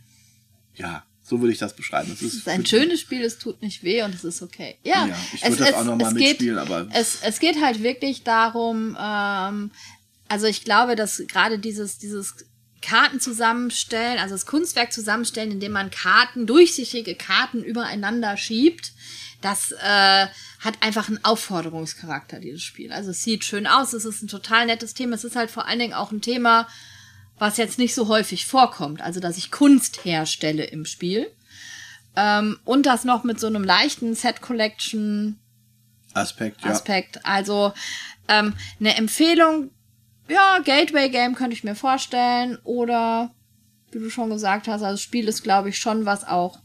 Ja, so würde ich das beschreiben. Es Es ist ein schönes Spiel, es tut nicht weh und es ist okay. Ja, Ja, ich es, würde das es, auch noch mal es mitspielen, geht, aber- es, es geht halt wirklich darum, ähm, also ich glaube, dass gerade dieses, dieses Karten zusammenstellen, also das Kunstwerk zusammenstellen, indem man Karten, durchsichtige Karten übereinander schiebt, das äh, hat einfach einen Aufforderungscharakter, dieses Spiel. Also es sieht schön aus, es ist ein total nettes Thema. Es ist halt vor allen Dingen auch ein Thema, was jetzt nicht so häufig vorkommt. Also dass ich Kunst herstelle im Spiel. Ähm, und das noch mit so einem leichten Set Collection Aspekt, ja. Aspekt. Also ähm, eine Empfehlung, ja, Gateway Game könnte ich mir vorstellen. Oder wie du schon gesagt hast, also das Spiel ist, glaube ich, schon was auch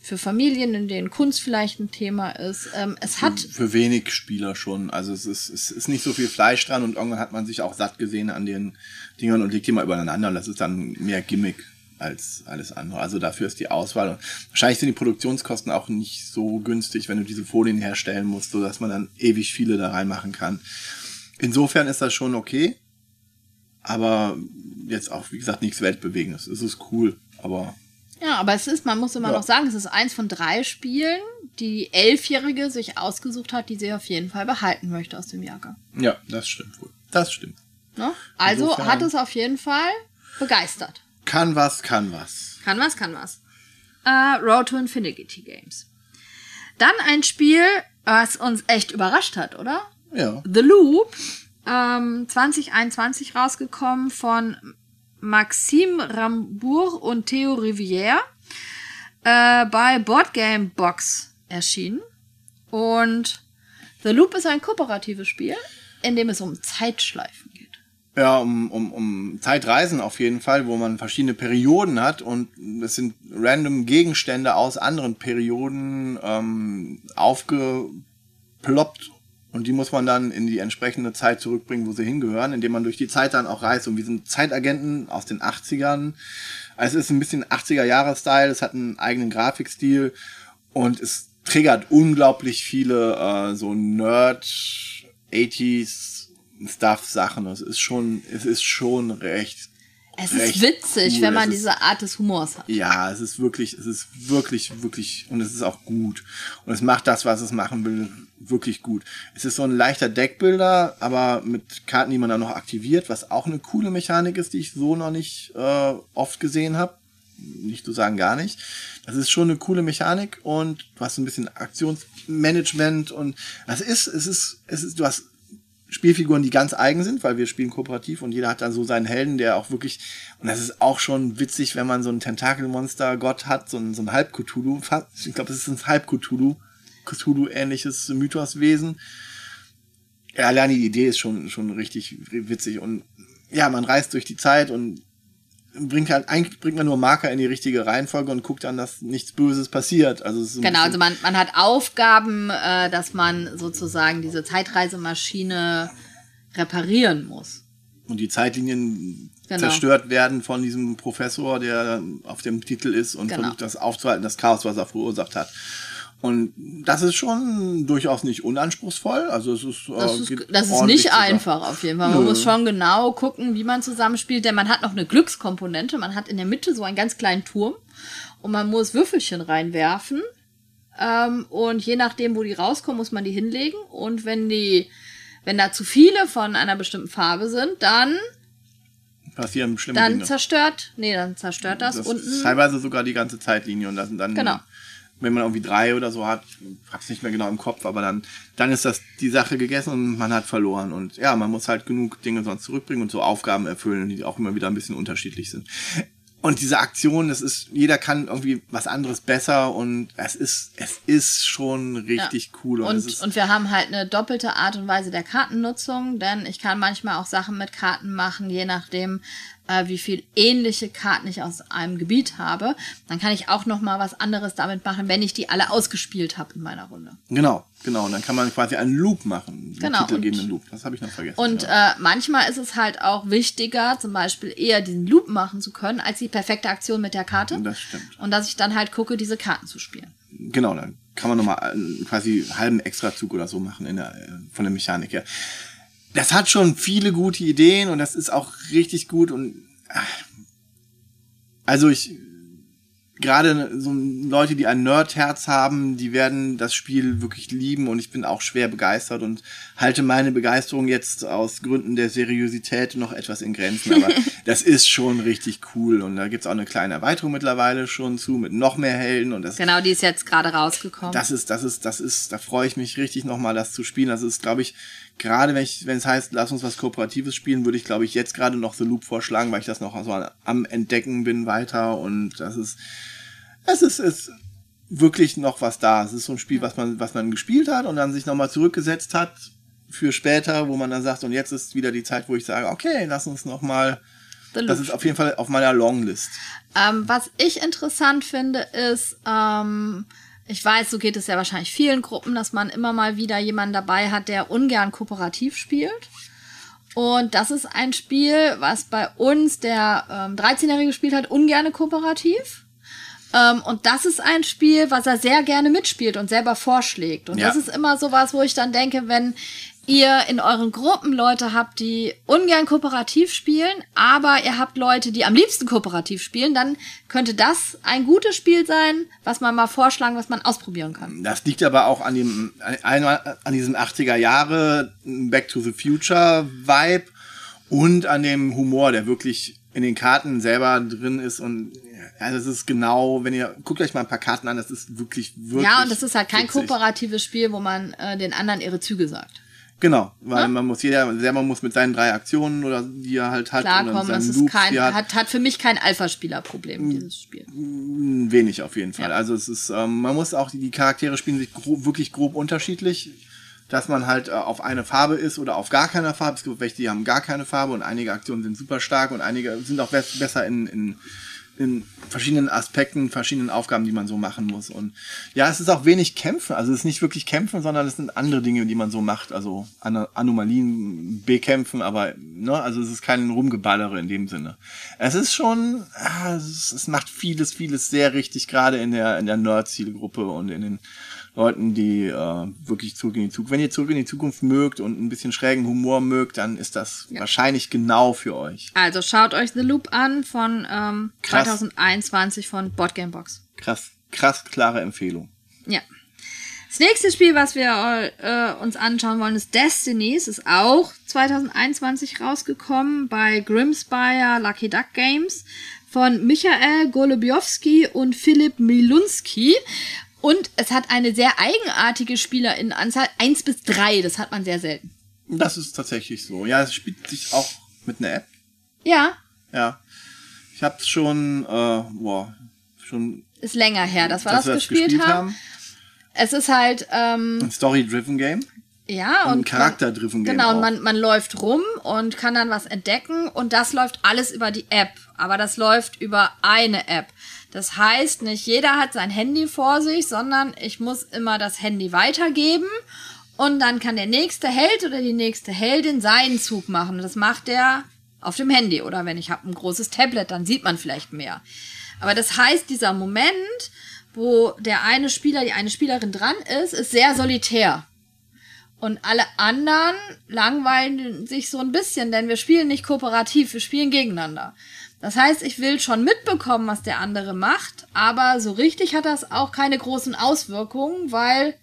für Familien, in denen Kunst vielleicht ein Thema ist. Ähm, es hat Für wenig Spieler schon. Also es ist, es ist nicht so viel Fleisch dran und irgendwann hat man sich auch satt gesehen an den Dingern und legt die mal übereinander und das ist dann mehr Gimmick als alles andere. Also dafür ist die Auswahl. Und wahrscheinlich sind die Produktionskosten auch nicht so günstig, wenn du diese Folien herstellen musst, so dass man dann ewig viele da reinmachen kann. Insofern ist das schon okay. Aber jetzt auch, wie gesagt, nichts Weltbewegendes. Es ist cool, aber Ja, aber es ist, man muss immer Ja. noch sagen, es ist eins von drei Spielen, die Elfjährige sich ausgesucht hat, die sie auf jeden Fall behalten möchte aus dem Jahrgang. ja, das stimmt wohl. Das stimmt. Ne? Also Insofern- hat es auf jeden Fall begeistert. Kann was, kann was. Kann was, kann was. Äh, Road to Infinity Games. Dann ein Spiel, was uns echt überrascht hat, oder? Ja. The Loop, ähm, 2021 rausgekommen von Maxime Rambourg und Theo Rivière, äh, bei Boardgame Box erschienen. Und The Loop ist ein kooperatives Spiel, in dem es um Zeitschleifen geht. Ja, um, um, um Zeitreisen auf jeden Fall, wo man verschiedene Perioden hat und es sind random Gegenstände aus anderen Perioden ähm, aufgeploppt und die muss man dann in die entsprechende Zeit zurückbringen, wo sie hingehören, indem man durch die Zeit dann auch reist. Und wir sind Zeitagenten aus den 80ern. Also es ist ein bisschen 80er-Jahre-Style, es hat einen eigenen Grafikstil und es triggert unglaublich viele äh, so Nerd 80s Stuff Sachen. Es ist schon, es ist schon recht. Es ist witzig, cool. wenn man ist- diese Art des Humors hat. Ja, es ist wirklich, es ist wirklich, wirklich, und es ist auch gut. Und es macht das, was es machen will, wirklich gut. Es ist so ein leichter Deckbilder, aber mit Karten, die man dann noch aktiviert, was auch eine coole Mechanik ist, die ich so noch nicht äh, oft gesehen habe. Nicht zu sagen gar nicht. Das ist schon eine coole Mechanik und du hast ein bisschen Aktionsmanagement und das ist, es ist, es ist, du hast Spielfiguren, die ganz eigen sind, weil wir spielen kooperativ und jeder hat dann so seinen Helden, der auch wirklich, und das ist auch schon witzig, wenn man so ein Tentakelmonster-Gott hat, so ein, so ein Halb-Cthulhu, ich glaube, das ist ein Halb-Cthulhu, Cthulhu-ähnliches Mythoswesen. Ja, alleine die Idee ist schon, schon richtig witzig und ja, man reist durch die Zeit und bringt halt, eigentlich bringt man nur Marker in die richtige Reihenfolge und guckt dann, dass nichts Böses passiert. Also so genau, also man, man hat Aufgaben, äh, dass man sozusagen diese Zeitreisemaschine reparieren muss. Und die Zeitlinien genau. zerstört werden von diesem Professor, der auf dem Titel ist und genau. versucht, das aufzuhalten, das Chaos, was er verursacht hat. Und das ist schon durchaus nicht unanspruchsvoll. Also es ist, das ist, das ist nicht zusammen. einfach auf jeden Fall. Man Nö. muss schon genau gucken, wie man zusammenspielt, denn man hat noch eine Glückskomponente. Man hat in der Mitte so einen ganz kleinen Turm und man muss Würfelchen reinwerfen. Ähm, und je nachdem, wo die rauskommen, muss man die hinlegen. Und wenn die, wenn da zu viele von einer bestimmten Farbe sind, dann passieren schlimme dann Dinge. zerstört, nee, dann zerstört das, das unten. Teilweise sogar die ganze Zeitlinie und das sind dann genau wenn man irgendwie drei oder so hat, hab's nicht mehr genau im Kopf, aber dann, dann ist das die Sache gegessen und man hat verloren. Und ja, man muss halt genug Dinge sonst zurückbringen und so Aufgaben erfüllen, die auch immer wieder ein bisschen unterschiedlich sind. Und diese Aktion, das ist, jeder kann irgendwie was anderes besser und es ist, es ist schon richtig ja. cool. Und, und, und, wir haben halt eine doppelte Art und Weise der Kartennutzung, denn ich kann manchmal auch Sachen mit Karten machen, je nachdem, äh, wie viel ähnliche Karten ich aus einem Gebiet habe, dann kann ich auch noch mal was anderes damit machen, wenn ich die alle ausgespielt habe in meiner Runde. Genau, genau. Und dann kann man quasi einen Loop machen. Einen genau. Titelgebenden Loop. Das habe ich noch vergessen. Und ja. äh, manchmal ist es halt auch wichtiger, zum Beispiel eher diesen Loop machen zu können, als die perfekte Aktion mit der Karte. Das stimmt. Und dass ich dann halt gucke, diese Karten zu spielen. Genau, dann kann man nochmal äh, quasi einen halben Extrazug oder so machen in der, äh, von der Mechanik her das hat schon viele gute Ideen und das ist auch richtig gut und also ich gerade so Leute, die ein Nerdherz haben, die werden das Spiel wirklich lieben und ich bin auch schwer begeistert und halte meine Begeisterung jetzt aus Gründen der Seriosität noch etwas in Grenzen. Aber das ist schon richtig cool und da gibt's auch eine kleine Erweiterung mittlerweile schon zu mit noch mehr Helden und das. Genau, die ist jetzt gerade rausgekommen. Das ist, das ist, das ist, da freue ich mich richtig nochmal, das zu spielen. Das ist, glaube ich, gerade wenn ich, wenn es heißt, lass uns was Kooperatives spielen, würde ich, glaube ich, jetzt gerade noch The Loop vorschlagen, weil ich das noch so am Entdecken bin weiter und das ist, es ist, ist wirklich noch was da. Es ist so ein Spiel, was man, was man gespielt hat und dann sich nochmal zurückgesetzt hat für später, wo man dann sagt, und jetzt ist wieder die Zeit, wo ich sage, okay, lass uns nochmal, das ist auf jeden Fall auf meiner Longlist. Ähm, was ich interessant finde, ist, ähm, ich weiß, so geht es ja wahrscheinlich vielen Gruppen, dass man immer mal wieder jemanden dabei hat, der ungern kooperativ spielt. Und das ist ein Spiel, was bei uns der ähm, 13-Jährige gespielt hat, ungerne kooperativ. Ähm, und das ist ein Spiel, was er sehr gerne mitspielt und selber vorschlägt. Und ja. das ist immer so was, wo ich dann denke, wenn ihr in euren Gruppen Leute habt, die ungern kooperativ spielen, aber ihr habt Leute, die am liebsten kooperativ spielen, dann könnte das ein gutes Spiel sein, was man mal vorschlagen, was man ausprobieren kann. Das liegt aber auch an dem, an diesem 80er Jahre Back to the Future Vibe und an dem Humor, der wirklich in den Karten selber drin ist und ja, das ist genau, wenn ihr guckt euch mal ein paar Karten an, das ist wirklich wirklich Ja, und das ist halt kein witzig. kooperatives Spiel, wo man äh, den anderen ihre Züge sagt. Genau, weil ja? man muss jeder selber muss mit seinen drei Aktionen oder die er halt hat klarkommen. Das ist Loops, kein hat, hat, hat für mich kein Alpha-Spieler-Problem dieses Spiel. Wenig auf jeden Fall. Ja. Also es ist, ähm, man muss auch die, die Charaktere spielen sich grob, wirklich grob unterschiedlich, dass man halt äh, auf eine Farbe ist oder auf gar keiner Farbe. Es gibt welche, die haben gar keine Farbe und einige Aktionen sind super stark und einige sind auch besser in, in in verschiedenen Aspekten, verschiedenen Aufgaben, die man so machen muss. Und ja, es ist auch wenig Kämpfen. Also es ist nicht wirklich Kämpfen, sondern es sind andere Dinge, die man so macht. Also An Anomalien bekämpfen, aber ne, also es ist kein Rumgeballere in dem Sinne. Es ist schon, ah, es, macht vieles, vieles sehr richtig, gerade in der in der Nerd-Zielgruppe und in den Leuten, die äh, wirklich zurück in die Zukunft. Wenn ihr zurück in die Zukunft mögt und ein bisschen schrägen Humor mögt, dann ist das ja. wahrscheinlich genau für euch. Also schaut euch The Loop an von ähm, 2021 von Boardgamebox. Krass, krass klare Empfehlung. Ja. Das nächste Spiel, was wir äh, uns anschauen wollen, ist Destiny. Es ist auch 2021 rausgekommen bei Grimspire Lucky Duck Games von Michael Golubiowski und Philipp Milunski. Und es hat eine sehr eigenartige Spielerinnenanzahl, eins bis drei, das hat man sehr selten. Das ist tatsächlich so. Ja, es spielt sich auch mit einer App. Ja, Ja. Ich habe schon, äh, boah, schon, ist länger her, dass wir dass das, gespielt, haben. haben. Es ist halt, ähm, Ein Story-driven Game. ja, Und ein Charakter-driven Game. Genau, und man, man läuft rum und kann dann was entdecken und das läuft alles über die App. Aber das läuft über eine App. Das heißt, nicht jeder hat sein Handy vor sich, sondern ich muss immer das Handy weitergeben und dann kann der nächste Held oder die nächste Heldin seinen Zug machen. Das macht der auf dem Handy oder wenn ich habe ein großes Tablet, dann sieht man vielleicht mehr. Aber das heißt, dieser Moment, wo der eine Spieler, die eine Spielerin dran ist, ist sehr solitär. Und alle anderen langweilen sich so ein bisschen, denn wir spielen nicht kooperativ, wir spielen gegeneinander. Das heißt, ich will schon mitbekommen, was der andere macht, aber so richtig hat das auch keine großen Auswirkungen, weil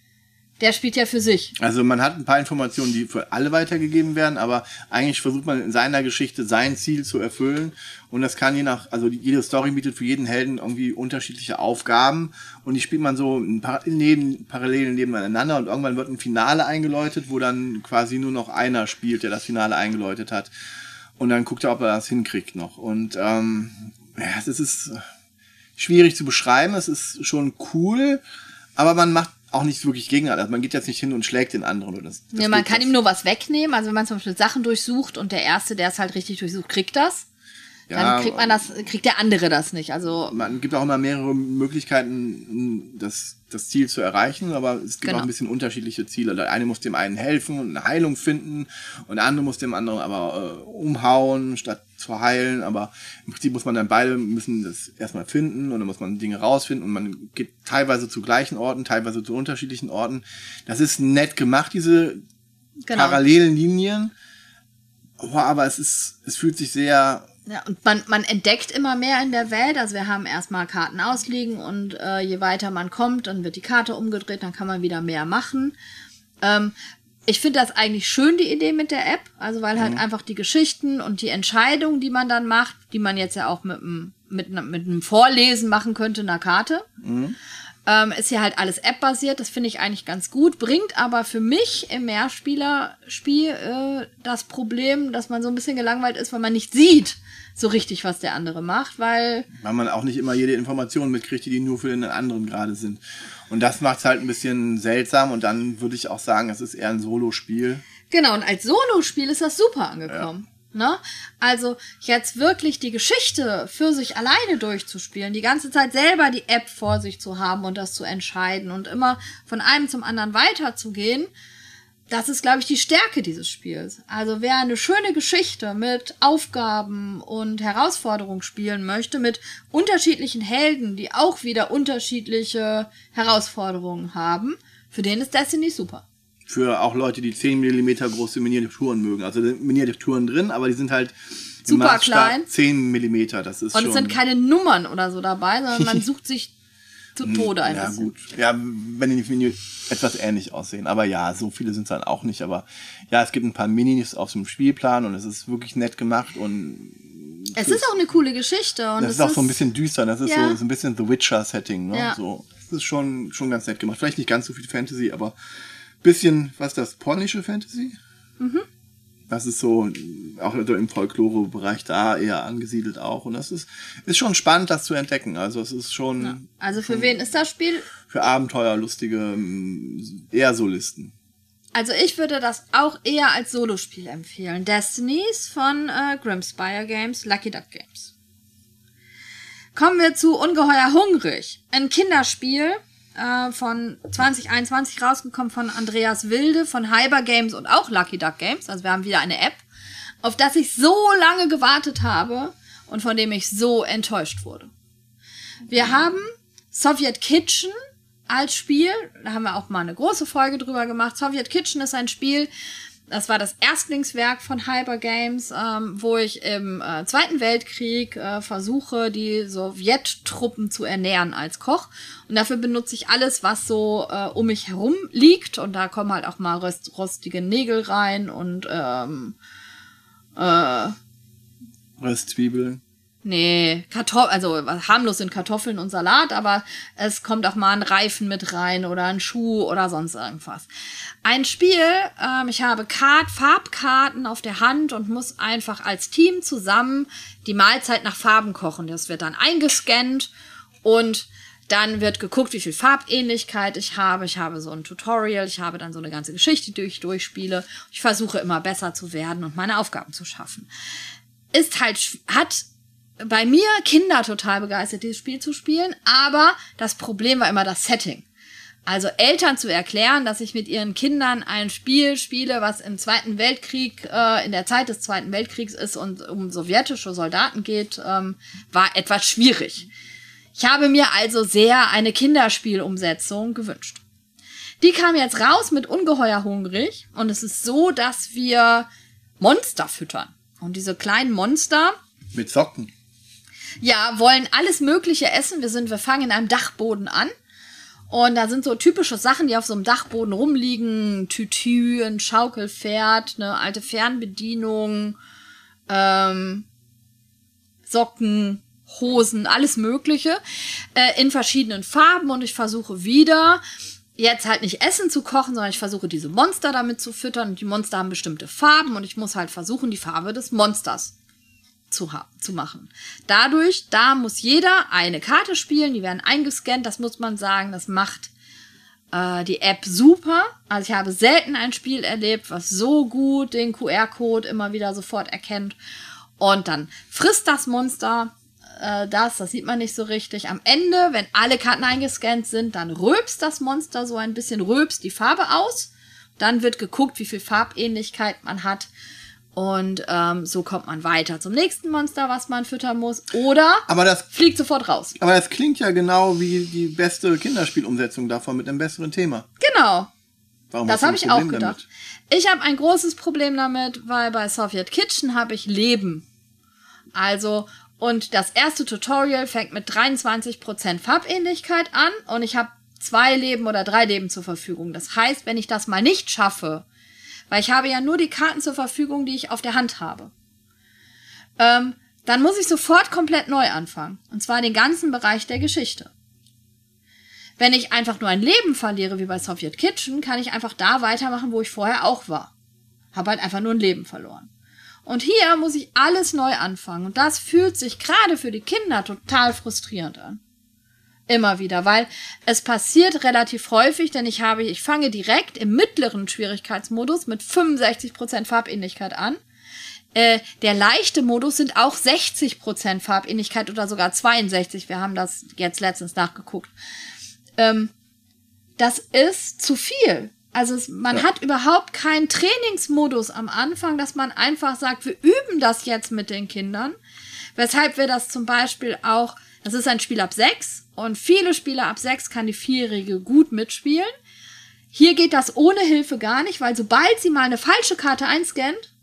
der spielt ja für sich. Also man hat ein paar Informationen, die für alle weitergegeben werden, aber eigentlich versucht man in seiner Geschichte sein Ziel zu erfüllen. Und das kann je nach, also jede Story bietet für jeden Helden irgendwie unterschiedliche Aufgaben und die spielt man so in Par neben, parallel nebeneinander und irgendwann wird ein Finale eingeläutet, wo dann quasi nur noch einer spielt, der das Finale eingeläutet hat. Und dann guckt er, ob er das hinkriegt noch. Und ähm, ja, das ist schwierig zu beschreiben. Es ist schon cool, aber man macht auch nicht wirklich gegeneinander. Also man geht jetzt nicht hin und schlägt den anderen. Oder das, das Ja, man kann jetzt. ihm nur was wegnehmen. Also wenn man zum Beispiel Sachen durchsucht und der Erste, der es halt richtig durchsucht, kriegt das, dann kriegt man das, kriegt der andere das nicht. Also man gibt auch immer mehrere Möglichkeiten, das, das Ziel zu erreichen, aber es gibt Genau. auch ein bisschen unterschiedliche Ziele. Der eine muss dem einen helfen und eine Heilung finden und der andere muss dem anderen aber äh, umhauen, statt zu heilen. Aber im Prinzip muss man dann beide müssen das erstmal finden und dann muss man Dinge rausfinden und man geht teilweise zu gleichen Orten, teilweise zu unterschiedlichen Orten. Das ist nett gemacht, diese genau. parallelen Linien. Oh, aber es ist, es fühlt sich sehr Ja, und man, man entdeckt immer mehr in der Welt. Also wir haben erstmal Karten ausliegen und äh, je weiter man kommt, dann wird die Karte umgedreht, dann kann man wieder mehr machen. Ähm, ich finde das eigentlich schön, die Idee mit der App. Also weil halt einfach die Geschichten und die Entscheidungen, die man dann macht, die man jetzt ja auch mit einem mit, einem- mit einem Vorlesen machen könnte, einer Karte. Ähm, ist hier halt alles App-basiert, das finde ich eigentlich ganz gut, bringt aber für mich im Mehrspieler-Spiel äh, das Problem, dass man so ein bisschen gelangweilt ist, weil man nicht sieht so richtig, was der andere macht, weil weil man auch nicht immer jede Information mitkriegt, die nur für den anderen gerade sind. Und das macht es halt ein bisschen seltsam und dann würde ich auch sagen, es ist eher ein Solo-Spiel. Genau, und als Solospiel ist das super angekommen. Ne? Also jetzt wirklich die Geschichte für sich alleine durchzuspielen, die ganze Zeit selber die App vor sich zu haben und das zu entscheiden und immer von einem zum anderen weiterzugehen, das ist, glaube ich, die Stärke dieses Spiels. Also wer eine schöne Geschichte mit Aufgaben und Herausforderungen spielen möchte, mit unterschiedlichen Helden, die auch wieder unterschiedliche Herausforderungen haben, für den ist Destiny super. Für auch Leute, die 10 mm große Miniaturen mögen. Also Miniaturen drin, aber die sind halt Super Maßstab klein. 10 mm. Das ist Und es sind keine Nummern oder so dabei, sondern man sucht sich zu Tode ein ja, bisschen. gut. Ja, wenn die Menü etwas ähnlich aussehen. Aber ja, so viele sind es dann auch nicht. Aber ja, es gibt ein paar Minis auf dem Spielplan und es ist wirklich nett gemacht und Es ist auch eine coole Geschichte. Und das es ist auch so ein bisschen düster. Das ist Ja. so, so ein bisschen The Witcher-Setting. Ne? Ja. So, das ist schon, schon ganz nett gemacht. Vielleicht nicht ganz so viel Fantasy, aber bisschen, was das, polnische Fantasy? Mhm. Das ist so, auch im Folklore-Bereich da eher angesiedelt auch. Und das ist, ist schon spannend, das zu entdecken. Also es ist schon Also für wen ist das Spiel? für Abenteuerlustige ähm, eher Solisten. Also ich würde das auch eher als Solospiel empfehlen. Destinies von äh, Grimspire Games, Lucky Duck Games. Kommen wir zu Ungeheuer Hungrig. Ein Kinderspiel äh, von 2021 rausgekommen von Andreas Wilde von Hyper Games und auch Lucky Duck Games. Also wir haben wieder eine App, auf das ich so lange gewartet habe und von dem ich so enttäuscht wurde. Wir haben Soviet Kitchen als Spiel. Da haben wir auch mal eine große Folge drüber gemacht. Soviet Kitchen ist ein Spiel, das war das Erstlingswerk von Hyper Games, ähm, wo ich im äh, Zweiten Weltkrieg äh, versuche, die Sowjettruppen zu ernähren als Koch. Und dafür benutze ich alles, was so äh, um mich herum liegt. Und da kommen halt auch mal rost rostige Nägel rein und ähm, äh, Röstzwiebeln. Nee, Kartoffeln, also harmlos sind Kartoffeln und Salat, aber es kommt auch mal ein Reifen mit rein oder ein Schuh oder sonst irgendwas. Ein Spiel, ähm, ich habe Kart, Farbkarten auf der Hand und muss einfach als Team zusammen die Mahlzeit nach Farben kochen. Das wird dann eingescannt und dann wird geguckt, wie viel Farbähnlichkeit ich habe. Ich habe so ein Tutorial, ich habe dann so eine ganze Geschichte, die ich durchspiele. Ich versuche immer besser zu werden und meine Aufgaben zu schaffen. Ist halt, hat bei mir Kinder total begeistert, dieses Spiel zu spielen, aber das Problem war immer das Setting. Also Eltern zu erklären, dass ich mit ihren Kindern ein Spiel spiele, was im Zweiten Weltkrieg, äh, in der Zeit des Zweiten Weltkriegs ist und um sowjetische Soldaten geht, ähm, war etwas schwierig. Ich habe mir also sehr eine Kinderspielumsetzung gewünscht. Die kam jetzt raus mit Ungeheuer hungrig und es ist so, dass wir Monster füttern. Und diese kleinen Monster. Mit Socken. Ja, wollen alles Mögliche essen. Wir sind, wir fangen in einem Dachboden an. Und da sind so typische Sachen, die auf so einem Dachboden rumliegen. Tütü, ein Schaukelpferd, eine alte Fernbedienung, ähm, Socken, Hosen, alles Mögliche äh, in verschiedenen Farben. Und ich versuche wieder jetzt halt nicht Essen zu kochen, sondern ich versuche diese Monster damit zu füttern. Und die Monster haben bestimmte Farben und ich muss halt versuchen, die Farbe des Monsters zu, zu machen. Dadurch, da muss jeder eine Karte spielen, die werden eingescannt, das muss man sagen, das macht äh, die App super. Also ich habe selten ein Spiel erlebt, was so gut den QR-Code immer wieder sofort erkennt. Und dann frisst das Monster äh, das, das sieht man nicht so richtig. Am Ende, wenn alle Karten eingescannt sind, dann röpst das Monster so ein bisschen, röpst die Farbe aus. Dann wird geguckt, wie viel Farbähnlichkeit man hat. Und ähm, so kommt man weiter zum nächsten Monster, was man füttern muss. Oder aber das, fliegt sofort raus. Aber das klingt ja genau wie die beste Kinderspielumsetzung davon mit einem besseren Thema. Genau. Warum das habe ich auch gedacht. Damit? Ich habe ein großes Problem damit, weil bei Soviet Kitchen habe ich Leben. Also, und das erste Tutorial fängt mit 23% Farbähnlichkeit an und ich habe zwei Leben oder drei Leben zur Verfügung. Das heißt, wenn ich das mal nicht schaffe, weil ich habe ja nur die Karten zur Verfügung, die ich auf der Hand habe. Ähm, dann muss ich sofort komplett neu anfangen. Und zwar den ganzen Bereich der Geschichte. Wenn ich einfach nur ein Leben verliere, wie bei Soviet Kitchen, kann ich einfach da weitermachen, wo ich vorher auch war. Habe halt einfach nur ein Leben verloren. Und hier muss ich alles neu anfangen. Und das fühlt sich gerade für die Kinder total frustrierend an. Immer wieder, weil es passiert relativ häufig, denn ich habe, ich fange direkt im mittleren Schwierigkeitsmodus mit 65% Farbähnlichkeit an. Äh, der leichte Modus sind auch 60% Farbähnlichkeit oder sogar 62. Wir haben das jetzt letztens nachgeguckt. Ähm, das ist zu viel. Also es, man ja. hat überhaupt keinen Trainingsmodus am Anfang, dass man einfach sagt, wir üben das jetzt mit den Kindern. Weshalb wir das zum Beispiel auch, das ist ein Spiel ab sechs und viele Spieler ab sechs kann die Vierjährige gut mitspielen. Hier geht das ohne Hilfe gar nicht, weil sobald sie mal eine falsche Karte einscannt,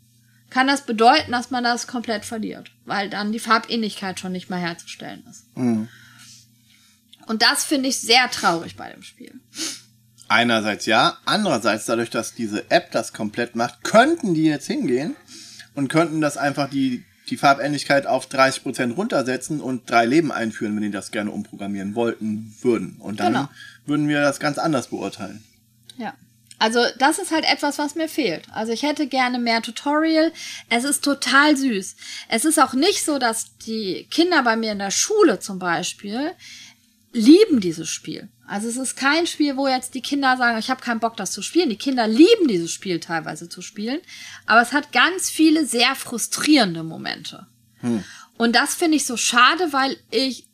kann das bedeuten, dass man das komplett verliert, weil dann die Farbähnlichkeit schon nicht mehr herzustellen ist. Mhm. Und das finde ich sehr traurig bei dem Spiel. Einerseits ja, andererseits dadurch, dass diese App das komplett macht, könnten die jetzt hingehen und könnten das einfach die die Farbähnlichkeit auf 30% runtersetzen und drei Leben einführen, wenn die das gerne umprogrammieren wollten würden. Und dann genau. würden wir das ganz anders beurteilen. Ja. Also das ist halt etwas, was mir fehlt. Also ich hätte gerne mehr Tutorial. Es ist total süß. Es ist auch nicht so, dass die Kinder bei mir in der Schule zum Beispiel lieben dieses Spiel. Also es ist kein Spiel, wo jetzt die Kinder sagen, ich habe keinen Bock, das zu spielen. Die Kinder lieben dieses Spiel teilweise zu spielen, aber es hat ganz viele sehr frustrierende Momente. Hm. Und das finde ich so schade, weil ich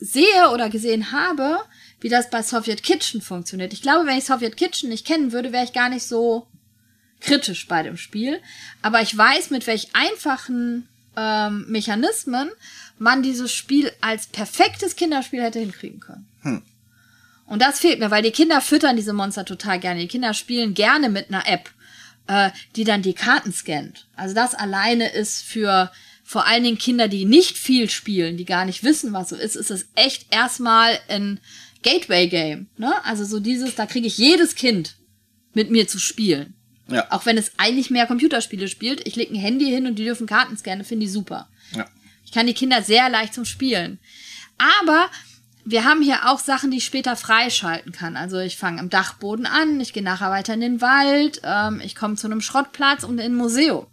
sehe oder gesehen habe, wie das bei Soviet Kitchen funktioniert. Ich glaube, wenn ich Soviet Kitchen nicht kennen würde, wäre ich gar nicht so kritisch bei dem Spiel. Aber ich weiß, mit welch einfachen ähm, Mechanismen man dieses Spiel als perfektes Kinderspiel hätte hinkriegen können. Hm. Und das fehlt mir, weil die Kinder füttern diese Monster total gerne. Die Kinder spielen gerne mit einer App, äh, die dann die Karten scannt. Also das alleine ist für vor allen Dingen Kinder, die nicht viel spielen, die gar nicht wissen, was so ist, ist es echt erstmal ein Gateway-Game. Ne? Also so dieses, da kriege ich jedes Kind mit mir zu spielen. Ja. Auch wenn es eigentlich mehr Computerspiele spielt. Ich lege ein Handy hin und die dürfen Karten scannen, finde ich super. Ja. Ich kann die Kinder sehr leicht zum Spielen. Aber wir haben hier auch Sachen, die ich später freischalten kann. Also ich fange am Dachboden an, ich gehe nachher weiter in den Wald, ähm, ich komme zu einem Schrottplatz und in ein Museum.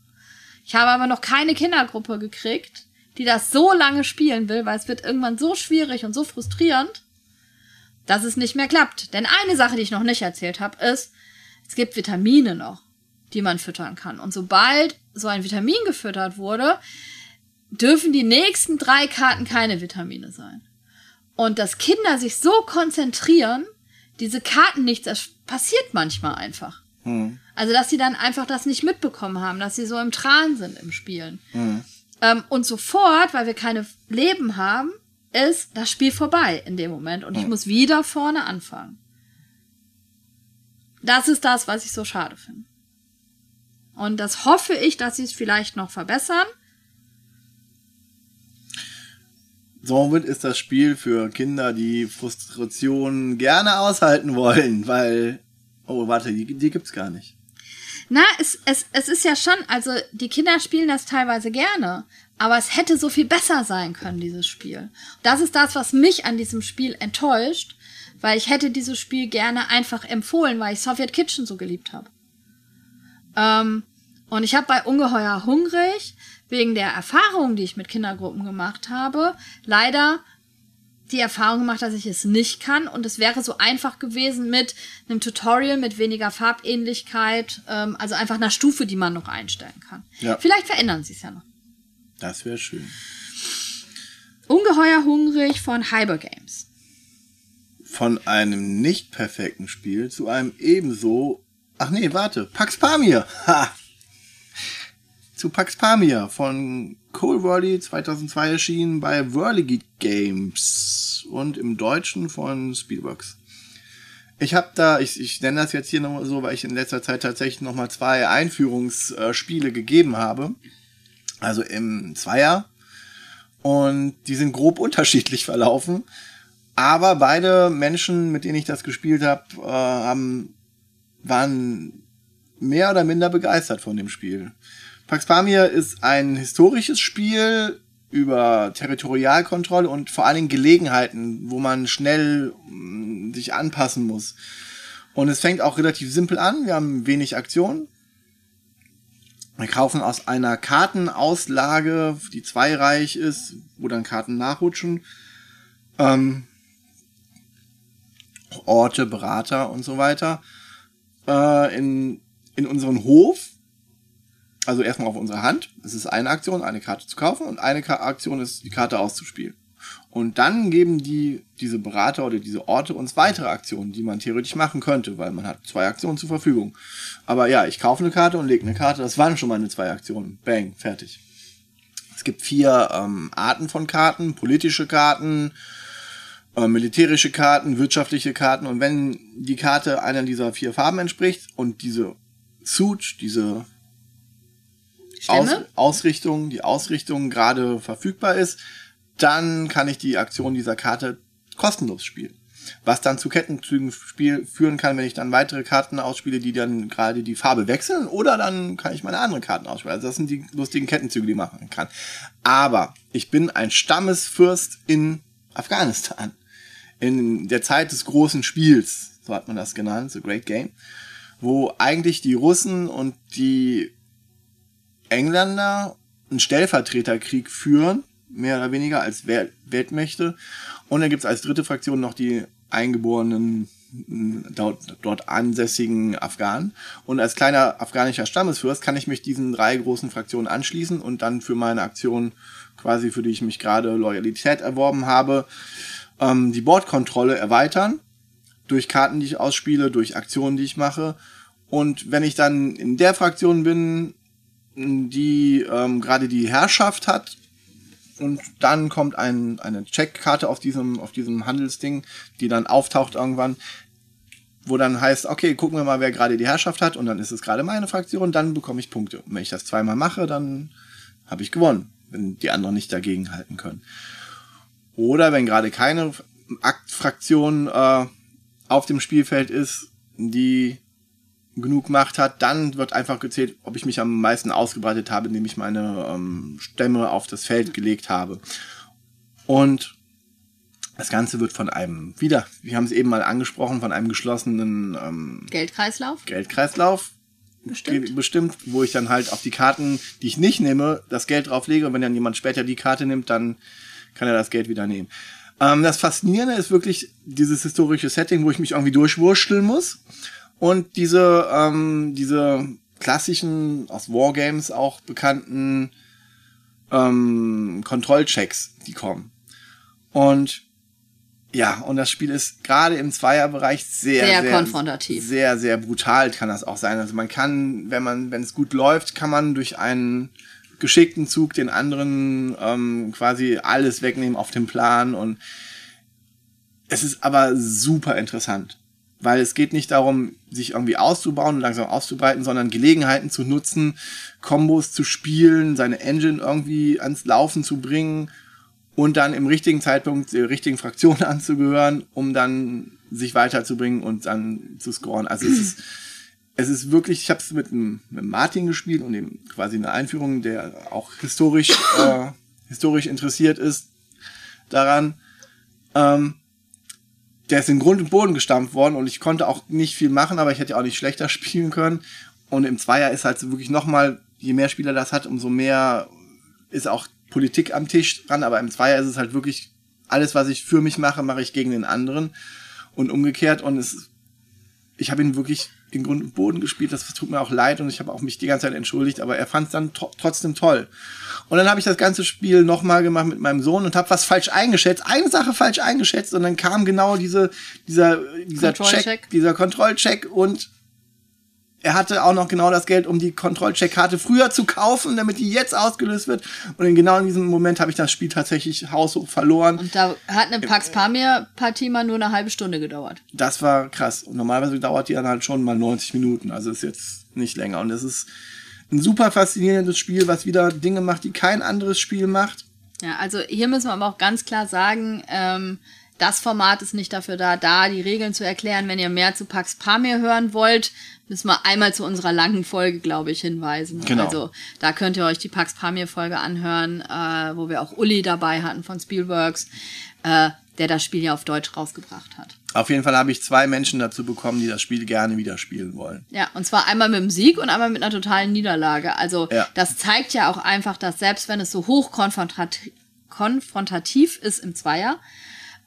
Ich habe aber noch keine Kindergruppe gekriegt, die das so lange spielen will, weil es wird irgendwann so schwierig und so frustrierend, dass es nicht mehr klappt. Denn eine Sache, die ich noch nicht erzählt habe, ist, es gibt Vitamine noch, die man füttern kann. Und sobald so ein Vitamin gefüttert wurde, dürfen die nächsten drei Karten keine Vitamine sein. Und dass Kinder sich so konzentrieren, diese Karten nichts, das passiert manchmal einfach. Hm. Also, dass sie dann einfach das nicht mitbekommen haben, dass sie so im Tran sind im Spielen. Hm. Ähm, und sofort, weil wir keine Leben haben, ist das Spiel vorbei in dem Moment und hm. ich muss wieder vorne anfangen. Das ist das, was ich so schade finde. Und das hoffe ich, dass sie es vielleicht noch verbessern. Somit ist das Spiel für Kinder, die Frustration gerne aushalten wollen, weil, oh, warte, die, die gibt's gar nicht. Na, es, es, es ist ja schon, also die Kinder spielen das teilweise gerne, aber es hätte so viel besser sein können, dieses Spiel. Das ist das, was mich an diesem Spiel enttäuscht, weil ich hätte dieses Spiel gerne einfach empfohlen, weil ich Soviet Kitchen so geliebt habe. Ähm, und ich habe bei Ungeheuer hungrig wegen der Erfahrung, die ich mit Kindergruppen gemacht habe, leider die Erfahrung gemacht, dass ich es nicht kann. Und es wäre so einfach gewesen mit einem Tutorial mit weniger Farbähnlichkeit, ähm, also einfach einer Stufe, die man noch einstellen kann. Ja. Vielleicht verändern sie es ja noch. Das wäre schön. Ungeheuer hungrig von Hyper Games. Von einem nicht perfekten Spiel zu einem ebenso. Ach nee, warte. Pax Pamir. Ha! zu Pax Pamir von Cole Worley 2002 erschienen bei Whirligig Games und im Deutschen von Speedworks. Ich habe da, ich, ich nenne das jetzt hier nochmal so, weil ich in letzter Zeit tatsächlich nochmal zwei Einführungsspiele gegeben habe. Also im Zweier. Und die sind grob unterschiedlich verlaufen. Aber beide Menschen, mit denen ich das gespielt habe, äh, haben, waren mehr oder minder begeistert von dem Spiel. Pax Pamir ist ein historisches Spiel über Territorialkontrolle und vor allen Dingen Gelegenheiten, wo man schnell mm, sich anpassen muss. Und es fängt auch relativ simpel an. Wir haben wenig Aktion. Wir kaufen aus einer Kartenauslage, die zweireich ist, wo dann Karten nachrutschen. Ähm, Orte, Berater und so weiter. Äh, in, in unseren Hof also erstmal auf unsere Hand. Es ist eine Aktion, eine Karte zu kaufen und eine Aktion ist, die Karte auszuspielen. Und dann geben die, diese Berater oder diese Orte uns weitere Aktionen, die man theoretisch machen könnte, weil man hat zwei Aktionen zur Verfügung. Aber ja, ich kaufe eine Karte und lege eine Karte, das waren schon meine zwei Aktionen. Bang, fertig. Es gibt vier ähm, Arten von Karten, politische Karten, äh, militärische Karten, wirtschaftliche Karten. Und wenn die Karte einer dieser vier Farben entspricht und diese Suit, diese aus, Ausrichtung, die Ausrichtung gerade verfügbar ist, dann kann ich die Aktion dieser Karte kostenlos spielen. Was dann zu Kettenzügen spiel, führen kann, wenn ich dann weitere Karten ausspiele, die dann gerade die Farbe wechseln, oder dann kann ich meine anderen Karten ausspielen. Also das sind die lustigen Kettenzüge, die man machen kann. Aber ich bin ein Stammesfürst in Afghanistan. In der Zeit des großen Spiels, so hat man das genannt, The Great Game, wo eigentlich die Russen und die Engländer einen Stellvertreterkrieg führen, mehr oder weniger als Weltmächte. Und dann gibt es als dritte Fraktion noch die eingeborenen dort, dort ansässigen Afghanen. Und als kleiner afghanischer Stammesfürst kann ich mich diesen drei großen Fraktionen anschließen und dann für meine Aktion, quasi für die ich mich gerade Loyalität erworben habe, ähm, die Bordkontrolle erweitern. Durch Karten, die ich ausspiele, durch Aktionen, die ich mache. Und wenn ich dann in der Fraktion bin, die ähm, gerade die Herrschaft hat. Und dann kommt ein, eine Checkkarte auf diesem, auf diesem Handelsding, die dann auftaucht irgendwann, wo dann heißt, okay, gucken wir mal, wer gerade die Herrschaft hat. Und dann ist es gerade meine Fraktion, dann bekomme ich Punkte. Und wenn ich das zweimal mache, dann habe ich gewonnen, wenn die anderen nicht dagegen halten können. Oder wenn gerade keine Aktfraktion äh, auf dem Spielfeld ist, die genug Macht hat, dann wird einfach gezählt, ob ich mich am meisten ausgebreitet habe, indem ich meine ähm, Stämme auf das Feld gelegt habe. Und das Ganze wird von einem, wieder, wir haben es eben mal angesprochen, von einem geschlossenen ähm, Geldkreislauf. Geldkreislauf Bestimmt. bestimmt, wo ich dann halt auf die Karten, die ich nicht nehme, das Geld drauflege und wenn dann jemand später die Karte nimmt, dann kann er das Geld wieder nehmen. Ähm, das Faszinierende ist wirklich dieses historische Setting, wo ich mich irgendwie durchwurschteln muss und diese, ähm, diese klassischen, aus Wargames auch bekannten ähm, Kontrollchecks, die kommen. Und ja, und das Spiel ist gerade im Zweierbereich sehr, Sehr sehr, konfrontativ. Sehr, sehr brutal kann das auch sein. Also man kann, wenn man, wenn es gut läuft, kann man durch einen geschickten Zug den anderen ähm, quasi alles wegnehmen auf dem Plan und es ist aber super interessant, weil es geht nicht darum, sich irgendwie auszubauen und langsam auszubreiten, sondern Gelegenheiten zu nutzen, Kombos zu spielen, seine Engine irgendwie ans Laufen zu bringen und dann im richtigen Zeitpunkt der richtigen Fraktion anzugehören, um dann sich weiterzubringen und dann zu scoren. Also es ist, es ist wirklich, ich habe es mit, mit Martin gespielt und dem quasi eine Einführung, der auch historisch, äh, historisch interessiert ist daran. Ähm, der ist in Grund und Boden gestampft worden und ich konnte auch nicht viel machen, aber ich hätte auch nicht schlechter spielen können. Und im Zweier ist halt so wirklich nochmal, je mehr Spieler das hat, umso mehr ist auch Politik am Tisch dran, aber im Zweier ist es halt wirklich, alles, was ich für mich mache, mache ich gegen den anderen und umgekehrt und es, ich habe ihn wirklich in Grund und Boden gespielt, das tut mir auch leid und ich habe auch mich die ganze Zeit entschuldigt, aber er fand es dann to trotzdem toll. Und dann habe ich das ganze Spiel nochmal gemacht mit meinem Sohn und habe was falsch eingeschätzt, eine Sache falsch eingeschätzt und dann kam genau diese, dieser, dieser Kontrollcheck. Check, dieser Kontrollcheck und er hatte auch noch genau das Geld, um die Kontrollcheckkarte früher zu kaufen, damit die jetzt ausgelöst wird. Und in genau in diesem Moment habe ich das Spiel tatsächlich haushoch verloren. Und da hat eine Pax Pamir-Partie mal nur eine halbe Stunde gedauert. Das war krass. Und normalerweise dauert die dann halt schon mal 90 Minuten. Also ist jetzt nicht länger. Und es ist ein super faszinierendes Spiel, was wieder Dinge macht, die kein anderes Spiel macht. Ja, also hier müssen wir aber auch ganz klar sagen, ähm, das Format ist nicht dafür da, da die Regeln zu erklären. Wenn ihr mehr zu Pax Pamir hören wollt, müssen wir einmal zu unserer langen Folge, glaube ich, hinweisen. Genau. Also da könnt ihr euch die Pax Pamir Folge anhören, äh, wo wir auch Uli dabei hatten von Spielworks, äh, der das Spiel ja auf Deutsch rausgebracht hat. Auf jeden Fall habe ich zwei Menschen dazu bekommen, die das Spiel gerne wieder spielen wollen. Ja, und zwar einmal mit dem Sieg und einmal mit einer totalen Niederlage. Also Ja. das zeigt ja auch einfach, dass selbst wenn es so hoch konfrontat konfrontativ ist im Zweier,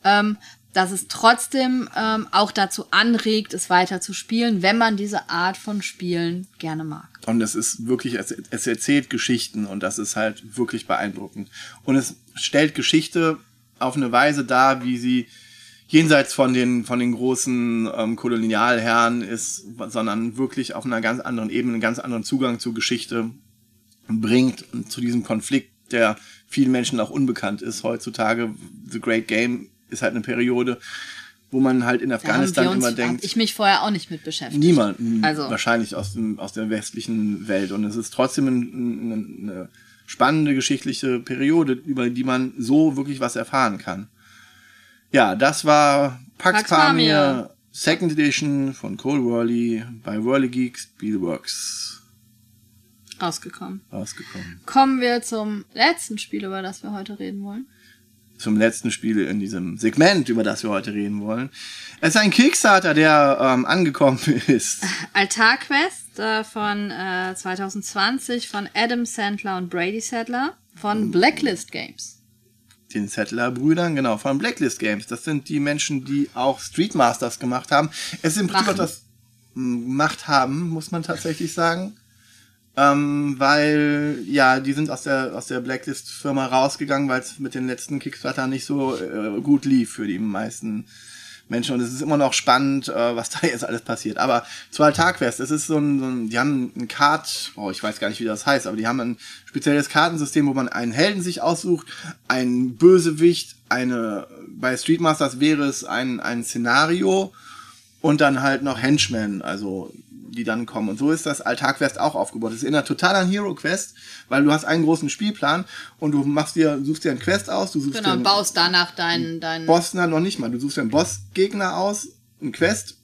ähm, dass es trotzdem ähm, auch dazu anregt, es weiter zu spielen, wenn man diese Art von Spielen gerne mag. Und es ist wirklich, es, es erzählt Geschichten und das ist halt wirklich beeindruckend. Und es stellt Geschichte auf eine Weise dar, wie sie jenseits von den, von den großen ähm, Kolonialherren ist, sondern wirklich auf einer ganz anderen Ebene, einen ganz anderen Zugang zur Geschichte bringt und zu diesem Konflikt, der vielen Menschen auch unbekannt ist heutzutage. The Great Game ist halt eine Periode, wo man halt in Afghanistan immer denkt, ich mich vorher auch nicht mit beschäftigt. Niemand, Also- wahrscheinlich aus, dem, aus der westlichen Welt. Und es ist trotzdem ein, ein, eine spannende geschichtliche Periode, über die man so wirklich was erfahren kann. Ja, das war Pax, Pax Pamir. Pamir, Second Edition von Cole Worley bei Whirly Geeks Spielworks Rausgekommen. rausgekommen. Kommen wir zum letzten Spiel, über das wir heute reden wollen. Zum letzten Spiel in diesem Segment, über das wir heute reden wollen. Es ist ein Kickstarter, der ähm, angekommen ist. Altarquest äh, von äh, 2020 von Adam Sandler und Brady Sadler von Blacklist Games. den Settler-Brüdern, genau, von Blacklist Games. Das sind die Menschen, die auch Street Masters gemacht haben. Es ist im Prinzip auch das gemacht haben, muss man tatsächlich sagen. Ähm, weil, ja, die sind aus der, aus der Blacklist-Firma rausgegangen, weil es mit den letzten Kickstarter nicht so äh, gut lief für die meisten Menschen. Und es ist immer noch spannend, äh, was da jetzt alles passiert. Aber zu Altarquest, es ist so ein, so ein, die haben ein Kart, oh, ich weiß gar nicht, wie das heißt, aber die haben ein spezielles Kartensystem, wo man einen Helden sich aussucht, einen Bösewicht, eine, bei Street Masters wäre es ein, ein Szenario und dann halt noch Henchmen, also die dann kommen. Und so ist das Altarquest auch aufgebaut. Es erinnert total an Hero Quest, weil du hast einen großen Spielplan und du machst dir, suchst dir einen Quest aus, du suchst Genau, dir und baust danach deinen dein Boss, na, noch nicht mal. Du suchst einen Bossgegner aus, einen Quest,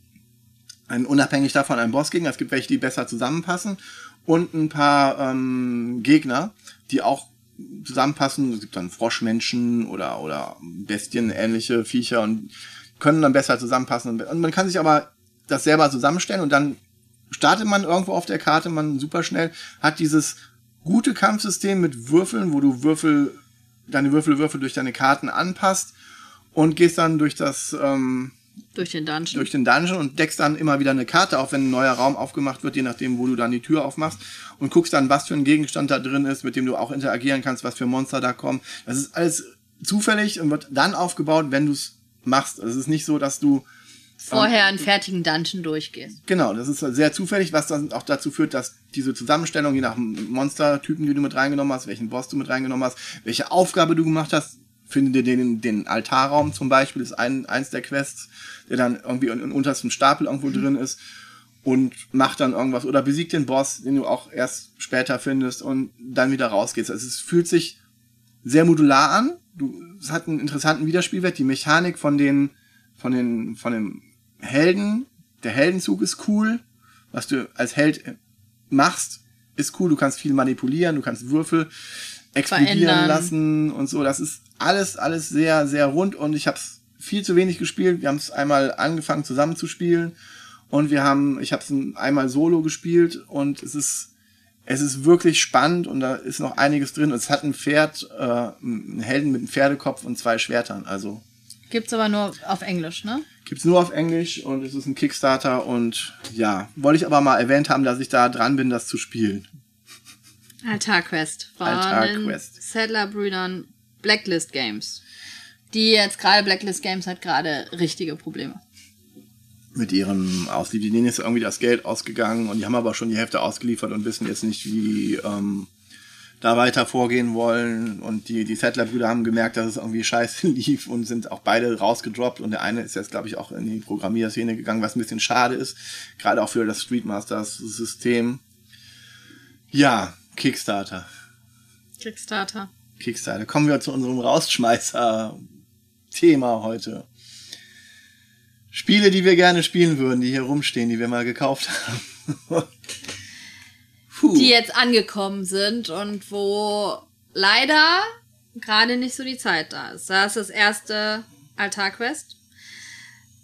ein, unabhängig davon ein Bossgegner. Es gibt welche, die besser zusammenpassen und ein paar ähm, Gegner, die auch zusammenpassen. Es gibt dann Froschmenschen oder, oder Bestien, ähnliche Viecher und können dann besser zusammenpassen. Und man kann sich aber das selber zusammenstellen und dann startet man irgendwo auf der Karte, man super schnell, hat dieses gute Kampfsystem mit Würfeln, wo du Würfel, deine Würfelwürfel durch deine Karten anpasst und gehst dann durch das, ähm, durch den Dungeon. Durch den Dungeon und deckst dann immer wieder eine Karte auf, wenn ein neuer Raum aufgemacht wird, je nachdem, wo du dann die Tür aufmachst und guckst dann, was für ein Gegenstand da drin ist, mit dem du auch interagieren kannst, was für Monster da kommen. Das ist alles zufällig und wird dann aufgebaut, wenn du es machst. Also es ist nicht so, dass du vorher einen fertigen Dungeon durchgehst. Genau, das ist sehr zufällig, was dann auch dazu führt, dass diese Zusammenstellung, je nach Monstertypen, die du mit reingenommen hast, welchen Boss du mit reingenommen hast, welche Aufgabe du gemacht hast, finde dir den, den Altarraum zum Beispiel, ist ein, eins der Quests, der dann irgendwie im untersten Stapel irgendwo mhm. drin ist und macht dann irgendwas oder besiegt den Boss, den du auch erst später findest und dann wieder rausgehst. Also es fühlt sich sehr modular an. Du, es hat einen interessanten Wiederspielwert. Die Mechanik von den, von den, von den Helden, der Heldenzug ist cool. Was du als Held machst, ist cool. Du kannst viel manipulieren, du kannst Würfel explodieren Verändern. lassen und so. Das ist alles, alles sehr, sehr rund und ich habe es viel zu wenig gespielt. Wir haben es einmal angefangen zusammen zu spielen und wir haben, ich habe es einmal solo gespielt und es ist, es ist wirklich spannend und da ist noch einiges drin. Es hat ein Pferd, äh, einen Helden mit einem Pferdekopf und zwei Schwertern. Also gibt's aber nur auf Englisch, ne? Gibt's nur auf Englisch und es ist ein Kickstarter und ja, wollte ich aber mal erwähnt haben, dass ich da dran bin, das zu spielen. Altarquest von Altarquest. Settler-Brüdern Blacklist Games. Die jetzt gerade, Blacklist Games hat gerade richtige Probleme. Mit ihrem Auslieb. Denen ist irgendwie das Geld ausgegangen und die haben aber schon die Hälfte ausgeliefert und wissen jetzt nicht, wie ähm, da weiter vorgehen wollen. Und die, die Settler-Brüder haben gemerkt, dass es irgendwie scheiße lief und sind auch beide rausgedroppt. Und der eine ist jetzt, glaube ich, auch in die Programmierszene gegangen, was ein bisschen schade ist. Gerade auch für das Streetmasters-System. Ja, Kickstarter. Kickstarter. Kickstarter. Kommen wir zu unserem Rausschmeißer-Thema heute. Spiele, die wir gerne spielen würden, die hier rumstehen, die wir mal gekauft haben. Die jetzt angekommen sind und wo leider gerade nicht so die Zeit da ist. Da ist das erste Altarquest.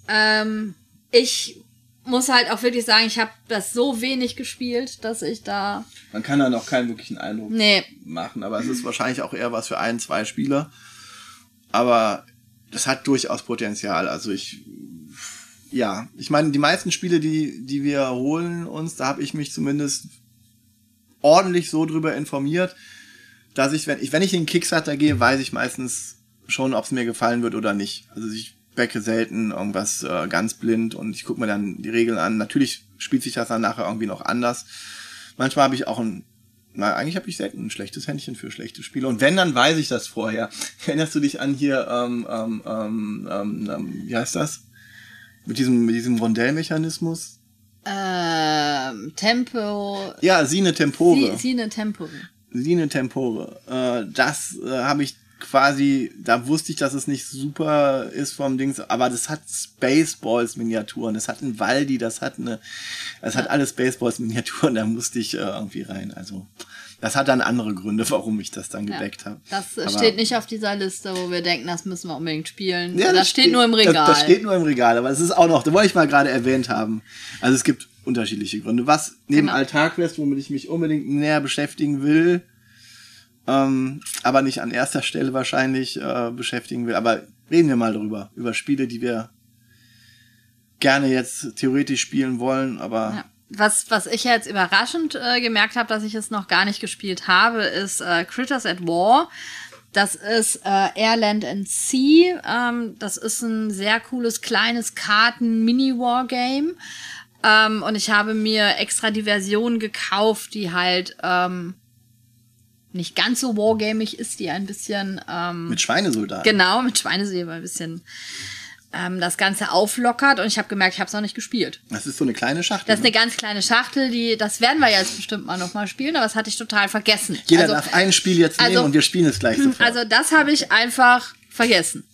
Ähm, ich muss halt auch wirklich sagen, ich habe das so wenig gespielt, dass ich da. Man kann da noch keinen wirklichen Eindruck nee. machen, aber es ist wahrscheinlich auch eher was für ein, zwei Spieler. Aber das hat durchaus Potenzial. Also ich, ja, ich meine, die meisten Spiele, die, die wir holen uns, da habe ich mich zumindest ordentlich so drüber informiert, dass ich, wenn ich, wenn ich in Kickstarter gehe, weiß ich meistens schon, ob es mir gefallen wird oder nicht. Also ich backe selten irgendwas äh, ganz blind und ich gucke mir dann die Regeln an. Natürlich spielt sich das dann nachher irgendwie noch anders. Manchmal habe ich auch ein, na, eigentlich habe ich selten ein schlechtes Händchen für schlechte Spiele. Und wenn, dann weiß ich das vorher. Erinnerst du dich an hier, ähm, ähm, ähm, ähm, wie heißt das? Mit diesem, mit diesem Rondellmechanismus? Ähm, Tempo. Ja, Sine Tempore. Sine Tempore. Sine Tempore. Äh, das äh, habe ich quasi, da wusste ich, dass es nicht super ist vom Dings, aber das hat Spaceballs Miniaturen, das hat ein Waldi, das hat eine, das ja. hat alles Spaceballs Miniaturen, da musste ich äh, irgendwie rein. Also das hat dann andere Gründe, warum ich das dann gedeckt ja, habe. Das aber steht nicht auf dieser Liste, wo wir denken, das müssen wir unbedingt spielen. Ja, das, das steht, steht nur im Regal. Das, das, steht nur im Regal, aber es ist auch noch, das wollte ich mal gerade erwähnt haben. Also es gibt unterschiedliche Gründe. Was neben genau. Altarquest, womit ich mich unbedingt näher beschäftigen will, ähm, aber nicht an erster Stelle wahrscheinlich äh, beschäftigen will. Aber reden wir mal drüber, über Spiele, die wir gerne jetzt theoretisch spielen wollen, aber. Ja. Was, was ich jetzt überraschend äh, gemerkt habe, dass ich es noch gar nicht gespielt habe, ist äh, Critters at War. Das ist äh, Airland and Sea. Ähm, das ist ein sehr cooles kleines Karten-Mini-War-Game. Ähm, und ich habe mir extra die Version gekauft, die halt ähm, nicht ganz so wargamig ist, die ein bisschen ähm, mit Schweinesoldaten. Genau, mit Schweinesoldaten ein bisschen ähm, das Ganze auflockert und ich habe gemerkt, ich habe es noch nicht gespielt. Das ist so eine kleine Schachtel. Das ist eine ne? ganz kleine Schachtel, die das werden wir jetzt bestimmt mal noch mal spielen, aber das hatte ich total vergessen. Jeder also, darf ein Spiel jetzt nehmen also, und wir spielen es gleich sofort. Also das habe ich einfach vergessen.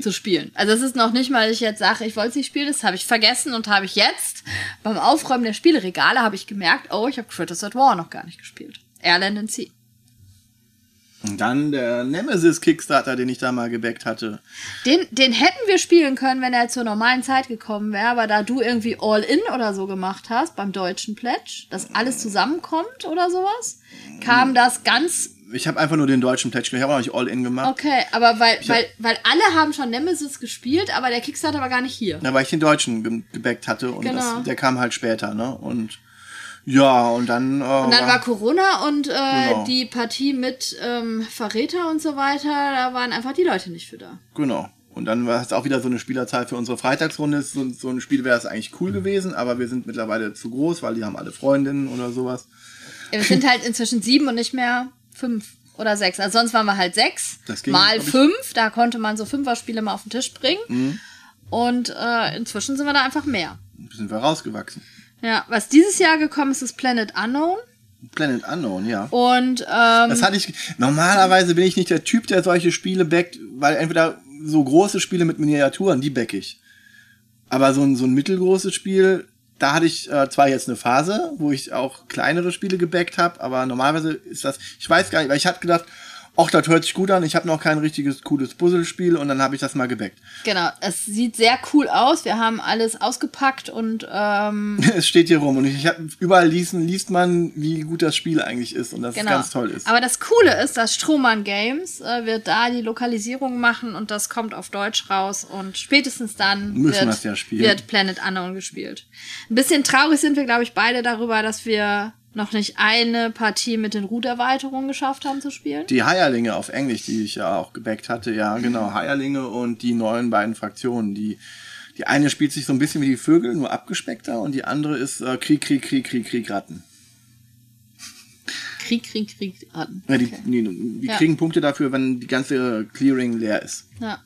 zu spielen. Also es ist noch nicht mal, ich jetzt sage, ich wollte es nicht spielen, das habe ich vergessen und habe ich jetzt beim Aufräumen der Spieleregale habe ich gemerkt, oh, ich habe Critters at War noch gar nicht gespielt. Airland and Sea. Und dann der Nemesis Kickstarter, den ich da mal gebackt hatte. Den, den hätten wir spielen können, wenn er zur normalen Zeit gekommen wäre, aber da du irgendwie All-In oder so gemacht hast beim deutschen Pledge, dass alles zusammenkommt oder sowas, kam das ganz. Ich habe einfach nur den deutschen Pledge, ich habe auch nicht All-In gemacht. Okay, aber weil, weil, weil alle haben schon Nemesis gespielt, aber der Kickstarter war gar nicht hier. Ja, weil ich den deutschen ge gebackt hatte und Genau. das, der kam halt später, ne? Und ja, und dann. Äh, Und dann war Corona und äh, Genau. die Partie mit ähm, Verräter und so weiter, da waren einfach die Leute nicht für da. Genau. Und dann war es auch wieder so eine Spielerzahl für unsere Freitagsrunde. So, so ein Spiel wäre es eigentlich cool gewesen, aber wir sind mittlerweile zu groß, weil die haben alle Freundinnen oder sowas. Ja, Wir sind halt inzwischen sieben und nicht mehr fünf oder sechs. Also sonst waren wir halt sechs Das ging, mal fünf. Da konnte man so Fünfer-Spiele mal auf den Tisch bringen. Mhm. Und äh, inzwischen sind wir da einfach mehr. Sind wir rausgewachsen. Ja, was dieses Jahr gekommen ist, ist Planet Unknown. Planet Unknown, ja. Und ähm, Das hatte ich. Normalerweise bin ich nicht der Typ, der solche Spiele backt, weil entweder so große Spiele mit Miniaturen, die back ich. Aber so ein, so ein mittelgroßes Spiel, da hatte ich äh, zwar jetzt eine Phase, wo ich auch kleinere Spiele gebackt habe, aber normalerweise ist das, ich weiß gar nicht, weil ich hatte gedacht, ach, das hört sich gut an, ich habe noch kein richtiges cooles Puzzlespiel und dann habe ich das mal gebackt. genau, es sieht sehr cool aus. Wir haben alles ausgepackt und ähm, es steht hier rum und ich, habe überall lesen, liest man, wie gut das Spiel eigentlich ist und dass genau. es ganz toll ist. Aber das Coole ist, dass Strohmann Games äh, wird da die Lokalisierung machen und das kommt auf Deutsch raus und spätestens dann Müssen wird, ja wird Planet Unknown gespielt. Ein bisschen traurig sind wir, glaube ich, beide darüber, dass wir noch nicht eine Partie mit den Root-Erweiterungen geschafft haben zu spielen. Die Heierlinge auf Englisch, die ich ja auch gebackt hatte, ja, genau, Heierlinge und die neuen beiden Fraktionen, die die eine spielt sich so ein bisschen wie die Vögel, nur abgespeckter und die andere ist äh, Krieg, Krieg, Krieg, Krieg, Krieg, Ratten. Krieg, Krieg, Krieg, Arten. Ja, die Okay. die, die Ja. kriegen Punkte dafür, wenn die ganze Clearing leer ist. Ja.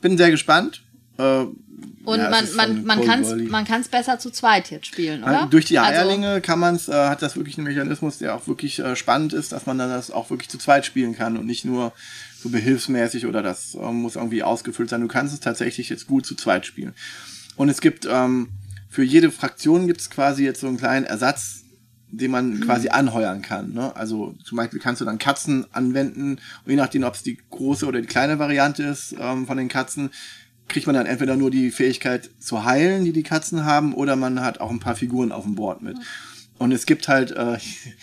Bin sehr gespannt. Äh, Und ja, man, man, man kann es besser zu zweit jetzt spielen, oder? Durch die Also- Eierlinge kann man es, äh, hat das wirklich einen Mechanismus, der auch wirklich äh, spannend ist, dass man dann das auch wirklich zu zweit spielen kann und nicht nur so behilfsmäßig oder das äh, muss irgendwie ausgefüllt sein. Du kannst es tatsächlich jetzt gut zu zweit spielen. Und es gibt ähm, für jede Fraktion gibt es quasi jetzt so einen kleinen Ersatz, den man quasi anheuern kann. Ne? Also zum Beispiel kannst du dann Katzen anwenden und je nachdem, ob es die große oder die kleine Variante ist ähm, von den Katzen, kriegt man dann entweder nur die Fähigkeit zu heilen, die die Katzen haben, oder man hat auch ein paar Figuren auf dem Board mit. Und es gibt halt, äh,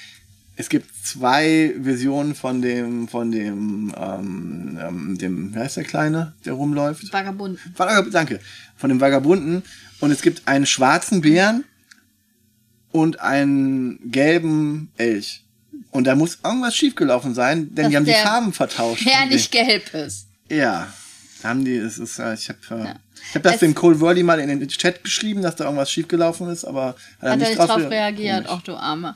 es gibt zwei Versionen von dem, von dem, ähm, ähm, dem, wer ist der Kleine, der rumläuft? Vagabunden. Vagab danke. Von dem Vagabunden. Und es gibt einen schwarzen Bären und einen gelben Elch. Und da muss irgendwas schiefgelaufen sein, denn Dass die haben die Farben vertauscht. Der nicht gelb ist. Ja, haben die, es ist, äh, ich habe äh, Ja. ich hab das Es- dem Cole Worley mal in den Chat geschrieben, dass da irgendwas schiefgelaufen ist, aber hat er Hat nicht, er nicht drauf rea- reagiert, auch du Arme.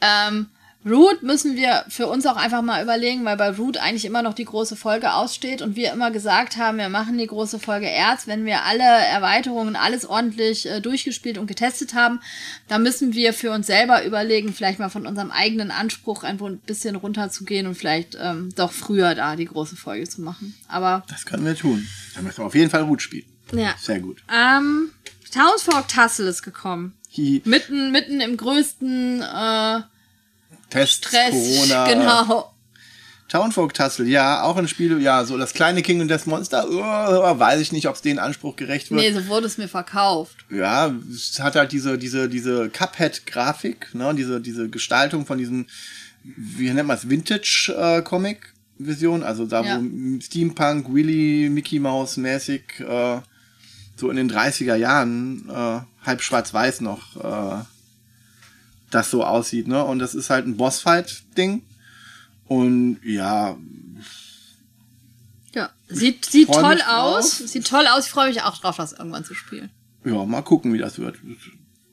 Ähm, Root müssen wir für uns auch einfach mal überlegen, weil bei Root eigentlich immer noch die große Folge aussteht und wir immer gesagt haben, wir machen die große Folge erst, wenn wir alle Erweiterungen, alles ordentlich äh, durchgespielt und getestet haben. Da müssen wir für uns selber überlegen, vielleicht mal von unserem eigenen Anspruch ein bisschen runterzugehen und vielleicht ähm, doch früher da die große Folge zu machen. Aber Das können wir tun. Dann müssen wir auf jeden Fall gut spielen. ja. Sehr gut. Ähm, Townsfolk Tassel ist gekommen. Hi, Mitten, mitten im größten äh, Test, Stress. Corona. Genau. Townfolk Tassel, ja, auch ein Spiel, ja, so das kleine King und das Monster, uh, weiß ich nicht, ob es den Anspruch gerecht wird. Nee, so wurde es mir verkauft. Ja, es hat halt diese, diese, diese Cuphead-Grafik, ne, diese, diese Gestaltung von diesem, wie nennt man es, Vintage-Comic-Vision, also da Ja. wo Steampunk, Willy, Mickey Mouse mäßig, äh, so in den 30er Jahren, äh, halb schwarz-weiß noch, äh, das so aussieht, ne, und das ist halt ein Bossfight-Ding. Und ja, Ja. Sieht, sieht toll aus. drauf. Sieht toll aus. Ich freue mich auch drauf, das irgendwann zu spielen. Ja, mal gucken, wie das wird.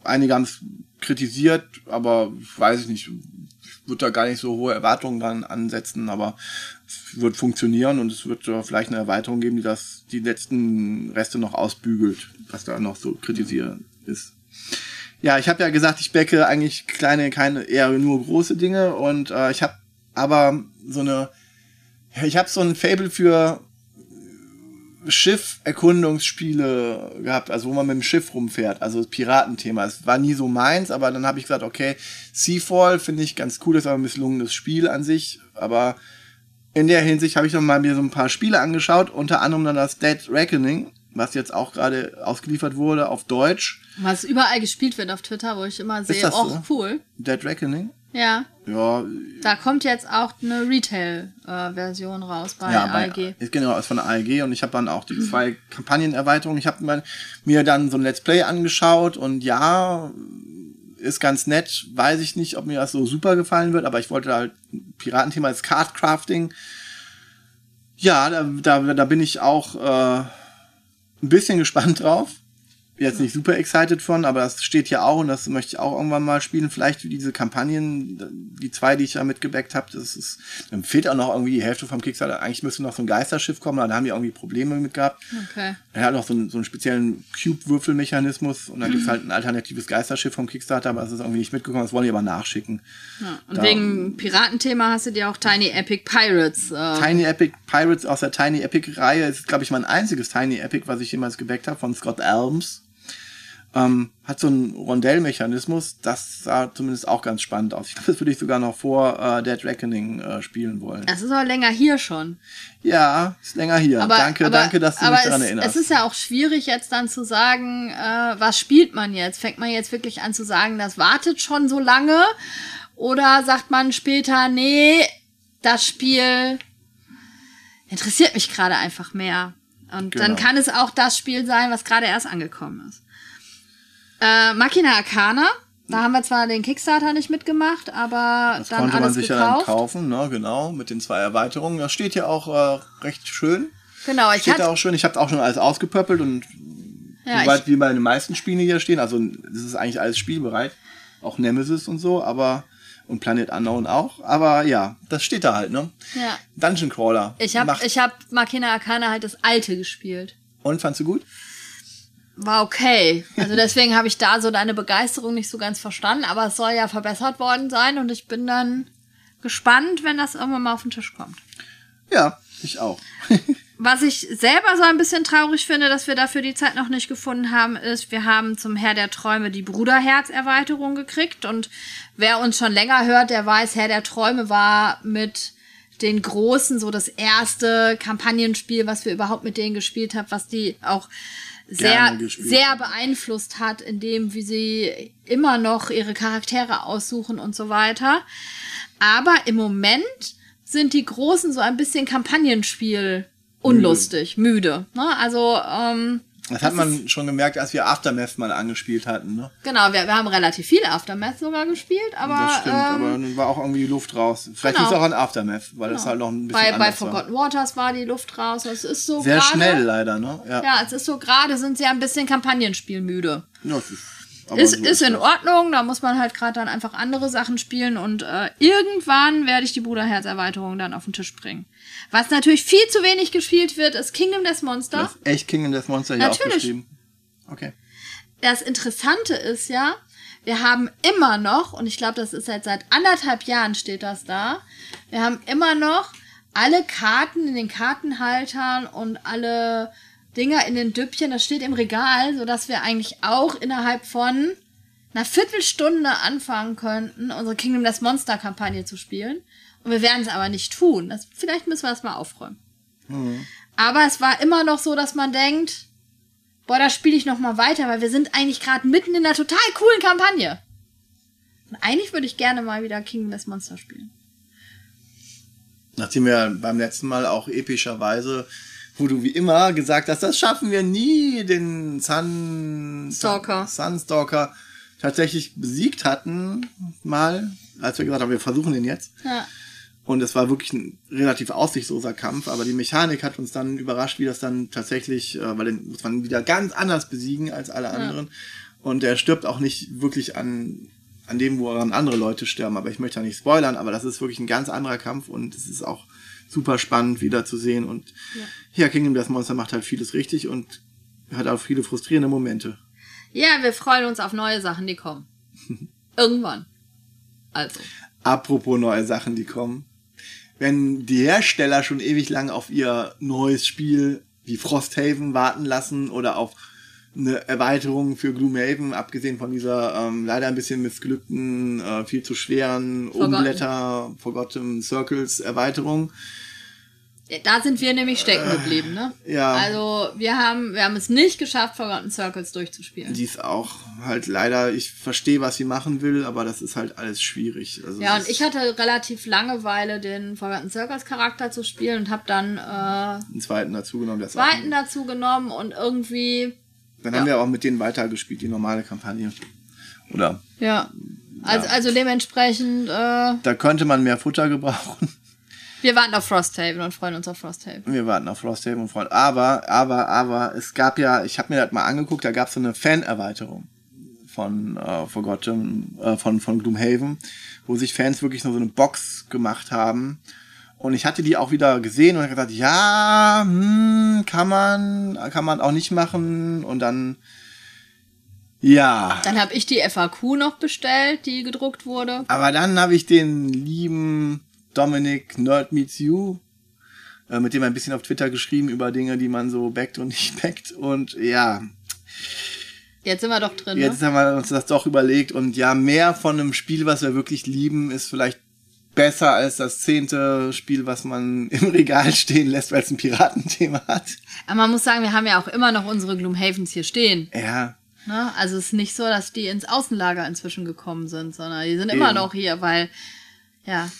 Einige haben es kritisiert, aber weiß ich nicht. Ich würde da gar nicht so hohe Erwartungen dran ansetzen, aber es wird funktionieren und es wird äh, vielleicht eine Erweiterung geben, die das, die letzten Reste noch ausbügelt, was da noch so kritisiert ist. Ja, ich habe ja gesagt, ich backe eigentlich kleine, keine, eher nur große Dinge und äh, ich habe aber so eine, ich habe so ein Fable für Schiff-Erkundungsspiele gehabt, also wo man mit dem Schiff rumfährt, also das Piratenthema. Es war nie so meins, aber dann habe ich gesagt, okay, Seafall finde ich ganz cool, das ist aber ein misslungenes Spiel an sich, aber in der Hinsicht habe ich noch mal mir so ein paar Spiele angeschaut, unter anderem dann das Dead Reckoning, was jetzt auch gerade ausgeliefert wurde auf Deutsch. Was überall gespielt wird auf Twitter, wo ich immer sehe, das oh, so? cool. Dead Reckoning? Ja. Ja, Da kommt jetzt auch eine Retail-Version raus bei ja, bei, ALG. ist genau, ist von der ALG und ich habe dann auch die zwei Kampagnenerweiterungen. Ich habe mir, dann so ein Let's Play angeschaut und ja, ist ganz nett. Weiß ich nicht, ob mir das so super gefallen wird, aber ich wollte halt Piratenthema als Cardcrafting. Ja, da, da, da bin ich auch äh, ein bisschen gespannt drauf. Jetzt nicht super excited von, aber das steht hier auch und das möchte ich auch irgendwann mal spielen. Vielleicht wie diese Kampagnen, die zwei, die ich da mitgebackt habe, das ist, dann fehlt auch noch irgendwie die Hälfte vom Kickstarter. Eigentlich müsste noch so ein Geisterschiff kommen, aber da haben die irgendwie Probleme mit gehabt. Okay. Er hat noch so einen, so einen speziellen Cube-Würfelmechanismus und dann gibt's halt ein alternatives Geisterschiff vom Kickstarter, aber es ist irgendwie nicht mitgekommen, das wollen die aber nachschicken. Ja. Und Da- wegen Piratenthema hast du dir auch Tiny Epic Pirates. Äh, Tiny Epic Pirates aus der Tiny Epic Reihe ist, glaube ich, mein einziges Tiny Epic, was ich jemals gebackt habe, von Scott Elms. Ähm, hat so einen Rondellmechanismus, das sah zumindest auch ganz spannend aus. Ich glaube, das würde ich sogar noch vor äh, Dead Reckoning äh, spielen wollen. das ist aber länger hier schon. Ja, ist länger hier. Aber, danke, aber, danke, dass du mich daran es, erinnerst. Es ist ja auch schwierig jetzt dann zu sagen, äh, was spielt man jetzt? Fängt man jetzt wirklich an zu sagen, das wartet schon so lange? Oder sagt man später, nee, das Spiel interessiert mich gerade einfach mehr. Und dann Genau. kann es auch das Spiel sein, was gerade erst angekommen ist. Äh, Machina Arcana, da haben wir zwar den Kickstarter nicht mitgemacht, aber das dann konnte man alles sich ja dann gekauft. kaufen, ne, genau, mit den zwei Erweiterungen. Das steht ja auch äh, recht schön. Genau, ich Steht da auch schön. Ich habe auch schon alles ausgepöppelt und ja, soweit wie bei den meisten Spielen die hier stehen. Also das ist eigentlich alles spielbereit. Auch Nemesis und so, aber und Planet Unknown auch. Aber ja, das steht da halt, ne? ja. Dungeon Crawler. Ich habe ich hab Machina Arcana halt das alte gespielt. Und fandst du gut? War okay. Also deswegen habe ich da so deine Begeisterung nicht so ganz verstanden, aber es soll ja verbessert worden sein und ich bin dann gespannt, wenn das irgendwann mal auf den Tisch kommt. Ja, ich auch. Was ich selber so ein bisschen traurig finde, dass wir dafür die Zeit noch nicht gefunden haben, ist, wir haben zum Herr der Träume die Bruderherz-Erweiterung gekriegt und wer uns schon länger hört, der weiß, Herr der Träume war mit den Großen so das erste Kampagnenspiel, was wir überhaupt mit denen gespielt haben, was die auch sehr, sehr beeinflusst hat, in dem, wie sie immer noch ihre Charaktere aussuchen und so weiter. Aber im Moment sind die Großen so ein bisschen Kampagnenspiel unlustig, müde. Ne? Also, ähm, Das hat man schon gemerkt, als wir Aftermath mal angespielt hatten, ne? genau, wir, wir haben relativ viel Aftermath sogar gespielt, aber, Das stimmt, ähm, aber dann war auch irgendwie die Luft raus. Vielleicht genau. ist es auch an Aftermath, weil das halt noch ein bisschen bei, bei anders war. Forgotten Waters war die Luft raus. Es ist so Sehr gerade- schnell leider, ne? Ja. Ja, es ist so gerade, sind sie ein bisschen Kampagnenspielmüde. Ja, aber Ist, so ist in das. Ordnung, da muss man halt gerade dann einfach andere Sachen spielen und äh, irgendwann werde ich die Bruderherz-Erweiterung dann auf den Tisch bringen. Was natürlich viel zu wenig gespielt wird, ist Kingdom Death Monster. Das ist echt King in Death Monster hier Natürlich. aufgeschrieben. Okay. Das Interessante ist ja, wir haben immer noch, und ich glaube, das ist jetzt seit anderthalb Jahren steht das da, wir haben immer noch alle Karten in den Kartenhaltern und alle Dinger in den Düppchen, das steht im Regal, sodass wir eigentlich auch innerhalb von einer Viertelstunde anfangen könnten, unsere Kingdom Death Monster Kampagne zu spielen. Und wir werden es aber nicht tun. Das, vielleicht müssen wir das mal aufräumen. Aber es war immer noch so, dass man denkt, boah, da spiele ich noch mal weiter, weil wir sind eigentlich gerade mitten in einer total coolen Kampagne. Und eigentlich würde ich gerne mal wieder Kingdom Death Monster spielen. Nachdem wir beim letzten Mal auch epischerweise, wo du wie immer gesagt hast, das schaffen wir nie, den Sun Stalker. Sunstalker tatsächlich besiegt hatten, mal, als wir gesagt haben, wir versuchen den jetzt. Ja. Und es war wirklich ein relativ aussichtsloser Kampf, aber die Mechanik hat uns dann überrascht, wie das dann tatsächlich, äh, weil den muss man wieder ganz anders besiegen als alle anderen. Und er stirbt auch nicht wirklich an, an dem, woran andere Leute sterben. Aber ich möchte da nicht spoilern, aber das ist wirklich ein ganz anderer Kampf und es ist auch super spannend wieder zu sehen. Und ja, Kingdom Death Monster macht halt vieles richtig und hat auch viele frustrierende Momente. Ja, wir freuen uns auf neue Sachen, die kommen. Irgendwann. Also. Apropos neue Sachen, die kommen. Wenn die Hersteller schon ewig lang auf ihr neues Spiel die Frosthaven warten lassen oder auf eine Erweiterung für Gloomhaven, abgesehen von dieser ähm, leider ein bisschen missglückten, äh, viel zu schweren Umblätter, Forgotten Circles Erweiterung. Da sind wir nämlich stecken geblieben, ne? Ja. Also wir haben, wir haben es nicht geschafft, Forgotten Circles durchzuspielen. Die ist auch halt leider, ich verstehe, was sie machen will, aber das ist halt alles schwierig. Also ja, und ich hatte relativ Langeweile, den Forgotten Circles Charakter zu spielen und habe dann äh, einen zweiten dazu genommen. Der zweiten dazu genommen und irgendwie, Dann haben wir auch mit denen weitergespielt, die normale Kampagne. Oder ja. Also, Ja. also dementsprechend, äh, da könnte man mehr Futter gebrauchen. Wir warten auf Frosthaven und freuen uns auf Frosthaven. Wir warten auf Frosthaven und Freund. Aber, aber, aber, es gab ja, ich habe mir das mal angeguckt, da gab es so eine Fan-Erweiterung von äh, Forgotten, äh, von, von Gloomhaven, wo sich Fans wirklich nur so eine Box gemacht haben. Und ich hatte die auch wieder gesehen und hab gesagt, ja, hm, kann man, kann man auch nicht machen. Und dann, ja. Dann habe ich die FAQ noch bestellt, die gedruckt wurde. Aber dann habe ich den lieben Dominic Nerd Meets You, äh, mit dem ein bisschen auf Twitter geschrieben über Dinge, die man so backt und nicht backt. Und ja, Jetzt sind wir doch drin, jetzt ne? haben wir uns das doch überlegt. Und ja, mehr von einem Spiel, was wir wirklich lieben, ist vielleicht besser als das zehnte Spiel, was man im Regal stehen lässt, weil es ein Piratenthema hat. Aber man muss sagen, wir haben ja auch immer noch unsere Gloomhavens hier stehen. Ja, Ne? Also es ist nicht so, dass die ins Außenlager inzwischen gekommen sind, sondern die sind immer Eben. noch hier, weil, ja,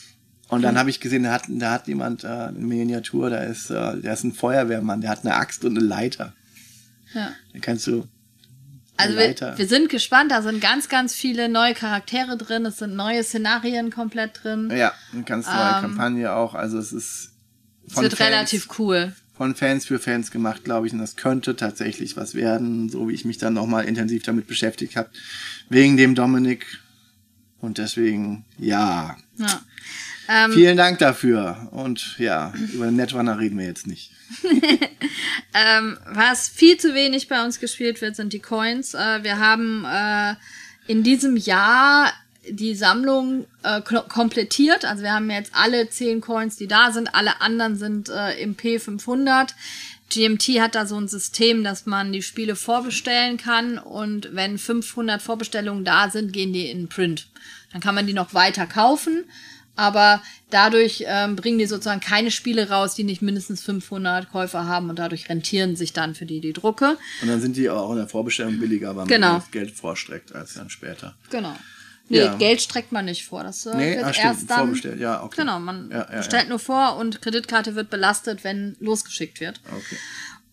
Und dann habe ich gesehen, da hat, da hat jemand äh, eine Miniatur, da ist, äh, der ist ein Feuerwehrmann, der hat eine Axt und eine Leiter. ja. Dann kannst du Also wir, Leiter. wir sind gespannt, da sind ganz, ganz viele neue Charaktere drin, es sind neue Szenarien komplett drin. Ja, eine ganz neue Kampagne auch. Also es ist Es wird Fans, relativ cool. von Fans für Fans gemacht, glaube ich. Und das könnte tatsächlich was werden, so wie ich mich dann nochmal intensiv damit beschäftigt habe. Wegen dem Dominik. Und deswegen, ja. Ja. Ähm, Vielen Dank dafür. Und ja, über Netrunner reden wir jetzt nicht. Ähm, was viel zu wenig bei uns gespielt wird, sind die Coins. Äh, wir haben äh, in diesem Jahr die Sammlung äh, komplettiert. Also wir haben jetzt alle 10 Coins, die da sind. Alle anderen sind äh, im P500. GMT hat da so ein System, dass man die Spiele vorbestellen kann und wenn 500 Vorbestellungen da sind, gehen die in Print. Dann kann man die noch weiter kaufen, aber dadurch ähm, bringen die sozusagen keine Spiele raus, die nicht mindestens 500 Käufer haben und dadurch rentieren sich dann für die die Drucke. Und dann sind die auch in der Vorbestellung billiger, weil Genau. man das Geld vorstreckt als dann später. Genau. Nee, Ja. Geld streckt man nicht vor. Das äh, Nee, wird ah, stimmt, erst dann. vorbestellt, ja, okay. Genau, man Ja, ja, bestellt ja. nur vor und Kreditkarte wird belastet, wenn losgeschickt wird. Okay.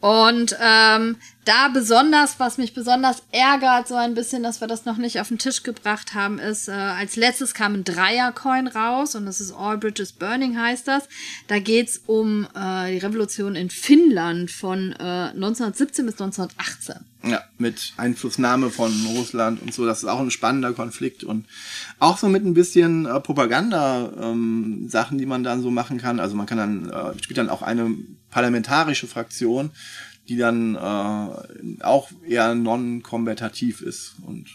Und ähm, da besonders, was mich besonders ärgert, so ein bisschen, dass wir das noch nicht auf den Tisch gebracht haben, ist, äh, als letztes kam ein Dreier-Coin raus und das ist All Bridges Burning heißt das. Da geht's um äh, die Revolution in Finnland von äh, 1917 bis 1918. Ja, mit Einflussnahme von Russland und so. Das ist auch ein spannender Konflikt und auch so mit ein bisschen äh, Propaganda-Sachen, ähm, die man dann so machen kann. Also man kann dann, äh, spielt dann auch eine parlamentarische Fraktion, die dann äh, auch eher non-kombatativ ist und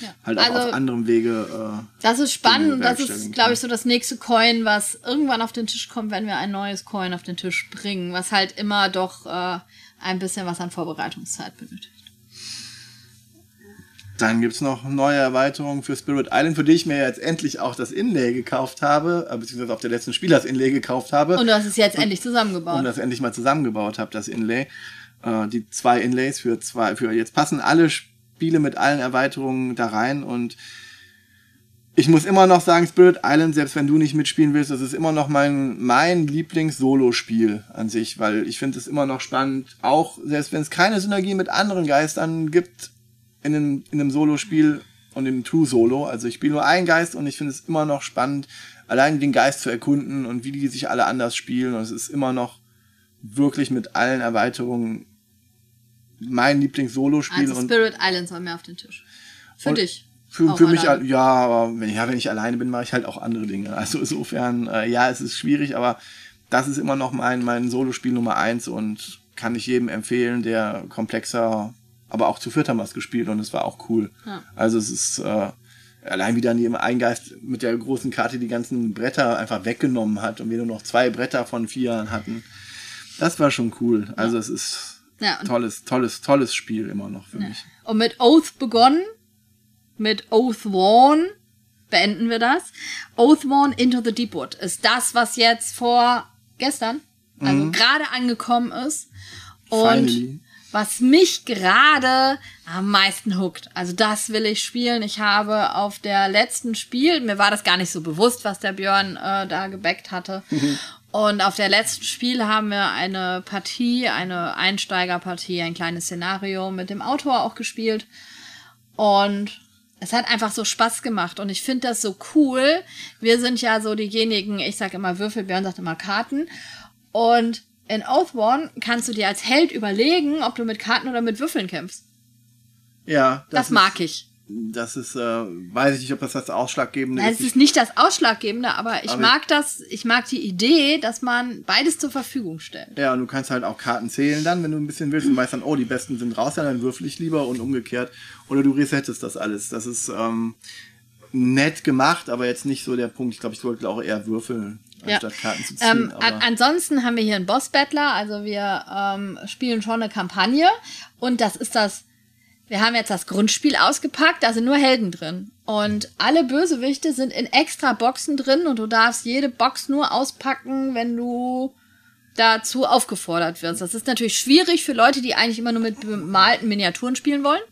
Ja. halt auch Also- auf anderem Wege. Äh, Das ist spannend und das ist, glaube ich, so das nächste Coin, was irgendwann auf den Tisch kommt, wenn wir ein neues Coin auf den Tisch bringen, was halt immer doch äh, ein bisschen was an Vorbereitungszeit benötigt. Dann gibt's noch neue Erweiterungen für Spirit Island, für die ich mir jetzt endlich auch das Inlay gekauft habe, äh, beziehungsweise auf der letzten Spiel das Inlay gekauft habe. Und du hast es jetzt endlich zusammengebaut. und das endlich mal zusammengebaut habe, das Inlay. Äh, die zwei Inlays für zwei, für jetzt passen alle Spiele mit allen Erweiterungen da rein und ich muss immer noch sagen, Spirit Island, selbst wenn du nicht mitspielen willst, das ist immer noch mein, mein Lieblings-Solo-Spiel an sich, weil ich finde es immer noch spannend, auch selbst wenn es keine Synergie mit anderen Geistern gibt in einem, in einem Solo-Spiel und im True Solo. Also ich spiele nur einen Geist und ich finde es immer noch spannend, allein den Geist zu erkunden und wie die sich alle anders spielen. Und es ist immer noch wirklich mit allen Erweiterungen mein Lieblings-Solo-Spiel. Also Spirit Island soll mehr auf den Tisch. Für dich. für, für mich, ja, aber wenn, ja, wenn ich alleine bin, mache ich halt auch andere Dinge. Also insofern, äh, ja, es ist schwierig, aber das ist immer noch mein, mein Solospiel Nummer eins und kann ich jedem empfehlen, der komplexer, aber auch zu viert haben wir es gespielt und es war auch cool. Ja. Also es ist äh, allein wie dann die ein Geist mit der großen Karte die ganzen Bretter einfach weggenommen hat und wir nur noch zwei Bretter von vier hatten. Das war schon cool. Also es ist Ja, tolles, tolles, tolles Spiel immer noch für mich. Und mit Oath begonnen, mit Oathworn beenden wir das. Oathworn Into the Deepwood ist das, was jetzt vor gestern, also gerade angekommen ist. Und Finally. Was mich gerade am meisten huckt. Also das will ich spielen. Ich habe auf der letzten Spiel, mir war das gar nicht so bewusst, was der Björn äh, da gebackt hatte. Und auf der letzten Spiel haben wir eine Partie, eine Einsteigerpartie, ein kleines Szenario mit dem Autor auch gespielt. Und es hat einfach so Spaß gemacht und ich finde das so cool. Wir sind ja so diejenigen, ich sag immer Würfel, Björn sagt immer Karten. Und in Oathworn kannst du dir als Held überlegen, ob du mit Karten oder mit Würfeln kämpfst. Ja, Das, ist, mag ich. Das ist, äh, weiß ich nicht, ob das das Ausschlaggebende Es ist. ist nicht das Ausschlaggebende, aber ich Aber mag das, ich mag die Idee, dass man beides zur Verfügung stellt. Ja, und du kannst halt auch Karten zählen dann, wenn du ein bisschen willst und weißt dann, oh, die besten sind raus, ja, dann würfel ich lieber und umgekehrt. Oder du resettest das alles. Das ist ähm, nett gemacht, aber jetzt nicht so der Punkt. Ich glaube, ich wollte auch eher würfeln, Ja. anstatt Karten zu ziehen. Ähm, an, ansonsten haben wir hier einen Boss-Battler, also wir ähm, spielen schon eine Kampagne und das ist das, wir haben jetzt das Grundspiel ausgepackt, da sind nur Helden drin. Und alle Bösewichte sind in extra Boxen drin und du darfst jede Box nur auspacken, wenn du dazu aufgefordert wirst. Das ist natürlich schwierig für Leute, die eigentlich immer nur mit bemalten Miniaturen spielen wollen.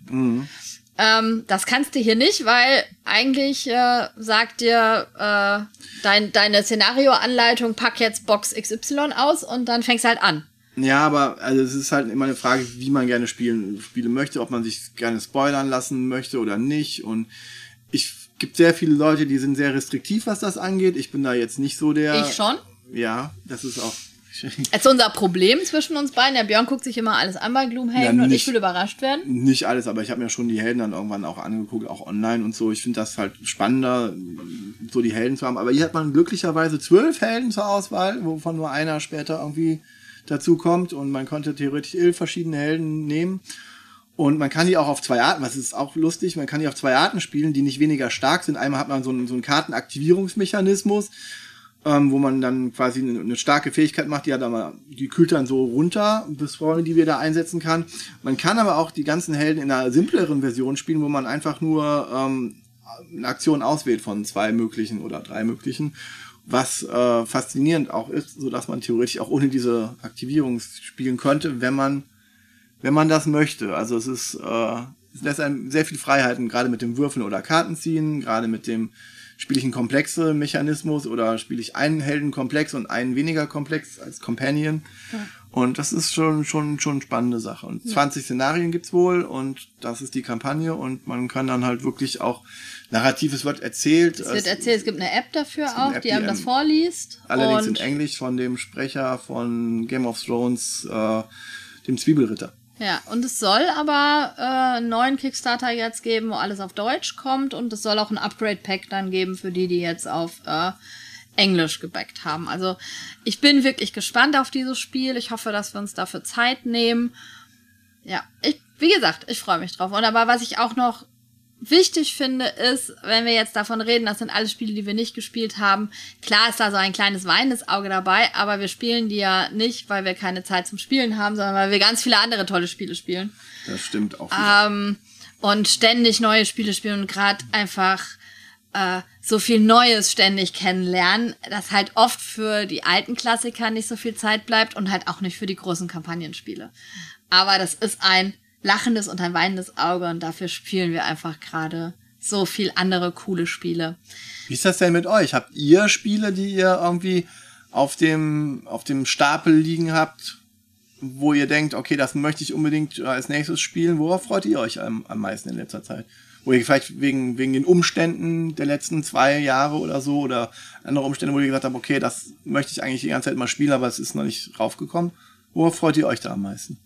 Ähm, das kannst du hier nicht, weil eigentlich äh, sagt dir äh, dein, deine Szenarioanleitung, pack jetzt Box XY aus und dann fängst du halt an. ja, aber also es ist halt immer eine Frage, wie man gerne spielen, spielen möchte, ob man sich gerne spoilern lassen möchte oder nicht. Und ich gibt sehr viele Leute, die sind sehr restriktiv, was das angeht. Ich bin da jetzt nicht so der. Ich schon. Ja, das ist auch. Das ist unser Problem zwischen uns beiden. Der Björn guckt sich immer alles an bei Gloomhaven Ja, und ich will überrascht werden. Nicht alles, aber ich habe mir schon die Helden dann irgendwann auch angeguckt, auch online und so. Ich finde das halt spannender, so die Helden zu haben. Aber hier hat man glücklicherweise zwölf Helden zur Auswahl, wovon nur einer später irgendwie dazu kommt. Und man konnte theoretisch elf verschiedene Helden nehmen. Und man kann die auch auf zwei Arten, was ist auch lustig, man kann die auf zwei Arten spielen, die nicht weniger stark sind. Einmal hat man so einen, so einen Kartenaktivierungsmechanismus, ähm, wo man dann quasi eine, eine starke Fähigkeit macht, die hat aber, die kühlt dann so runter, bis vorne, die wir da einsetzen kann. Man kann aber auch die ganzen Helden in einer simpleren Version spielen, wo man einfach nur ähm, eine Aktion auswählt von zwei möglichen oder drei möglichen, was äh, faszinierend auch ist, so dass man theoretisch auch ohne diese Aktivierung spielen könnte, wenn man wenn man das möchte. Also es ist, äh, es lässt einem sehr viel Freiheiten, gerade mit dem Würfeln oder Kartenziehen, gerade mit dem spiele ich einen komplexe Mechanismus oder spiele ich einen Heldenkomplex und einen weniger komplex als Companion. Und das ist schon, schon, schon eine spannende Sache. Und 20 Szenarien gibt's wohl und das ist die Kampagne und man kann dann halt wirklich auch narrativ, es wird erzählt. Es wird erzählt, es gibt eine App dafür auch, App, die einem das vorliest. Allerdings in Englisch von dem Sprecher von Game of Thrones, äh, dem Zwiebelritter. Ja, und es soll aber äh, einen neuen Kickstarter jetzt geben, wo alles auf Deutsch kommt und es soll auch ein Upgrade-Pack dann geben für die, die jetzt auf äh, Englisch gebackt haben. Also ich bin wirklich gespannt auf dieses Spiel. Ich hoffe, dass wir uns dafür Zeit nehmen. Ja, ich, wie gesagt, ich freue mich drauf. Und aber was ich auch noch wichtig finde, ist, wenn wir jetzt davon reden, das sind alle Spiele, die wir nicht gespielt haben. Klar ist da so ein kleines weinendes Auge dabei, aber wir spielen die ja nicht, weil wir keine Zeit zum Spielen haben, sondern weil wir ganz viele andere tolle Spiele spielen. Das stimmt auch. Ähm, und ständig neue Spiele spielen und gerade einfach äh, so viel Neues ständig kennenlernen, dass halt oft für die alten Klassiker nicht so viel Zeit bleibt und halt auch nicht für die großen Kampagnenspiele. Aber das ist ein lachendes und ein weinendes Auge und dafür spielen wir einfach gerade so viel andere coole Spiele. Wie ist das denn mit euch? Habt ihr Spiele, die ihr irgendwie auf dem, auf dem Stapel liegen habt, wo ihr denkt, okay, das möchte ich unbedingt als nächstes spielen? Worauf freut ihr euch am, am meisten in letzter Zeit? Wo ihr vielleicht wegen, wegen den Umständen der letzten zwei Jahre oder so oder andere Umstände, wo ihr gesagt habt, okay, das möchte ich eigentlich die ganze Zeit mal spielen, aber es ist noch nicht raufgekommen. Worauf freut ihr euch da am meisten?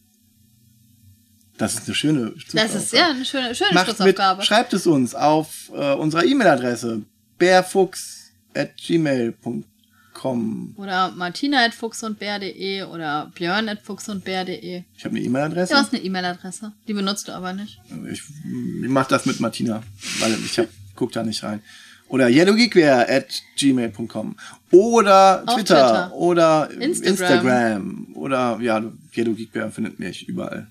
Das ist eine schöne Das ist ja eine schöne, schöne Macht mit, schreibt es uns auf äh, unserer E-Mail-Adresse bärfuchs.gmail.com. Oder martina.fuchsundbär.de oder björn.fuchsundbär.de. Ich habe eine E-Mail-Adresse. Du hast eine E-Mail-Adresse. Die benutzt du aber nicht. Ich, ich mache das mit Martina, weil ich hab, guck da nicht rein. Oder yellowgeekware at gmail.com. Oder Twitter, Twitter. oder Instagram. Instagram. oder ja, Gedo Geekbär findet mich überall.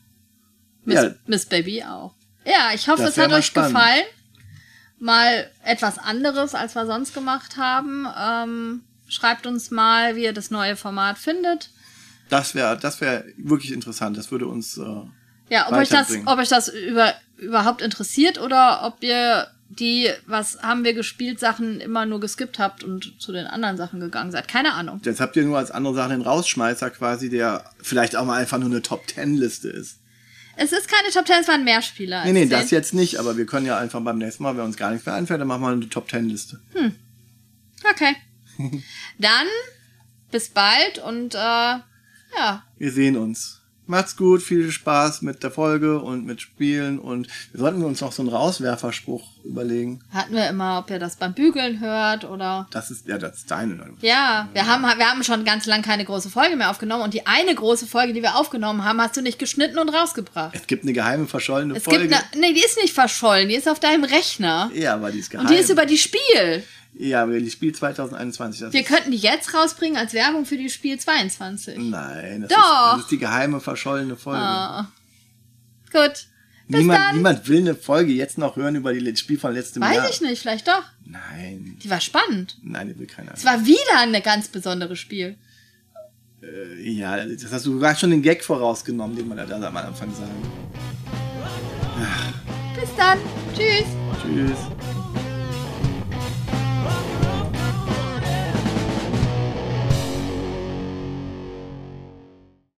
Miss, Ja. Miss Baby auch. Ja, ich hoffe, Das es hat euch spannend. gefallen. Mal etwas anderes, als wir sonst gemacht haben. Ähm, schreibt uns mal, wie ihr das neue Format findet. Das wäre das wär wirklich interessant. Das würde uns. Äh, Ja, ob euch das, ob euch das über, überhaupt interessiert oder ob ihr die, was haben wir gespielt, Sachen immer nur geskippt habt und zu den anderen Sachen gegangen seid. Keine Ahnung. jetzt habt ihr nur als andere Sache den Rausschmeißer quasi, der vielleicht auch mal einfach nur eine Top Ten Liste ist. Es ist keine Top Ten, es waren mehr Spieler. Nee, nee, als das zehn. jetzt nicht, aber wir können ja einfach beim nächsten Mal, wenn uns gar nichts mehr einfällt, dann machen wir eine Top Ten Liste. Okay. Dann bis bald und äh, ja, Wir sehen uns. Macht's gut, viel Spaß mit der Folge und mit Spielen und wir sollten uns noch so einen Rauswerferspruch überlegen. hatten wir immer, ob ihr das beim Bügeln hört oder. Das ist, ja, das ist deine. Ja, wir haben, wir haben schon ganz lang keine große Folge mehr aufgenommen und die eine große Folge, die wir aufgenommen haben, hast du nicht geschnitten und rausgebracht. Es gibt eine geheime verschollene Es Folge. gibt eine, nee, die ist nicht verschollen, die ist auf deinem Rechner. ja, aber die ist geheim. Und die ist über die Spiel. Ja, aber die Spiel 2021. Das Wir könnten die jetzt rausbringen als Werbung für die Spiel 22. nein, das Doch. Ist, das ist die geheime verschollene Folge. Ah. Gut. Bis niemand, dann. niemand will eine Folge jetzt noch hören über die Le- Spiel von letztem Weiß Jahr. ich nicht, vielleicht doch. Nein, Die war spannend. nein, die will keiner. Es war wieder ein ganz besonderes Spiel. Ja, das hast du gerade schon den Gag vorausgenommen, den man da am Anfang sagen. Bis dann. Tschüss. Tschüss.